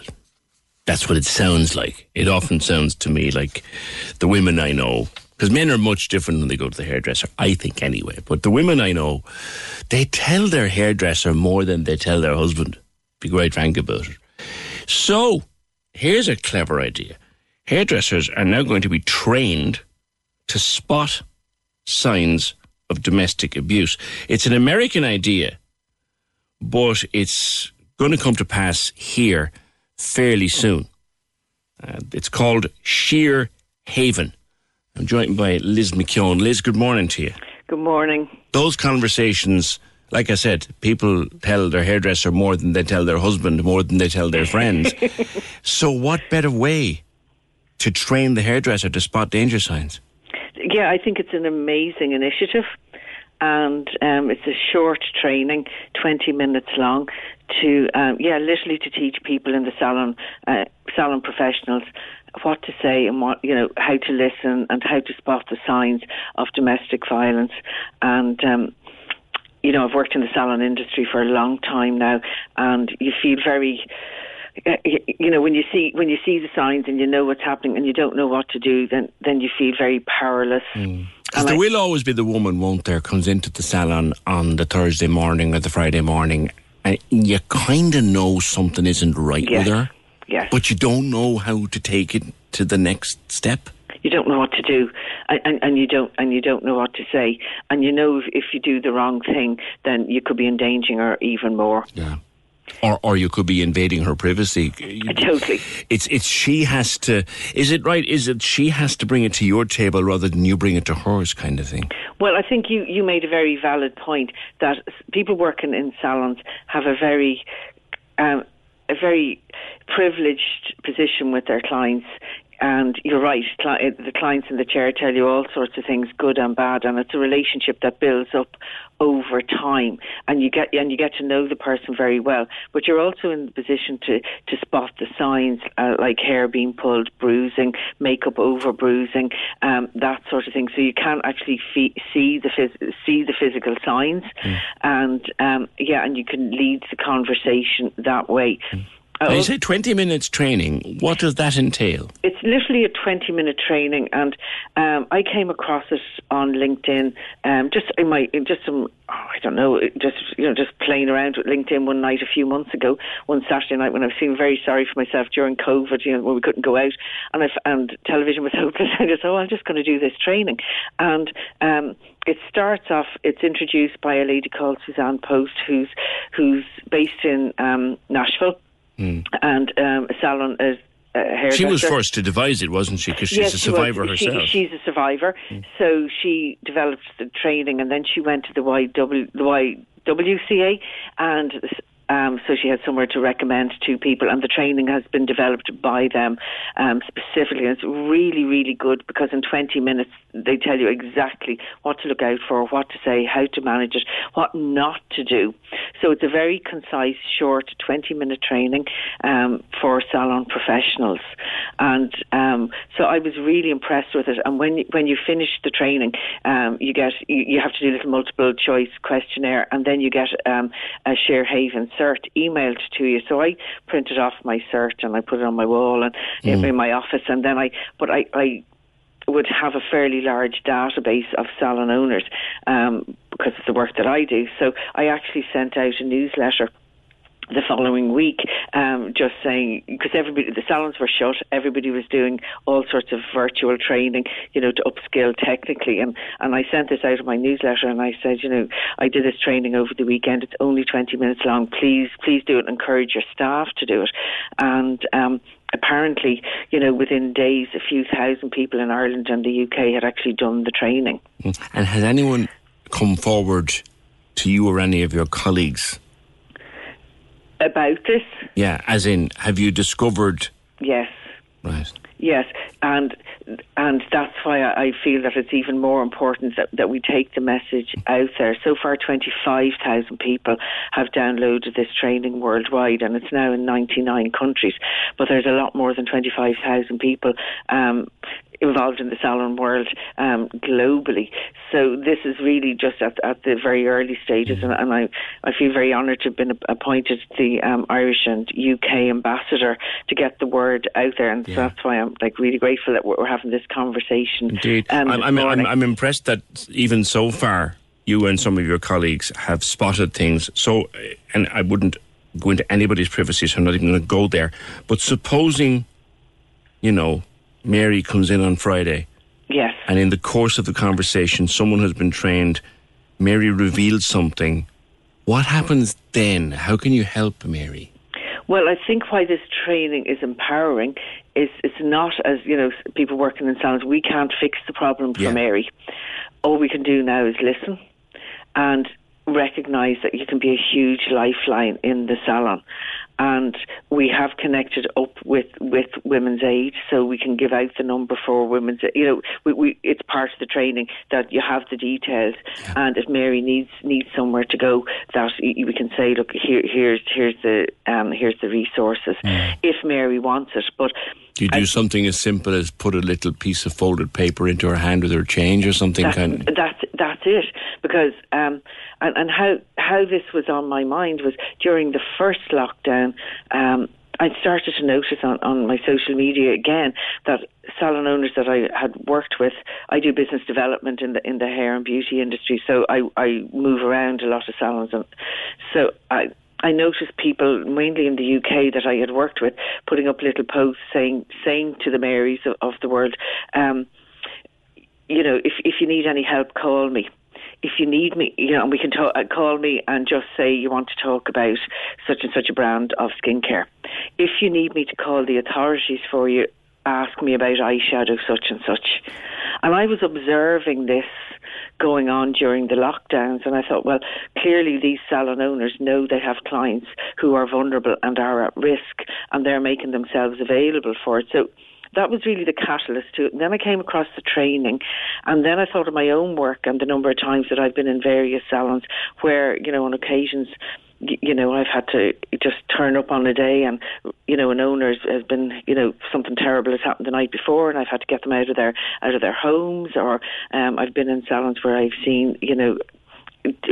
That's what it sounds like. It often sounds to me like the women I know, because men are much different when they go to the hairdresser, I think anyway. But the women I know, they tell their hairdresser more than they tell their husband. Be quite frank about it. So, here's a clever idea. Hairdressers are now going to be trained to spot signs of domestic abuse. It's an American idea, but it's going to come to pass here fairly soon. Uh, it's called Sheer Haven. I'm joined by Liz McKeown. Liz, good morning to you. Good morning. Those conversations, like I said, people tell their hairdresser more than they tell their husband, more than they tell their friends. [laughs] so, what better way to train the hairdresser to spot danger signs? Yeah, I think it's an amazing initiative. And um, it's a short training, 20 minutes long, to, um, yeah, literally to teach people in the salon, uh, salon professionals what to say and what you know how to listen and how to spot the signs of domestic violence and um, you know I've worked in the salon industry for a long time now and you feel very uh, you know when you see when you see the signs and you know what's happening and you don't know what to do then then you feel very powerless mm. Because there will always be the woman, won't there, comes into the salon on the Thursday morning or the Friday morning, and you kind of know something isn't right yes. with her. Yes. But you don't know how to take it to the next step. You don't know what to do, and, and, and you don't and you don't know what to say, and you know if, if you do the wrong thing, then you could be endangering her even more. Yeah or or you could be invading her privacy. [laughs] Totally. It's it's she has to. Is it right? Is it she has to bring it to your table rather than you bring it to hers, kind of thing? Well, I think you you made a very valid point that people working in salons have a very um, a very privileged position with their clients and you're right, the clients in the chair tell you all sorts of things, good and bad, and it's a relationship that builds up over time, and you get and you get to know the person very well. But you're also in the position to to spot the signs uh, like hair being pulled, bruising, makeup over bruising, um, that sort of thing. So you can actually see the phys- see the physical signs, mm. and um, yeah, and you can lead the conversation that way. Mm. Uh, you say 20 minutes training. What does that entail? It's literally a 20 minute training, and um, I came across it on LinkedIn. Um, just in my, just some, oh, I don't know, just you know, just playing around with LinkedIn one night a few months ago, one Saturday night when I was feeling very sorry for myself during COVID, you know, when we couldn't go out, and I, and television was [laughs] hopeless. I just, oh, I'm just going to do this training, and um, it starts off. It's introduced by a lady called Suzanne Post, who's who's based in um, Nashville Mm. And um, Salon is. Uh, she was first to devise it, wasn't she? Because she's yes, a survivor she herself. She, she's a survivor, mm. so she developed the training, and then she went to the YW, the YWCA, and um, so she has somewhere to recommend to people, and the training has been developed by them um, specifically. And it's really, really good because in 20 minutes they tell you exactly what to look out for, what to say, how to manage it, what not to do. So it's a very concise, short 20 minute training um, for salon professionals. And um, so I was really impressed with it. And when, when you finish the training, um, you get you, you, have to do a little multiple choice questionnaire, and then you get um, a Sheer Haven cert emailed to you. So I printed off my cert and I put it on my wall and mm. in my office, and then I, but I, I would have a fairly large database of salon owners um, because of the work that I do. So I actually sent out a newsletter the following week, um, just saying because everybody the salons were shut, everybody was doing all sorts of virtual training, you know, to upskill technically, and and I sent this out in my newsletter, and I said, you know, I did this training over the weekend. It's only twenty minutes long. Please, please do it. Encourage your staff to do it, and. Um, apparently, you know, within days, a few thousand people in Ireland and the UK had actually done the training. And has anyone come forward to you or any of your colleagues about this. Yeah, as in, have you discovered? Yes. Right. Yes, and and that's why I feel that it's even more important that, that we take the message out there. So far, 25,000 people have downloaded this training worldwide, and it's now in 99 countries. But there's a lot more than 25,000 people um, involved in the salon world um, globally. So this is really just at, at the very early stages, and, and I, I feel very honoured to have been appointed the um, Irish and UK ambassador to get the word out there, and so that's why I'm like really grateful that we're, we're having this conversation. Indeed, um, I'm, I'm, I'm. I'm impressed that even so far, you and some of your colleagues have spotted things. So, uh, and I wouldn't go into anybody's privacy, so I'm not even going to go there. But supposing, you know, Mary comes in on Friday, Yes. and in the course of the conversation, someone has been trained. Mary reveals something. What happens then? How can you help Mary? Well, I think why this training is empowering is it's not as you know people working in salons. We can't fix the problem for Yeah. Mary. All we can do now is listen and recognise that you can be a huge lifeline in the salon. And we have connected up with, with Women's Aid, so we can give out the number for Women's. You know, we, we, it's part of the training that you have the details, and if Mary needs needs somewhere to go, that we can say, look, here, here's here's the um, here's the resources. If Mary wants it, but Do you do something as simple as put a little piece of folded paper into her hand with her change or something? That's, kind that's that's it. Because um, and and how how this was on my mind was during the first lockdown. Um, I started to notice on, on my social media again that salon owners that I had worked with, I do business development in the in the hair and beauty industry, so I, I move around a lot of salons, and so I I noticed people mainly in the UK that I had worked with putting up little posts saying saying to the Marys of, of the world, um, you know, if if you need any help, call me. If you need me, you know, and we can talk, uh, call me and just say you want to talk about such and such a brand of skincare. If you need me to call the authorities for you, ask me about eyeshadow such and such. And I was observing this going on during the lockdowns, and I thought, well, clearly these salon owners know they have clients who are vulnerable and are at risk, and they're making themselves available for it. So that was really the catalyst to it. And then I came across the training, and then I thought of my own work and the number of times that I've been in various salons where, you know, on occasions, you know, I've had to just turn up on a day, and you know, an owner has, been, you know, something terrible has happened the night before, and I've had to get them out of their out of their homes, or um, I've been in salons where I've seen, you know,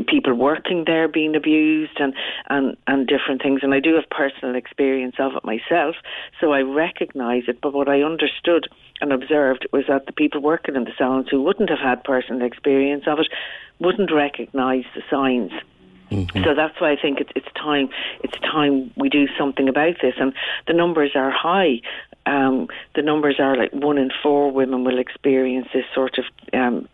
people working there being abused and, and, and different things. And I do have personal experience of it myself, so I recognise it. But what I understood and observed was that the people working in the salons who wouldn't have had personal experience of it wouldn't recognise the signs. So that's why I think it's it's time it's time we do something about this, and the numbers are high. Um, the numbers are like one in four women will experience this sort of um,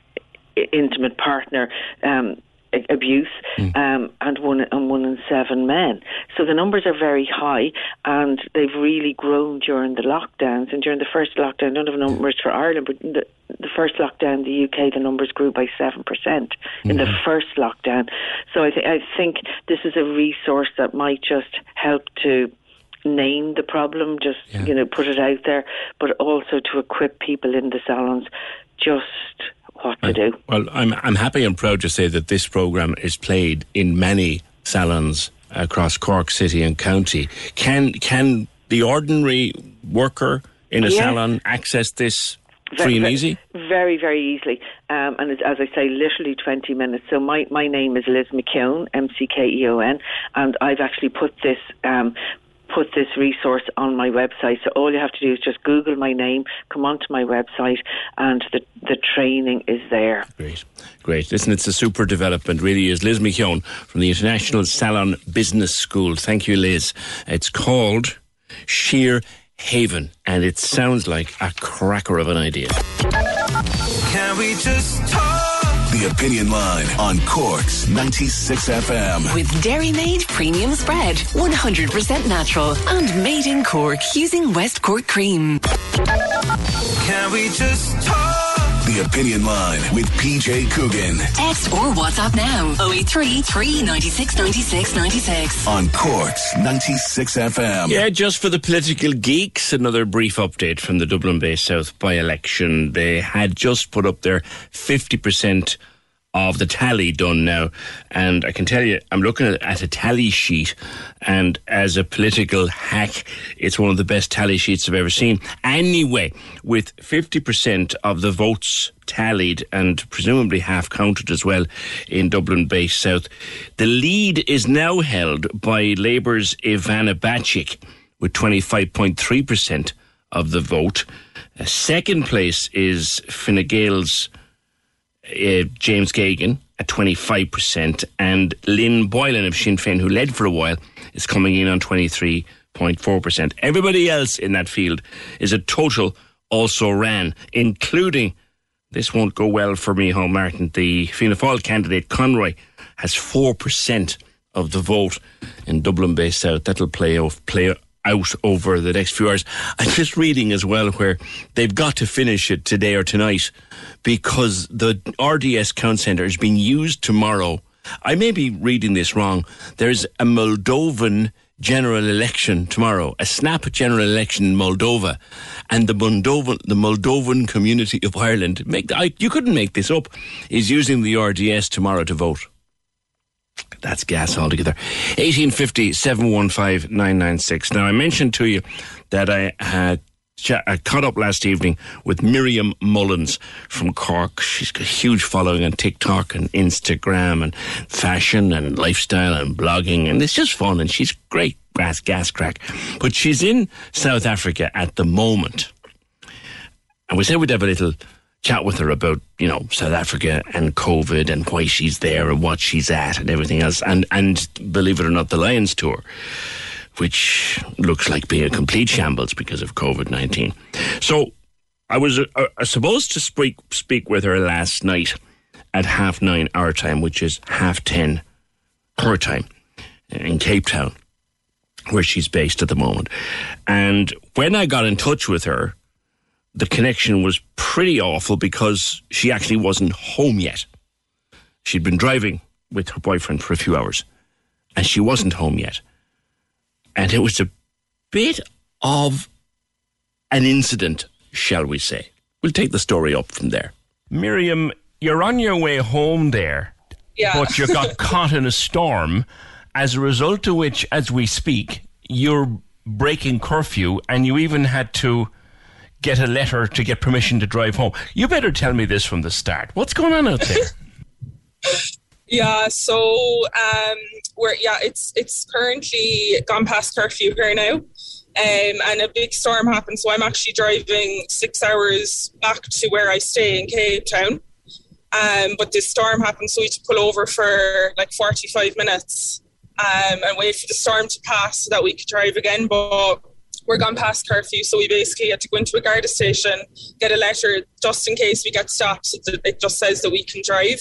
intimate partner um, abuse, um, and one and one in seven men. So the numbers are very high, and they've really grown during the lockdowns. And during the first lockdown, I don't have numbers for Ireland, but the, the first lockdown in the UK, the numbers grew by seven percent in the first lockdown. So I, th- I think this is a resource that might just help to name the problem, just you know, put it out there, but also to equip people in the salons just what to do. Well, I'm I'm happy and proud to say that this program is played in many salons across Cork City and County. Can can the ordinary worker in a Yes. salon access this free and easy? Very, very easily. Um, and as I say, literally 20 minutes. So my, my name is Liz McKeown, M-C-K-E-O-N, and I've actually put this, um, put this resource on my website. So all you have to do is just Google my name, come onto my website, and the, the training is there. Great, great. Listen, it's a super development, really is. Liz McKeown from the International Salon Business School. Thank you, Liz. It's called Sheer Haven, and it sounds like a cracker of an idea. Can we just talk? The Opinion Line on Cork's 96 FM. With Dairy Made Premium Spread, 100% natural and made in Cork using West Cork cream. Can we just talk? The Opinion Line with PJ Coogan Text or WhatsApp now 083 396 96 96. on Cork's 96 FM. Yeah, just for the political geeks, another brief update from the Dublin Bay South by election. They had just put up their 50% of the tally done now. And I can tell you, I'm looking at, at, a tally sheet, and as a political hack, it's one of the best tally sheets I've ever seen. Anyway, with 50% of the votes tallied and presumably half counted as well in Dublin Bay South, the lead is now held by Labour's Ivana Bacik with 25.3% of the vote. Uh, second place is Fine Gael's uh, James Geoghegan at 25%, and Lynn Boylan of Sinn Féin, who led for a while, is coming in on 23.4%. Everybody else in that field is a total also ran, including, this won't go well for me, home Martin, the Fianna Fáil candidate Conroy has 4% of the vote in Dublin Bay South. That'll play off, play out over the next few hours. I'm just reading as well where they've got to finish it today or tonight because the RDS Count Centre is being used tomorrow. I may be reading this wrong. There's a Moldovan general election tomorrow, a snap general election in Moldova, and the Moldovan, the Moldovan community of Ireland, make, I, you couldn't make this up, is using the RDS tomorrow to vote. That's gas altogether. 1850 715 996. Now, I mentioned to you that I had I caught up last evening with Miriam Mullins from Cork. She's got a huge following on TikTok and Instagram and fashion and lifestyle and blogging, and it's just fun. And she's great gas gas crack. But she's in South Africa at the moment, and we said we'd have a little chat with her about you know South Africa and COVID and why she's there and what she's at and everything else, and and believe it or not, the Lions tour, which looks like being a complete shambles because of COVID nineteen. So I was uh, uh, supposed to speak speak with her last night at half nine our time, which is half ten her time in Cape Town, where she's based at the moment. And when I got in touch with her the connection was pretty awful because she actually wasn't home yet. She'd been driving with her boyfriend for a few hours and she wasn't home yet. And it was a bit of an incident, shall we say. We'll take the story up from there. Miriam, you're on your way home there, yeah. but you got [laughs] caught in a storm, as a result of which, as we speak, you're breaking curfew and you even had to get a letter to get permission to drive home. You better tell me this from the start. What's going on out there? [laughs] yeah, so um, we're yeah, it's it's currently gone past curfew here now. Um, and a big storm happened, so I'm actually driving six hours back to where I stay in Cape Town. Um, but this storm happened, so we had to pull over for like 45 minutes um, and wait for the storm to pass so that we could drive again. But we're gone past curfew, so we basically had to go into a Garda station, get a letter just in case we get stopped. It just says that we can drive.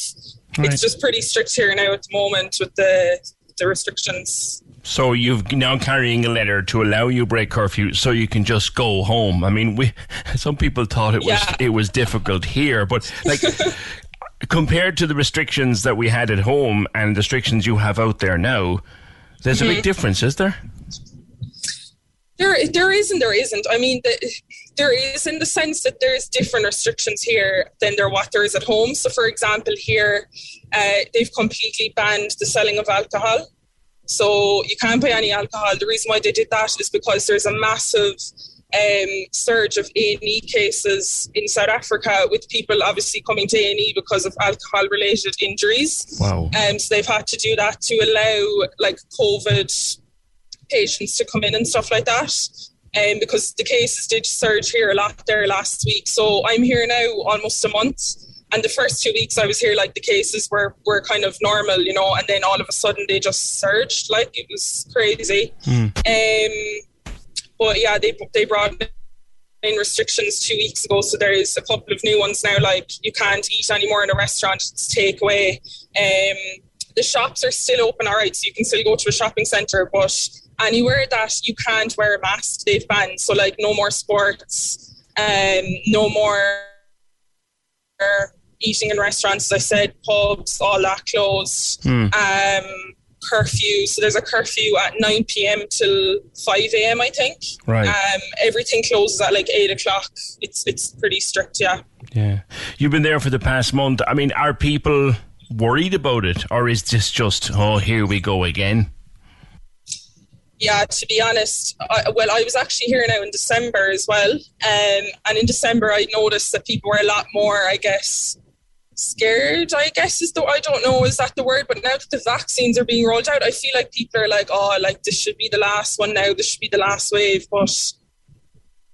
Right. It's just pretty strict here now at the moment with the the restrictions. So you've now carrying a letter to allow you break curfew, so you can just go home. I mean, we [laughs] some people thought it was yeah. it was difficult here, but like. [laughs] compared to the restrictions that we had at home and the restrictions you have out there now, there's mm-hmm. a big mm-hmm. difference, is there? There, there is and there isn't. I mean, the, there is in the sense that there's different restrictions here than there what there is at home. So, for example, here uh, they've completely banned the selling of alcohol. So you can't buy any alcohol. The reason why they did that is because there's a massive um, surge of A&E cases in South Africa with people obviously coming to A&E because of alcohol-related injuries. Wow. Um, so they've had to do that to allow like COVID patients to come in and stuff like that. Um, because the cases did surge here a lot there last week. So I'm here now almost a month. And the first two weeks I was here, like the cases were, were kind of normal, you know, and then all of a sudden they just surged. Like it was crazy. Mm. Um, but yeah, they, they brought in restrictions two weeks ago. So there's a couple of new ones now, like you can't eat anymore in a restaurant, it's takeaway. Um, the shops are still open, all right, so you can still go to a shopping centre, but anywhere that you can't wear a mask, they've banned. So like no more sports, um, no more eating in restaurants. As I said, pubs, all that closed. Mm. Um, curfew. So there's a curfew at 9 p.m. till 5 a.m. I think. Right. Um, everything closes at like eight o'clock. It's it's pretty strict. Yeah. Yeah. You've been there for the past month. I mean, are people worried about it, or is this just oh here we go again? Yeah, to be honest, I, well, I was actually here now in December as well, um, and in December I noticed that people were a lot more, I guess, scared. I guess is the I don't know is that the word, but now that the vaccines are being rolled out, I feel like people are like, oh, like this should be the last one now. This should be the last wave, but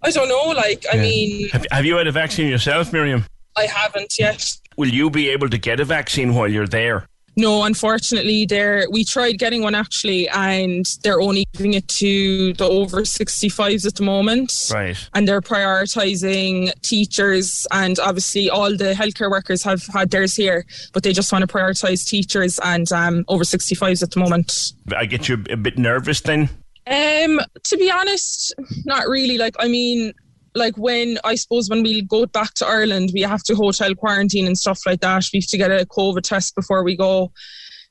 I don't know. Like, I Yeah. mean, Have, have you had a vaccine yourself, Miriam? I haven't yet. Will you be able to get a vaccine while you're there? No, unfortunately, they're, we tried getting one actually, and they're only giving it to the over 65s at the moment. Right. And they're prioritising teachers, and obviously, all the healthcare workers have had theirs here, but they just want to prioritise teachers and um, over 65s at the moment. I get you a bit nervous then. Um, to be honest, not really. Like, I mean, like when I suppose when we go back to Ireland, we have to hotel quarantine and stuff like that. We have to get a COVID test before we go.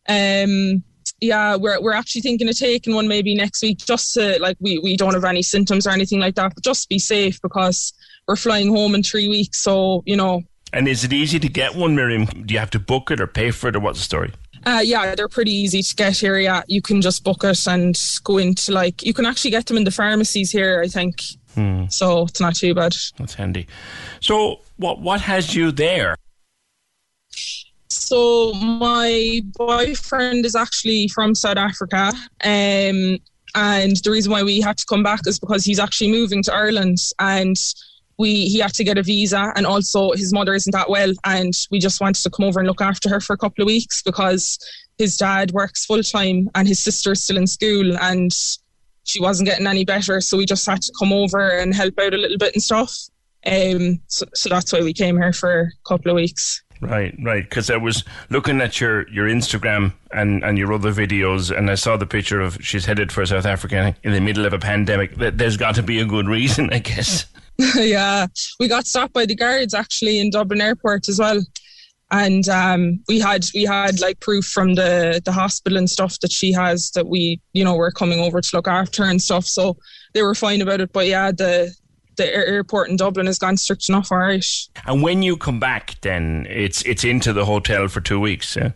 Um, yeah, we're we're actually thinking of taking one maybe next week, just to like we we don't have any symptoms or anything like that, but just be safe because we're flying home in three weeks. So you know, And is it easy to get one, Miriam? Do you have to book it or pay for it, or what's the story? Uh, yeah, they're pretty easy to get here. Yeah, you can just book it and go into like you can actually get them in the pharmacies here. I think Hmm, so. It's not too bad. that's handy. So, what what has you there? So my boyfriend is actually from South Africa, um, and the reason why we had to come back is because he's actually moving to Ireland, and we he had to get a visa, and also his mother isn't that well, and we just wanted to come over and look after her for a couple of weeks because his dad works full time and his sister is still in school, and she wasn't getting any better, so we just had to come over and help out a little bit and stuff. Um, so, so that's why we came here for a couple of weeks. Right, right. Because I was looking at your, your Instagram and, and your other videos, and I saw the picture of she's headed for South Africa in the middle of a pandemic. There's got to be a good reason, I guess. [laughs] yeah, we got stopped by the guards actually in Dublin Airport as well, and um, we had we had like proof from the the hospital and stuff that she has that we you know were coming over to look after her and stuff. So they were fine about it. But yeah, the the airport in Dublin has gone strict enough, right. And when you come back, then it's it's into the hotel for two weeks. Yeah.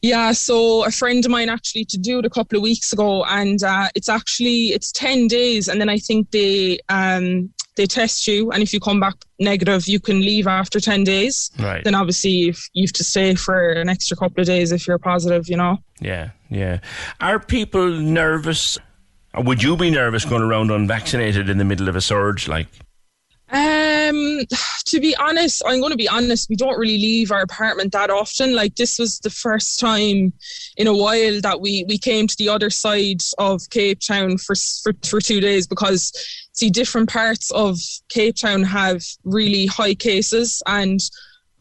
Yeah, so a friend of mine actually to do it a couple of weeks ago, and uh, it's actually it's ten days, and then I think they um, they test you, and if you come back negative, you can leave after ten days. Right. Then obviously you've, you have to stay for an extra couple of days if you're positive, you know. Yeah, yeah. Are people nervous? Or would you be nervous going around unvaccinated in the middle of a surge? Like, Um, to be honest, I'm going to be honest. We don't really leave our apartment that often. Like this was the first time in a while that we we came to the other side of Cape Town for for, for two days because see different parts of Cape Town have really high cases and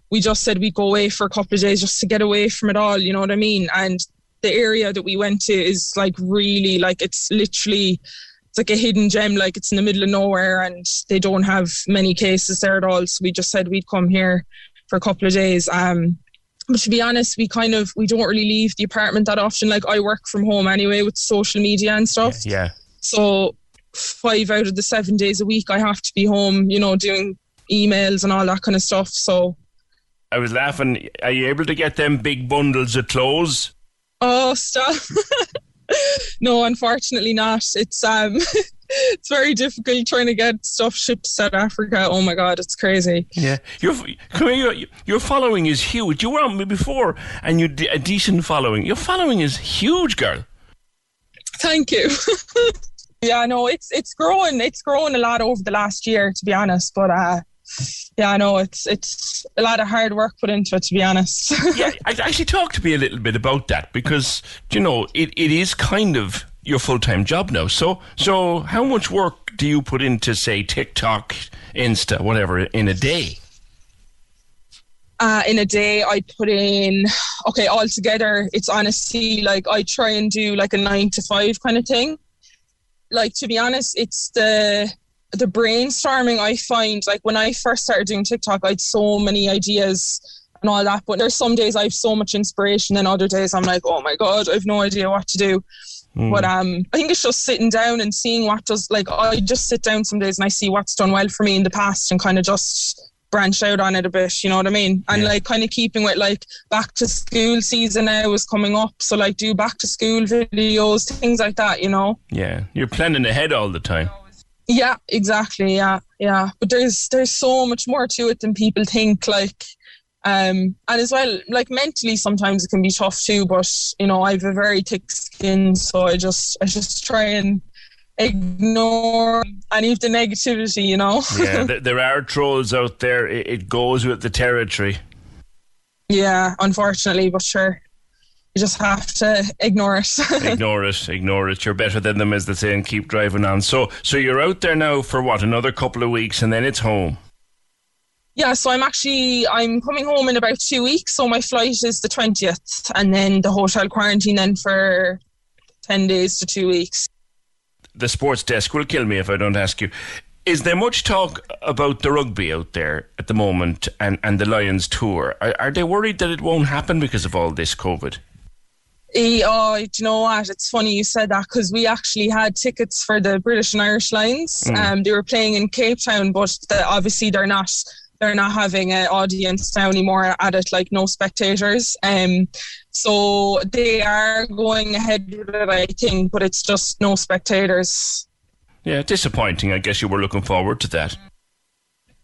we just said we'd go away for a couple of days just to get away from it all. You know what I mean? And the area that we went to is like really like it's literally it's like a hidden gem, like it's in the middle of nowhere and they don't have many cases there at all. So we just said we'd come here for a couple of days. Um, but to be honest, we kind of we don't really leave the apartment that often. Like I work from home anyway with social media and stuff. yeah. So five out of the seven days a week I have to be home, you know, doing emails and all that kind of stuff. So I was laughing. Are you able to get them big bundles of clothes? Oh, stop. [laughs] [laughs] no, unfortunately not. It's um [laughs] it's very difficult trying to get stuff shipped to South Africa. Oh my god, it's crazy. Yeah, your your, your following is huge. You were on me before, and you a decent following. Your following is huge, girl. Thank you. [laughs] yeah, no, it's it's growing. It's growing a lot over the last year, to be honest. But uh yeah, I know it's it's a lot of hard work put into it, to be honest. [laughs] yeah, actually, talk to me a little bit about that because you know it, it is kind of your full time job now. So so how much work do you put into say TikTok, Insta, whatever in a day? uh, in a day I put in okay altogether it's honestly like I try and do like a nine to five kind of thing like to be honest it's the the brainstorming I find like when I first started doing TikTok I had so many ideas and all that but there's some days I have so much inspiration and other days I'm like oh my god I've no idea what to do Hmm. but um I think it's just sitting down and seeing what does like I just sit down some days and I see what's done well for me in the past and kind of just branch out on it a bit, you know what I mean? And Yeah. like kind of keeping with like back to school season now is coming up. So like do back to school videos, things like that, you know? Yeah, you're planning ahead all the time. Yeah, exactly. Yeah, yeah. But there's there's so much more to it than people think. Like, um, and as well, like mentally, sometimes it can be tough too. But you know, I have a very thick skin, so I just I just try and ignore any of the negativity. You know. Yeah, [laughs] there, are trolls out there. It goes with the territory. yeah, unfortunately, but sure, you just have to ignore it. [laughs] ignore it, ignore it. You're better than them, as they say, and keep driving on. So, so you're out there now for what? Another couple of weeks, and then it's home. Yeah, so I'm actually I'm coming home in about two weeks. So my flight is the twentieth, and then the hotel quarantine then for ten days to two weeks. The sports desk will kill me if I don't ask you. Is there much talk about the rugby out there at the moment and, and the Lions tour? Are, are they worried that it won't happen because of all this COVID? Oh, do you know what? It's funny you said that because we actually had tickets for the British and Irish Lions. Mm. Um, they were playing in Cape Town, but the, obviously they're not. They're not having an audience now anymore at it, like no spectators. Um, so they are going ahead with it, I think, but it's just no spectators. Yeah, disappointing. I guess you were looking forward to that.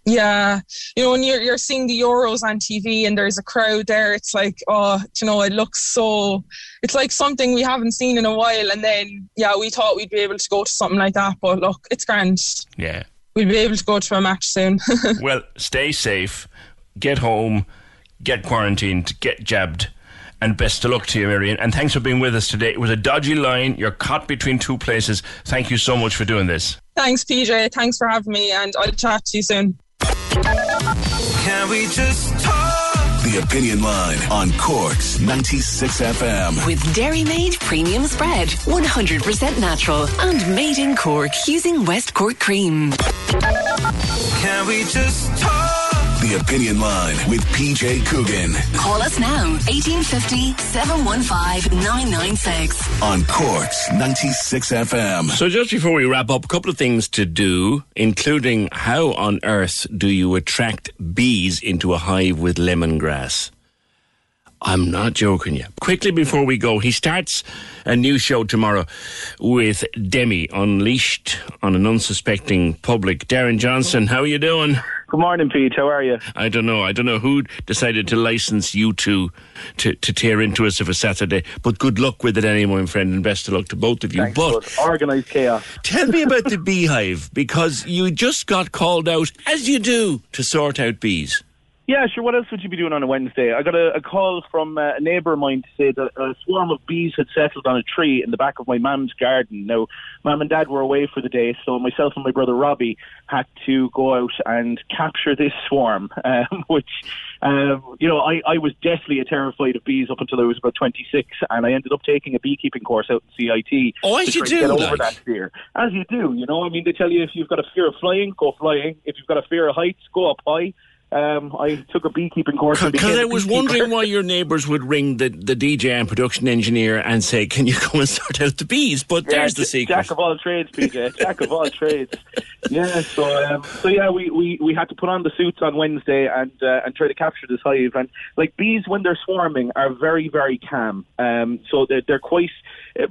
Yeah, you know, when you're you're seeing the Euros on TV and there's a crowd there, it's like, oh, you know, it looks so. It's like something we haven't seen in a while. And then, yeah, we thought we'd be able to go to something like that, but look, it's grand. Yeah. We'll be able to go to a match soon. [laughs] well, stay safe, get home, get quarantined, get jabbed, and best of luck to you, Marion. And thanks for being with us today. It was a dodgy line. You're caught between two places. Thank you so much for doing this. Thanks, PJ. Thanks for having me, and I'll chat to you soon. Can we just talk? The Opinion Line on Cork's 96 FM. With Dairy Made Premium Spread, 100% natural and made in Cork using West Cork cream. Can we just talk? The Opinion Line with PJ Coogan Call us now, 1850 715 996. on Cork's 96 FM. So, just before we wrap up, a couple of things to do, including how on earth do you attract bees into a hive with lemongrass? I'm not joking you. Quickly before we go, he starts a new show tomorrow with Demi Unleashed on an unsuspecting public. Darren Johnson, how are you doing? Good morning, Pete. How are you? I don't know. I don't know who decided to license you two to, to tear into us of a Saturday, but good luck with it anyway, my friend, and best of luck to both of you. Thanks, but. Organised chaos. Tell me about the [laughs] beehive because you just got called out, as you do, to sort out bees. Yeah, sure. What else would you be doing on a Wednesday? I got a, a call from uh, a neighbour of mine to say that a swarm of bees had settled on a tree in the back of my mum's garden. Now, mum and dad were away for the day, so myself and my brother Robbie had to go out and capture this swarm, [laughs] um, which, um, you know, I, I was deathly a terrified of bees up until I was about 26, and I ended up taking a beekeeping course out in CIT. Oh, as to you do, Get over like. that fear. As you do, you know. I mean, they tell you if you've got a fear of flying, go flying. If you've got a fear of heights, go up high. Um, I took a beekeeping course. Because I was wondering why your neighbours would ring the, the DJ and production engineer and say, Can you [laughs] come and sort out the bees? But Yeah, there's the secret. Jack of all trades, PJ. Jack of all trades. Yeah. So, um, so yeah, we, we, we had to put on the suits on Wednesday and uh, and try to capture this hive. And like bees, when they're swarming, are very very calm. Um, so they're, they're quite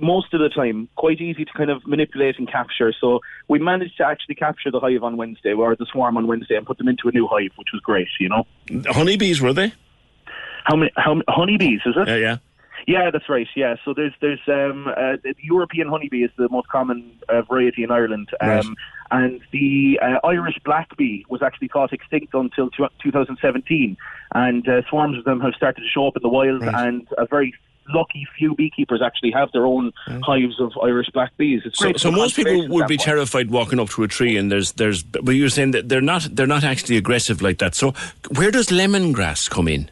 most of the time quite easy to kind of manipulate and capture. So we managed to actually capture the hive on Wednesday, or the swarm on Wednesday, and put them into a new hive, which was great. You know. Honeybees, were they? How many? How many, honeybees? Is it? Yeah, yeah. Yeah, that's right. Yeah, so there's there's um, uh, the European honeybee is the most common uh, variety in Ireland, um, Right. and the uh, Irish black bee was actually thought extinct until tw 2017, and uh, swarms of them have started to show up in the wild, and a very lucky few beekeepers actually have their own mm. hives of Irish black bees. It's So, so most people would be standpoint. terrified walking up to a tree, and there's there's. But you're saying that they're not they're not actually aggressive like that. So where does lemongrass come in?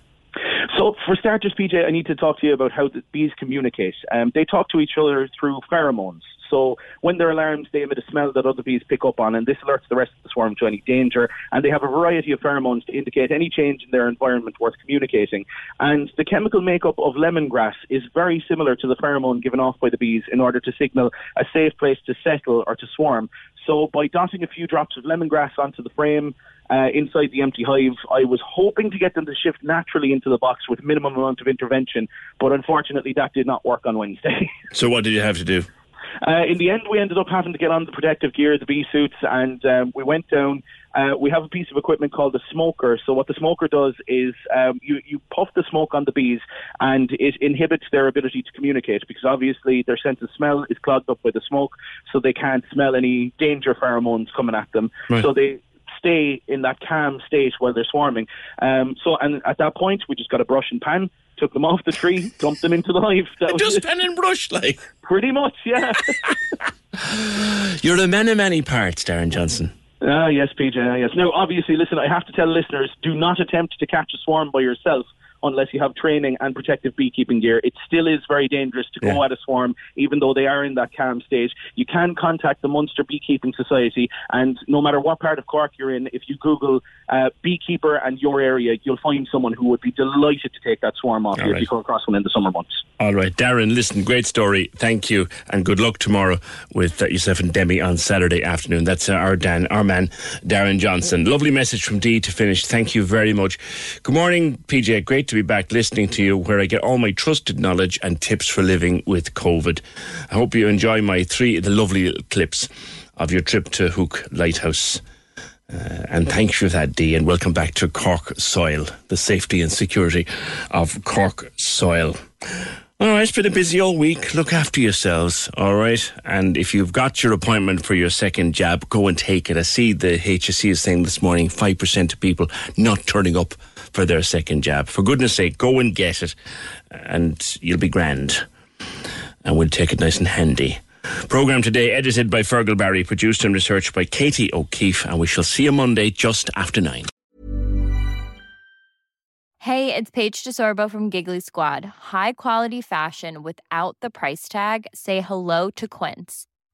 So, for starters, PJ, I need to talk to you about how the bees communicate. Um, they talk to each other through pheromones. So, when they're alarmed, they emit a smell that other bees pick up on, and this alerts the rest of the swarm to any danger. And they have a variety of pheromones to indicate any change in their environment worth communicating. And the chemical makeup of lemongrass is very similar to the pheromone given off by the bees in order to signal a safe place to settle or to swarm. So, by dotting a few drops of lemongrass onto the frame, uh, inside the empty hive. I was hoping to get them to shift naturally into the box with minimum amount of intervention, but unfortunately that did not work on Wednesday. [laughs] So what did you have to do? Uh, in the end, we ended up having to get on the protective gear, the bee suits, and um, we went down. Uh, we have a piece of equipment called the smoker. So what the smoker does is um, you you puff the smoke on the bees, and it inhibits their ability to communicate because obviously their sense of smell is clogged up by the smoke, so they can't smell any danger pheromones coming at them. Right. So they stay in that calm state while they're swarming. Um, so and at that point, we just got a brush and pan. Took them off the tree, [laughs] dumped them into the hive. That was Just it. pen and brush, like. [laughs] Pretty much, yeah. [laughs] You're the man of many parts, Darren Johnson. Ah, yes, PJ. ah, Yes. Now, obviously, listen. I have to tell listeners: do not attempt to catch a swarm by yourself unless you have training and protective beekeeping gear. It still is very dangerous to go Yeah. at a swarm, even though they are in that calm stage. You can contact the Munster Beekeeping Society, and no matter what part of Cork you're in, if you Google uh, beekeeper and your area, you'll find someone who would be delighted to take that swarm off All you right. if you come across one in the summer months. All right, Darren, listen, great story. Thank you, and good luck tomorrow with uh, yourself and Demi on Saturday afternoon. That's uh, our Dan, our man, Darren Johnson. Lovely message from Dee to finish. Thank you very much. Good morning, PJ. Great to be back listening to you, where I get all my trusted knowledge and tips for living with COVID. I hope you enjoy my three, the lovely clips of your trip to Hook Lighthouse. Uh, and thank you for that, Dee, and welcome back to Cork soil, the safety and security of Cork soil. All right, it's been a busy all week. Look after yourselves, all right? And if you've got your appointment for your second jab, go and take it. I see the HSE is saying this morning 5% of people not turning up for their second jab. For goodness sake, go and get it, and you'll be grand. And we'll take it nice and handy. Program today edited by Fergal Barry, produced and researched by Katie O'Keefe, and we shall see you Monday just after nine. Hey, it's Paige DeSorbo from Giggly Squad. High quality fashion without the price tag. Say hello to Quince.